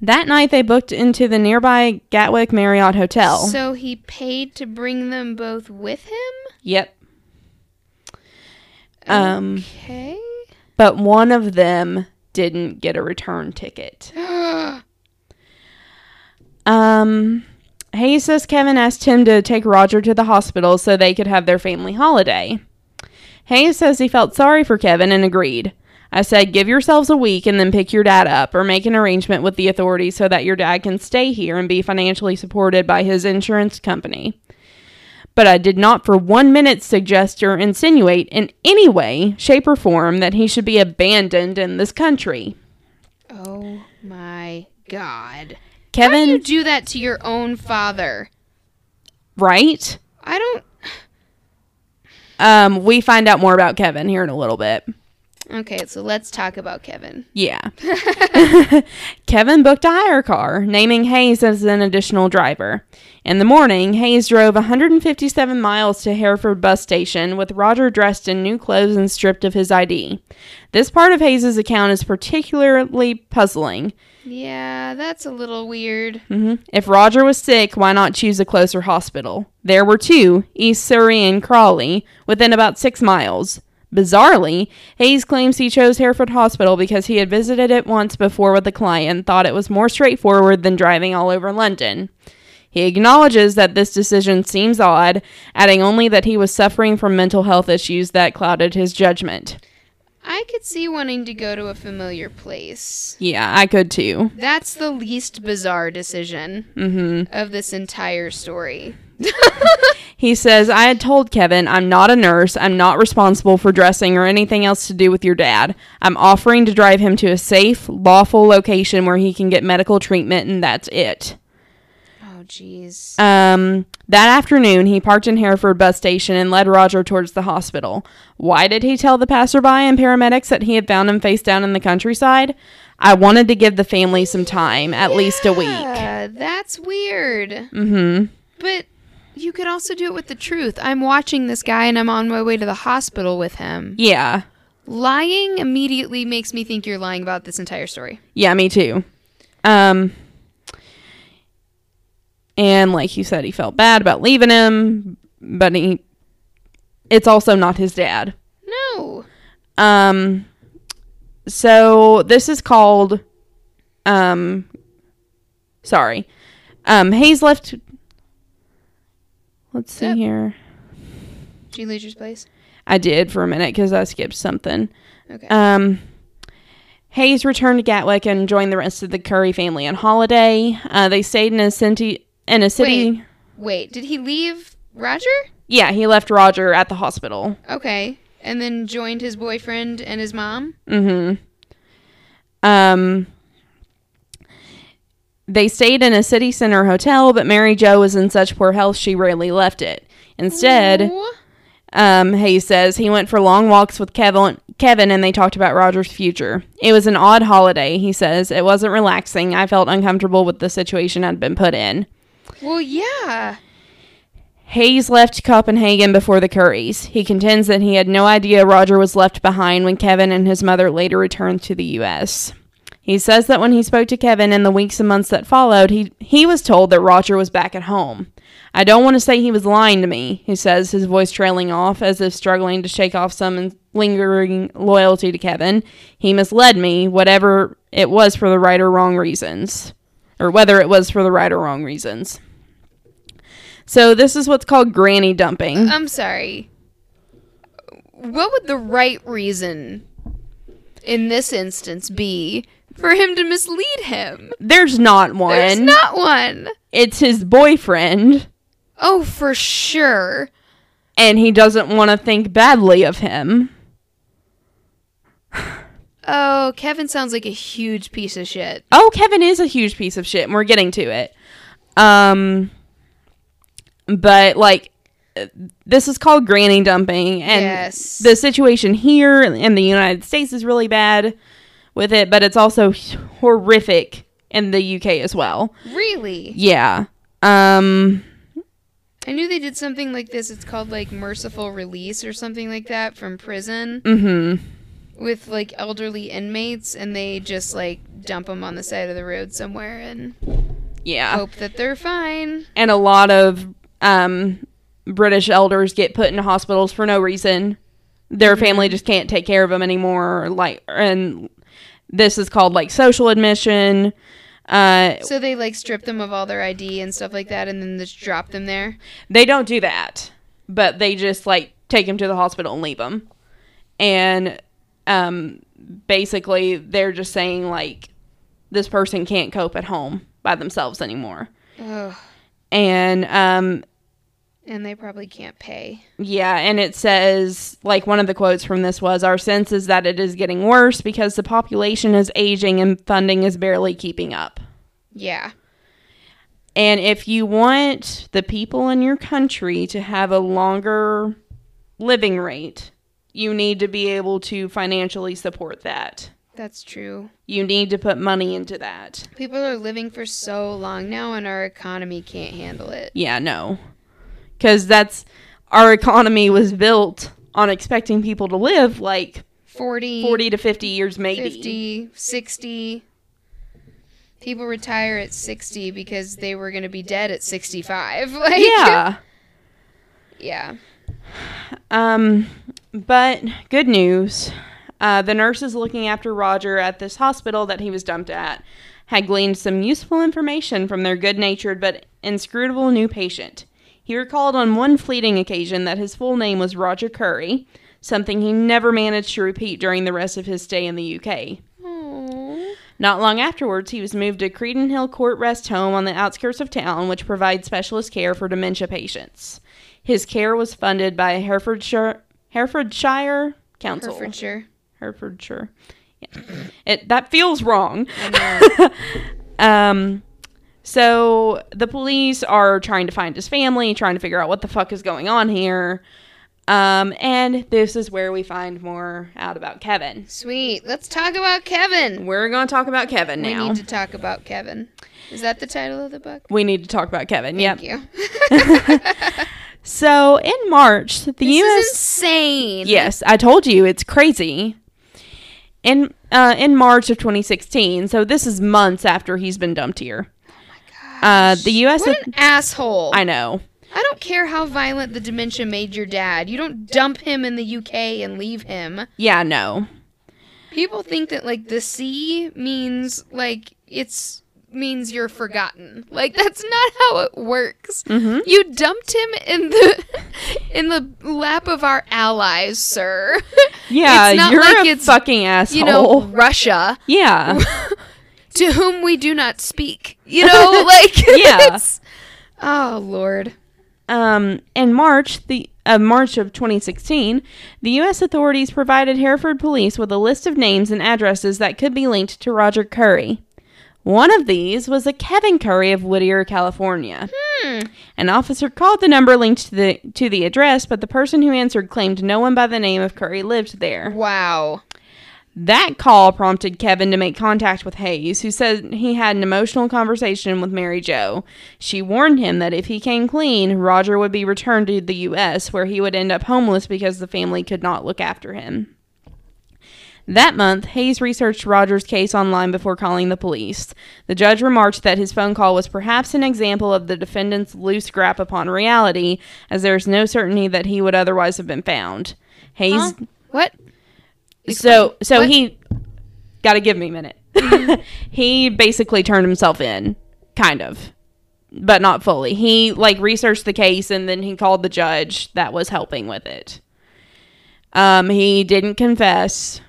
That night, they booked into the nearby Gatwick Marriott Hotel. So he paid to bring them both with him? yep. Um, Okay. but one of them didn't get a return ticket. Um, Hayes says Kevin asked him to take Roger to the hospital so they could have their family holiday. Hayes says he felt sorry for Kevin and agreed. I said, give yourselves a week and then pick your dad up or make an arrangement with the authorities so that your dad can stay here and be financially supported by his insurance company. But I did not for one minute suggest or insinuate in any way, shape, or form that he should be abandoned in this country. oh my god. How do Kevin, you do that to your own father? right? I don't. Um, we find out more about Kevin here in a little bit. Okay, so let's talk about Kevin. Yeah. Kevin booked a hire car, naming Hayes as an additional driver. In the morning, Hayes drove 157 miles to Hereford bus station with Roger dressed in new clothes and stripped of his ID. This part of Hayes's account is particularly puzzling. Yeah, that's a little weird. hmm If Roger was sick, why not choose a closer hospital? There were two, East Surrey and Crawley, within about six miles. Bizarrely, Hayes claims he chose Hereford Hospital because he had visited it once before with a client and thought it was more straightforward than driving all over London. He acknowledges that this decision seems odd, adding only that he was suffering from mental health issues that clouded his judgment. I could see wanting to go to a familiar place. Yeah, I could too. That's the least bizarre decision Mm-hmm. of this entire story. He says, I had told Kevin, I'm not a nurse. I'm not responsible for dressing or anything else to do with your dad. I'm offering to drive him to a safe, lawful location where he can get medical treatment, and that's it. Jeez. Um, that afternoon, he parked in Hereford bus station and led Roger towards the hospital. Why did he tell the passerby and paramedics that he had found him face down in the countryside? I wanted to give the family some time, at least a week. That's weird. Mm-hmm. But you could also do it with the truth. I'm watching this guy and I'm on my way to the hospital with him. Yeah. Lying immediately makes me think you're lying about this entire story. Yeah, me too. Um and like you said, he felt bad about leaving him, but he it's also not his dad. No. Um so this is called um sorry. Um Hayes left Let's see Yep. here. Did you lose your place? I did for a minute cuz I skipped something. Okay. Um, Hayes returned to Gatwick and joined the rest of the Curry family on holiday. Uh, they stayed in a. In a city. Wait, did he leave Roger? Yeah, he left Roger at the hospital. Okay. And then joined his boyfriend and his mom? Mm-hmm. Um, they stayed in a city center hotel, but Mary Jo was in such poor health she rarely left it. Instead. Um, Hayes says he went for long walks with Kevin, Kevin, and they talked about Roger's future. It was an odd holiday, he says. It wasn't relaxing. I felt uncomfortable with the situation I'd been put in. Well, yeah. Hayes left Copenhagen before the Currys. He contends that he had no idea Roger was left behind when Kevin and his mother later returned to the U.S. He says that when he spoke to Kevin in the weeks and months that followed, he, he was told that Roger was back at home. I don't want to say he was lying to me, he says, his voice trailing off as if struggling to shake off some lingering loyalty to Kevin. He misled me, whatever it was for the right or wrong reasons. Or whether it was for the right or wrong reasons. So this is what's called granny dumping. Uh, I'm sorry. What would the right reason in this instance be for him to mislead him? There's not one. There's not one. it's his boyfriend. Oh, for sure. and he doesn't want to think badly of him. Oh, Kevin sounds like a huge piece of shit. Oh, Kevin is a huge piece of shit, and we're getting to it. Um, but like, uh, this is called granny dumping, and Yes. the situation here in the United States is really bad with it, but it's also horrific in the UK as well. Really? Yeah. Um. I knew they did something like this. It's called like merciful release or something like that from prison hmm with like elderly inmates, and they just like dump them on the side of the road somewhere and Yeah. hope that they're fine. and a lot of um, British elders get put into hospitals for no reason. Their family just can't take care of them anymore. Like, and this is called like social admission. Uh, So they like strip them of all their ID and stuff like that, and then just drop them there. they don't do that, but they just like take them to the hospital and leave them. And um, basically, they're just saying like this person can't cope at home by themselves anymore. Ugh. And um, And they probably can't pay. Yeah, and it says, like, one of the quotes from this was Our sense is that it is getting worse because the population is aging and funding is barely keeping up. Yeah. And if you want the people in your country to have a longer living rate, you need to be able to financially support that. That's true. You need to put money into that. People are living for so long now, and our economy can't handle it. Yeah, no. Because that's our economy was built on expecting people to live like 40, 40 to 50 years, maybe. 50, 60. People retire at 60 because they were going to be dead at 65. Like, Yeah. Yeah. Um, but good news. Uh, the nurses looking after Roger at this hospital that he was dumped at had gleaned some useful information from their good natured but inscrutable new patient. He recalled on one fleeting occasion that his full name was Roger Curry, something he never managed to repeat during the rest of his stay in the UK. Aww. Not long afterwards, he was moved to Credenhill Court Rest Home on the outskirts of town, which provides specialist care for dementia patients. His care was funded by Herefordshire, Herefordshire Council. Herefordshire. Herefordshire. Yeah. It that feels wrong. Um, so the police are trying to find his family, trying to figure out what the fuck is going on here. Um, and this is where we find more out about Kevin. Sweet. Let's talk about Kevin. We're going to talk about Kevin now. We need to talk about Kevin. Is that the title of the book? we need to talk about Kevin. Yep. You. So in March, the this U.S. is insane. Yes, I told you it's crazy. In uh, in March of 2016, so this is months after he's been dumped here. Oh my gosh. Uh, the U.S. What an asshole. I know. I don't care how violent the dementia made your dad. You don't dump him in the UK and leave him. Yeah, no. People think that like the C means like it's means you're forgotten. Like that's not how it works. Mhm. You dumped him in the in the lap of our allies, sir. Yeah, you're like a it's, fucking asshole. You know, Russia, yeah, to whom we do not speak. You know, like Yeah. it's- Oh Lord. um, in March, the uh, March of 2016, the U.S. authorities provided Hereford police with a list of names and addresses that could be linked to Roger Curry. One of these was a Kevin Curry of Whittier, California. Hmm. An officer called the number linked to the to the address, but the person who answered claimed no one by the name of Curry lived there. Wow. That call prompted Kevin to make contact with Hayes, who said he had an emotional conversation with Mary Jo. She warned him that if he came clean, Roger would be returned to the U.S., where he would end up homeless because the family could not look after him. That month, Hayes researched Roger's case online before calling the police. The judge remarked that his phone call was perhaps an example of the defendant's loose grasp upon reality, as there is no certainty that he would otherwise have been found. Hayes Huh? What? so so What? he got to give me a minute. he basically turned himself in, kind of, but not fully. He like researched the case and then he called the judge that was helping with it. Um, he didn't confess.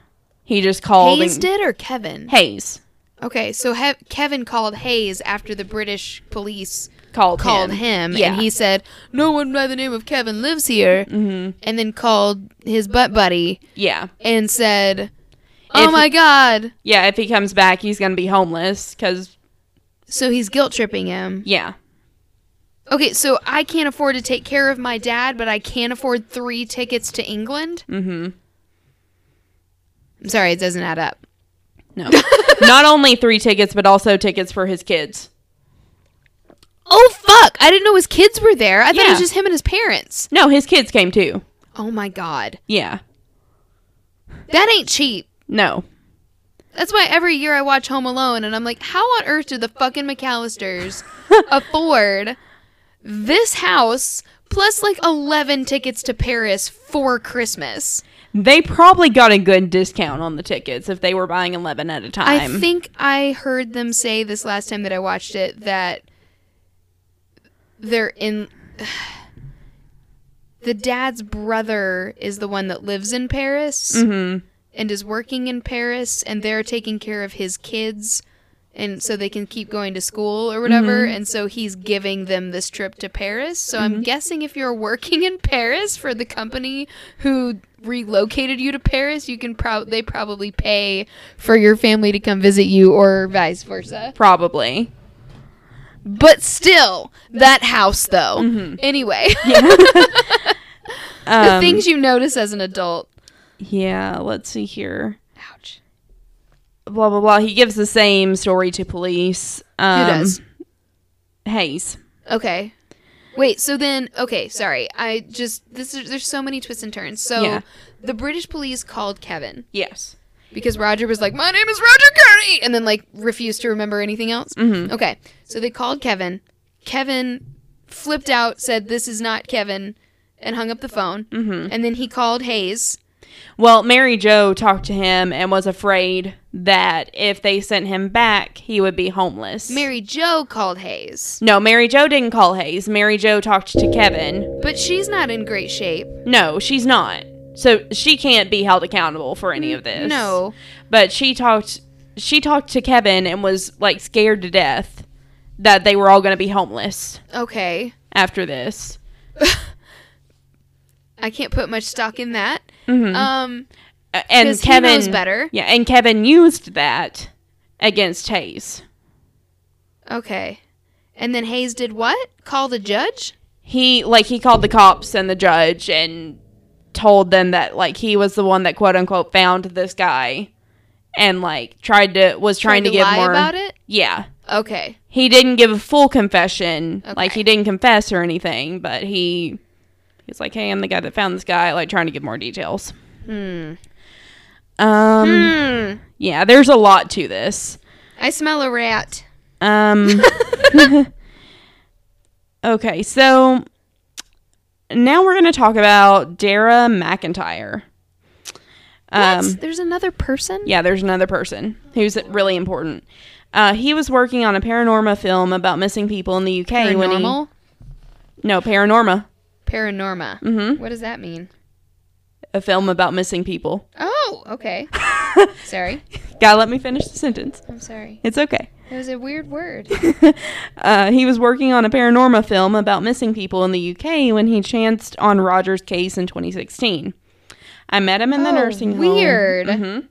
He just called Hayes and- did or Kevin? Hayes. Okay, so he- Kevin called Hayes after the British police called called him. him, Yeah. and he said, "No one by the name of Kevin lives here," hmm and then called his butt buddy Yeah. and said, "Oh If- my god!" Yeah, if he comes back, he's going to be homeless cuz So he's guilt tripping him. yeah. Okay, so I can't afford to take care of my dad, but I can't afford three tickets to England. Mhm. Sorry, it doesn't add up. No. Not only 3 tickets but also tickets for his kids. Oh fuck! I didn't know his kids were there. I thought it Yeah. was just him and his parents. No, his kids came too. Oh my god, Yeah. that ain't cheap. No. That's why every year I watch Home Alone and I'm like, how on earth do the fucking McAllisters afford this house plus like 11 tickets to Paris for Christmas? They probably got a good discount on the tickets if they were buying 11 at a time. I think I heard them say this last time that I watched it that they're in. The dad's brother is the one that lives in Paris Mhm. and is working in Paris, and they're taking care of his kids, and so they can keep going to school or whatever. And so he's giving them this trip to Paris. So I'm guessing if you're working in Paris for the company who relocated you to Paris, you can pro- they probably pay for your family to come visit you, or vice versa. Probably. But still, that house though. Anyway, the Um, things you notice as an adult. Yeah, let's see here. Ouch. Blah blah blah. He gives the same story to police. Um, Who does? Hayes. Okay. Wait, so then okay, sorry. I just this is there's so many twists and turns. So Yeah. the British police called Kevin Yes. because Roger was like, "My name is Roger Kearney," and then like refused to remember anything else. Mhm. Okay. So they called Kevin. Kevin flipped out, said this is not Kevin and hung up the phone. Mhm. And then he called Hayes. Well, Mary Jo talked to him and was afraid that if they sent him back, he would be homeless. Mary Jo called Hayes. no, Mary Jo didn't call Hayes. Mary Jo talked to Kevin. But she's not in great shape. No, she's not. So she can't be held accountable for any of this. No. But she talked she talked to Kevin and was like scared to death that they were all going to be homeless Okay. after this. I can't put much stock in that. Mhm. Um Uh, and Kevin knows better. Yeah, and Kevin used that against Hayes. Okay. And then Hayes did what? Call the judge? He like he called the cops and the judge and told them that like he was the one that quote unquote found this guy and like tried to was trying Tried to, give more about it? Yeah. Okay. He didn't give a full confession. Like he didn't confess or anything, but he he's like, "Hey, I'm the guy that found this guy," like trying to give more details. Hmm. Um Hmm. yeah, there's a lot to this. I smell a rat. Um Okay, so now we're going to talk about Dara McIntyre. Um what? There's another person? yeah, there's another person who's really important. Uh, he was working on a paranorma film about missing people in the UK when he no paranorma, Paranorma. Mhm. What does that mean? a film about missing people. Oh, okay. sorry. Gotta let me finish the sentence. I'm sorry. It's okay. It was a weird word. uh, he was working on a paranorma film about missing people in the UK when he chanced on Roger's case in 2016. I met him in the Oh, nursing weird. home. Mhm.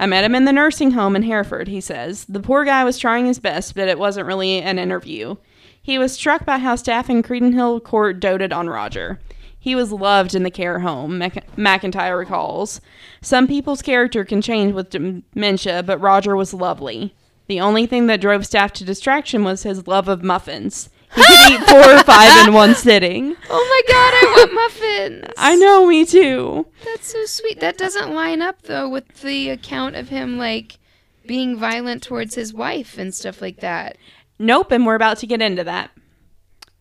I met him in the nursing home in Hereford, he says. The poor guy was trying his best, but it wasn't really an interview. He was struck by how staff in Credenhill Court doted on Roger. He was loved in the care home, Mac- McIntyre recalls. Some people's character can change with dementia, but Roger was lovely. The only thing that drove staff to distraction was his love of muffins. He could eat four or five in one sitting. oh my god, I want muffins. I know, me too. That's so sweet. That doesn't line up though with the account of him like being violent towards his wife and stuff like that. Nope, and we're about to get into that.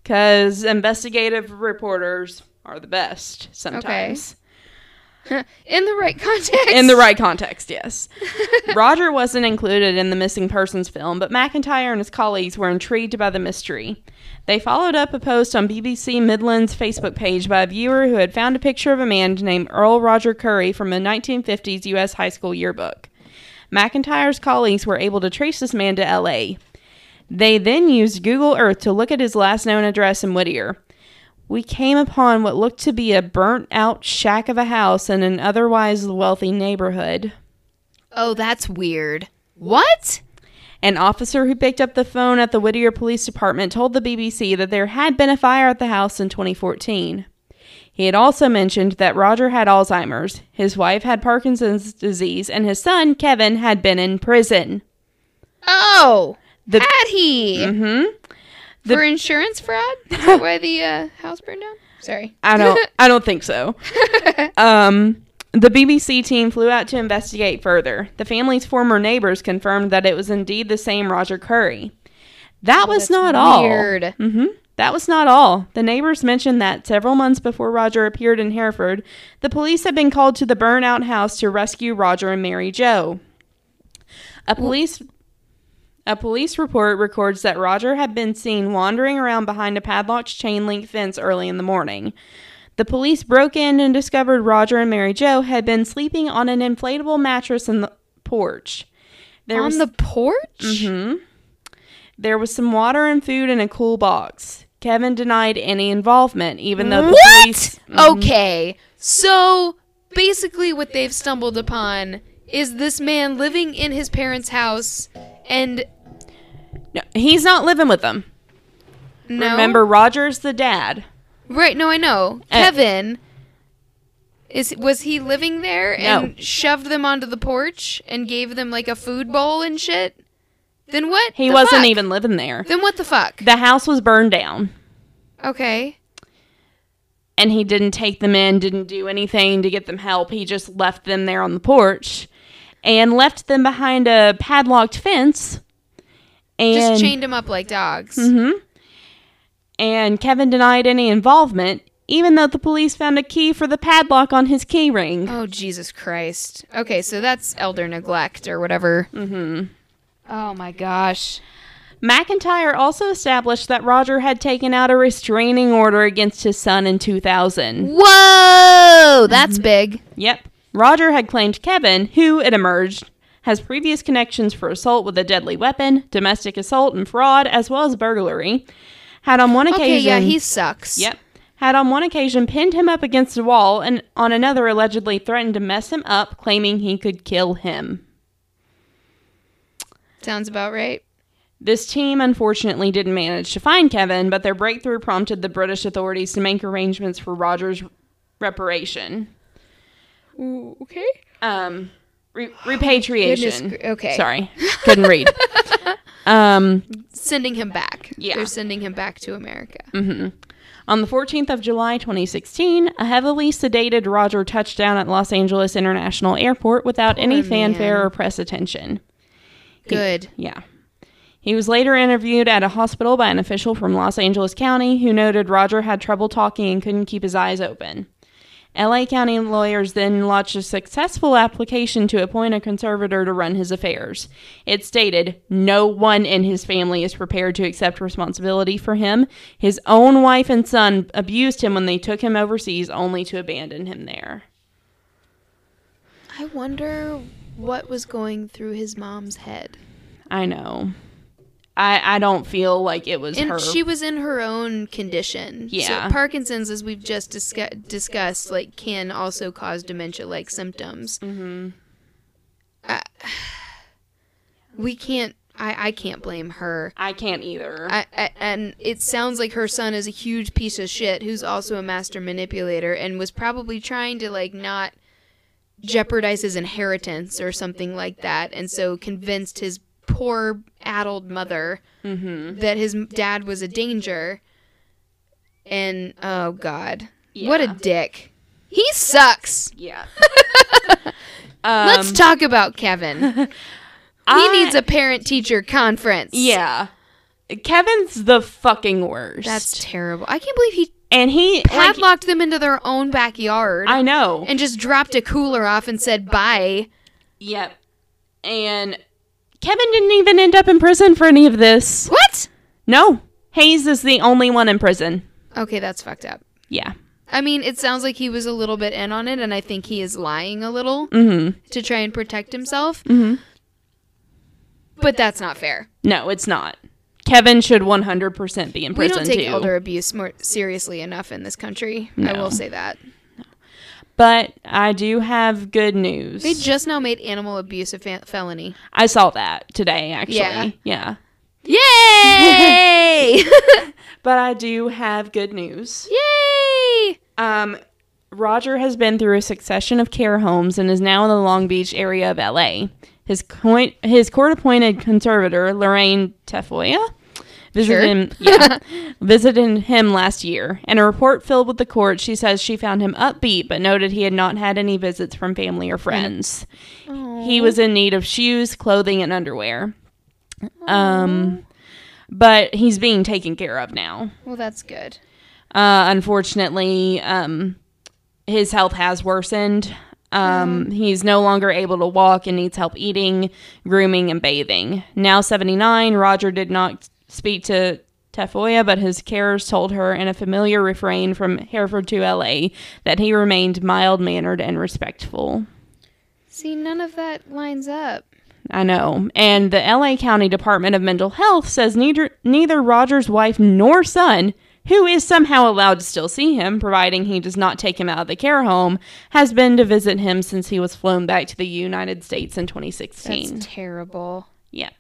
Because investigative reporters are the best sometimes. Okay. In the right context. In the right context, yes. Roger wasn't included in the missing persons film, but McIntyre and his colleagues were intrigued by the mystery. They followed up a post on BBC Midland's Facebook page by a viewer who had found a picture of a man named Earl Roger Curry from a 1950s U.S. high school yearbook. McIntyre's colleagues were able to trace this man to L.A. They then used Google Earth to look at his last known address in Whittier. We came upon what looked to be a burnt out shack of a house in an otherwise wealthy neighborhood. Oh, that's weird. What? An officer who picked up the phone at the Whittier Police Department told the BBC that there had been a fire at the house in 2014. He had also mentioned that Roger had Alzheimer's, his wife had Parkinson's disease, and his son, Kevin, had been in prison. Oh, The- had he? hmm The- For insurance fraud? Is that why the uh, house burned down? Sorry. I don't I don't think so. Um the BBC team flew out to investigate further. The family's former neighbors confirmed that it was indeed the same Roger Curry. That was that's not all. weird. hmm That was not all. The neighbors mentioned that several months before Roger appeared in Hereford, the police had been called to the burnout house to rescue Roger and Mary Jo. A police a police report records that Roger had been seen wandering around behind a padlocked chain link fence early in the morning. The police broke in and discovered Roger and Mary Jo had been sleeping on an inflatable mattress in the porch. There On was the porch? Mhm. There was some water and food in a cool box. Kevin denied any involvement, even though the What? police. Mhm. Okay. So basically, what they've stumbled upon is this man living in his parents' house and No, he's not living with them. no. Remember, Roger's the dad. Right, no, I know. Uh, Kevin is was he living there and No. shoved them onto the porch and gave them like a food bowl and shit? Then what? He the wasn't fuck? even living there. Then what the fuck? The house was burned down, Okay. and he didn't take them in, didn't do anything to get them help. He just left them there on the porch and left them behind a padlocked fence. And Just chained him up like dogs. Mm-hmm. And Kevin denied any involvement, even though the police found a key for the padlock on his key ring. Oh Jesus Christ. Okay, so that's elder neglect or whatever. Mm-hmm. Oh my gosh. McIntyre also established that Roger had taken out a restraining order against his son in 2000. Whoa, that's big. Yep. Roger had claimed Kevin, who, it emerged, has previous connections for assault with a deadly weapon, domestic assault, and fraud, as well as burglary, had on one occasion. Okay, yeah, he sucks. Yep. Had on one occasion pinned him up against a wall and on another allegedly threatened to mess him up, claiming he could kill him. Sounds about right. This team unfortunately didn't manage to find Kevin, but their breakthrough prompted the British authorities to make arrangements for Roger's reparation. Okay. Um, re- repatriation. Goodness okay. Sorry, couldn't read. um, Sending him back. Yeah. They're sending him back to America. mhm. On the 14th of July 2016, a heavily sedated Roger touched down at Los Angeles International Airport without any Poor fanfare man. or press attention. Good. Yeah. He was later interviewed at a hospital by an official from Los Angeles County who noted Roger had trouble talking and couldn't keep his eyes open. LA County lawyers then lodged a successful application to appoint a conservator to run his affairs. It stated, No one in his family is prepared to accept responsibility for him. His own wife and son abused him when they took him overseas only to abandon him there. I wonder what was going through his mom's head. I know. I, I don't feel like it was And her. she was in her own condition. Yeah. So Parkinson's, as we've just discu- discussed, like can also cause dementia-like symptoms. hmm I, We can't. I, I can't blame her. I can't either. I, I, and it sounds like her son is a huge piece of shit who's also a master manipulator and was probably trying to like not jeopardize his inheritance or something like that and so convinced his poor addled mother mm-hmm. that his dad was a danger and oh god what a dick he sucks Yeah. let's Um, talk about kevin he I- needs a parent teacher conference Yeah. Kevin's the fucking worst. that's terrible i can't believe he and he like, padlocked them into their own backyard I know. and just dropped a cooler off and said bye. yep. And Kevin didn't even end up in prison for any of this. What? No. Hayes is the only one in prison. Okay, that's fucked up. Yeah. I mean, it sounds like he was a little bit in on it, and I think he is lying a little Mm-hmm. to try and protect himself. Mm-hmm. But that's not fair. No, it's not. Kevin should 100% be in we prison don't take too. elder abuse more seriously enough in this country. I will say that. But I do have good news. They just now made animal abuse a felony. I saw that today, actually. Yeah. yeah. Yay! But I do have good news. Yay! Um, Roger has been through a succession of care homes and is now in the Long Beach area of LA. His coin, his court-appointed conservator, Lorraine Tafoya, visited Sure. him. Yeah, visited him last year. In a report filled with the court, she says she found him upbeat, but noted he had not had any visits from family or friends. He was in need of shoes, clothing, and underwear. Um, but he's being taken care of now. Well, that's good. Uh, unfortunately, um, his health has worsened. Um, He's no longer able to walk and needs help eating, grooming, and bathing. Now 79, Roger did not speak to Tafoya, but his carers told her in a familiar refrain from Hereford to LA that he remained mild mannered and respectful. See, none of that lines up. I know. And the LA County Department of Mental Health says neither neither Roger's wife nor son, who is somehow allowed to still see him, providing he does not take him out of the care home, has been to visit him since he was flown back to the United States in 2016. That's terrible. yep.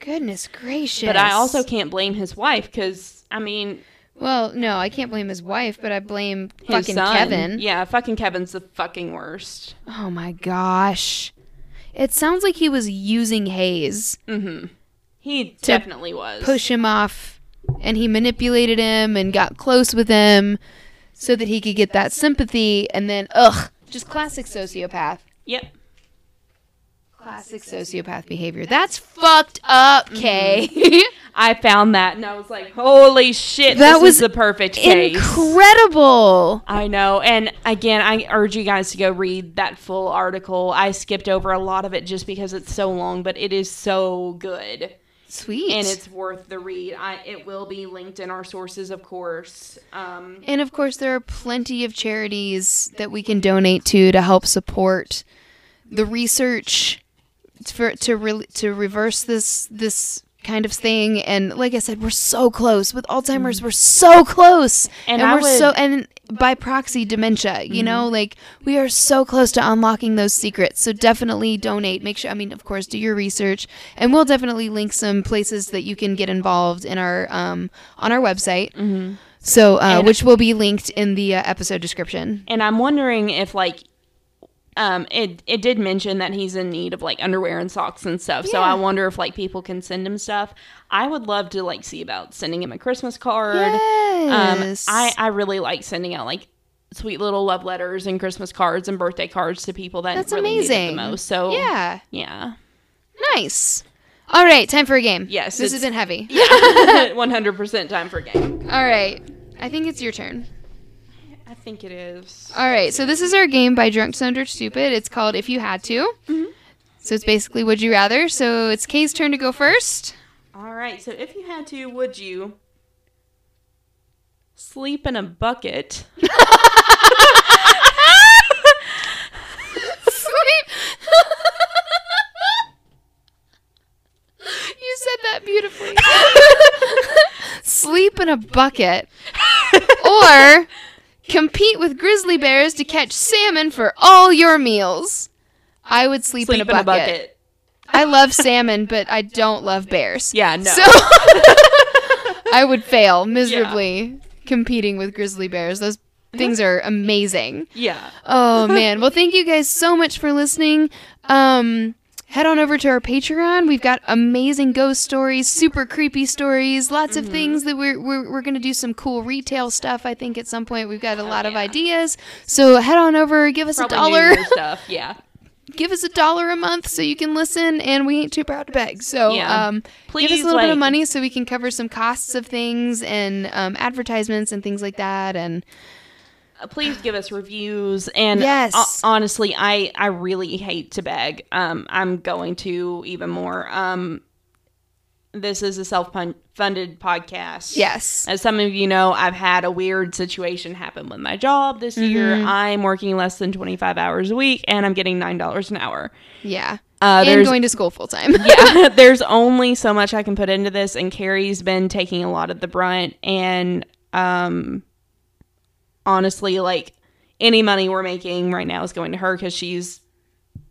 Goodness gracious. But I also can't blame his wife because I mean Well, no, I can't blame his wife, but I blame fucking son. Kevin. Yeah, fucking Kevin's the fucking worst. Oh my gosh. It sounds like he was using Hayes. Mm-hmm. He definitely was. push him off and he manipulated him and got close with him so that he could get that sympathy and then ugh just classic sociopath Yep. Classic sociopath behavior that's fucked up kay I found that and I was like, holy shit, That this was is the perfect case. incredible I know. And again, I urge you guys to go read that full article. I skipped over a lot of it just because it's so long, but it is so good. sweet And it's worth the read. I it will be linked in our sources, of course. Um, and of course there are plenty of charities that we can donate to to help support the research for to re- to reverse this this kind of thing. And like i said we're so close. With alzheimer's we're so close. And and, we're would- so and by proxy dementia you know? Like we are so close to unlocking those secrets. So definitely donate. Make sure i mean of course do your research. And we'll definitely link some places that you can get involved in our um on our website. So uh, which will be linked in the uh, episode description. And I'm wondering if like um it it did mention that he's in need of like underwear and socks and stuff. So I wonder if like people can send him stuff. I would love to like see about sending him a Christmas card. yes Um, I, I really like sending out like sweet little love letters and Christmas cards and birthday cards to people that That's really need it amazing. the most. So yeah yeah, nice all right time for a game Yes, this has been heavy one hundred percent time for a game. all right i think it's your turn think it is. All right, so this is our game by Drunk Stupid. It's called If You Had To. Mm-hmm. So it's basically Would You Rather. So it's Kay's turn to go first. All right. So if you had to, would you sleep in a bucket? Sleep. you said that beautifully. Sleep in a bucket. or compete with grizzly bears to catch salmon for all your meals. I would sleep, Sleep in, a bucket. I love salmon, but I don't love bears. Yeah. No. So I would fail miserably competing with grizzly bears. Those things are amazing. yeah. Oh man. Well, thank you guys so much for listening. Um head on over to our Patreon. We've got amazing ghost stories, super creepy stories, lots Mm-hmm. of things that we're we're, we're going to do some cool retail stuff I think at some point. We've got a lot of yeah. ideas. So head on over, give us Probably a dollar. Stuff. Yeah. give us a dollar a month so you can listen and we ain't too proud to beg so Yeah. um, give us a little bit of money so we can cover some costs of things and um, advertisements and things like that and please give us reviews and Yes. ho- honestly i i really hate to beg um i'm going to even more um this is a self-funded podcast. Yes. As some of you know, I've had a weird situation happen with my job this year. Mm-hmm. I'm working less than 25 hours a week and I'm getting $9 an hour. Yeah. Uh, and going to school full time. yeah, there's only so much I can put into this, and Carrie's been taking a lot of the brunt. And um, honestly, like any money we're making right now is going to her because she's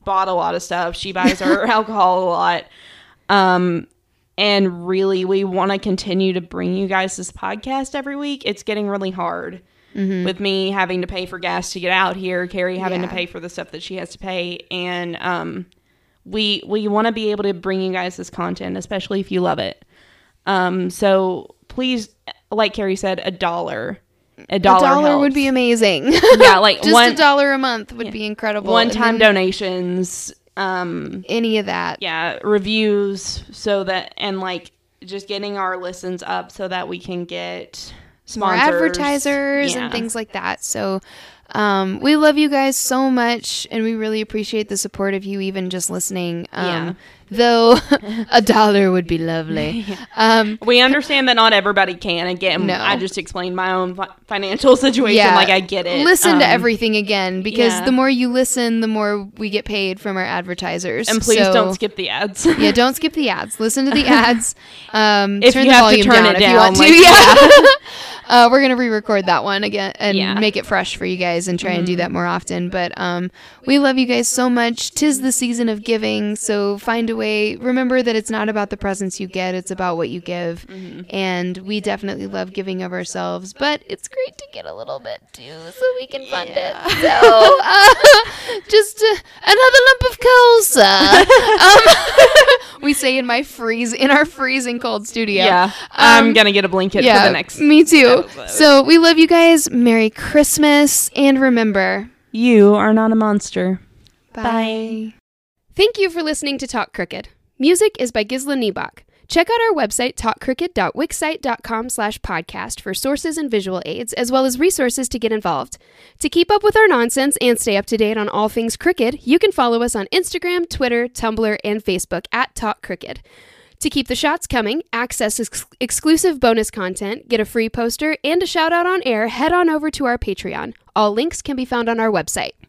bought a lot of stuff. She buys her alcohol a lot. Um, and really, we want to continue to bring you guys this podcast every week. It's getting really hard with me having to pay for gas to get out here, Carrie having Yeah. to pay for the stuff that she has to pay, and um, we we want to be able to bring you guys this content, especially if you love it. Um, so please, like Carrie said, a dollar, a A dollar, dollar would be amazing. yeah, like Just one a dollar a month would be incredible. One time donations. Um, Any of that. yeah, reviews so that and like just getting our listens up so that we can get more advertisers Yeah. and things like that. So um, we love you guys so much, and we really appreciate the support of you even just listening. Um, Yeah. Though a dollar would be lovely. Um, We understand that not everybody can. Again, No. I just explained my own fi- financial situation. yeah, Like I get it. Listen to Um, everything again because yeah. the more you listen, the more we get paid from our advertisers. and please So- don't skip the ads. yeah, don't skip the ads. Listen to the ads. Um, If turn you the have to volume turn down it if you want down, to. like, Yeah. uh, we're gonna re-record that one again and Yeah. make it fresh for you guys and try and Mm-hmm. do that more often. But um, we love you guys so much. Tis the season of giving, so find a way. Remember that it's not about the presents you get; it's about what you give. Mm-hmm. And we definitely love giving of ourselves, but it's great to get a little bit too, so we can fund it. So uh, just uh, another lump of coal, um, we say in my freeze in our freezing cold studio. yeah, I'm Um, gonna get a blanket yeah, for the next. me too. episode. So we love you guys. Merry Christmas, and remember, You are not a monster. bye. Thank you for listening to Talk Crooked. Music is by Gisla Niebach. Check out our website, talkcrooked.wixsite.com slash podcast for sources and visual aids, as well as resources to get involved. To keep up with our nonsense and stay up to date on all things crooked, you can follow us on Instagram, Twitter, Tumblr, and Facebook at Talk Crooked. To keep the shots coming, access ex- exclusive bonus content, get a free poster, and a shout out on air, head on over to our Patreon. All links can be found on our website.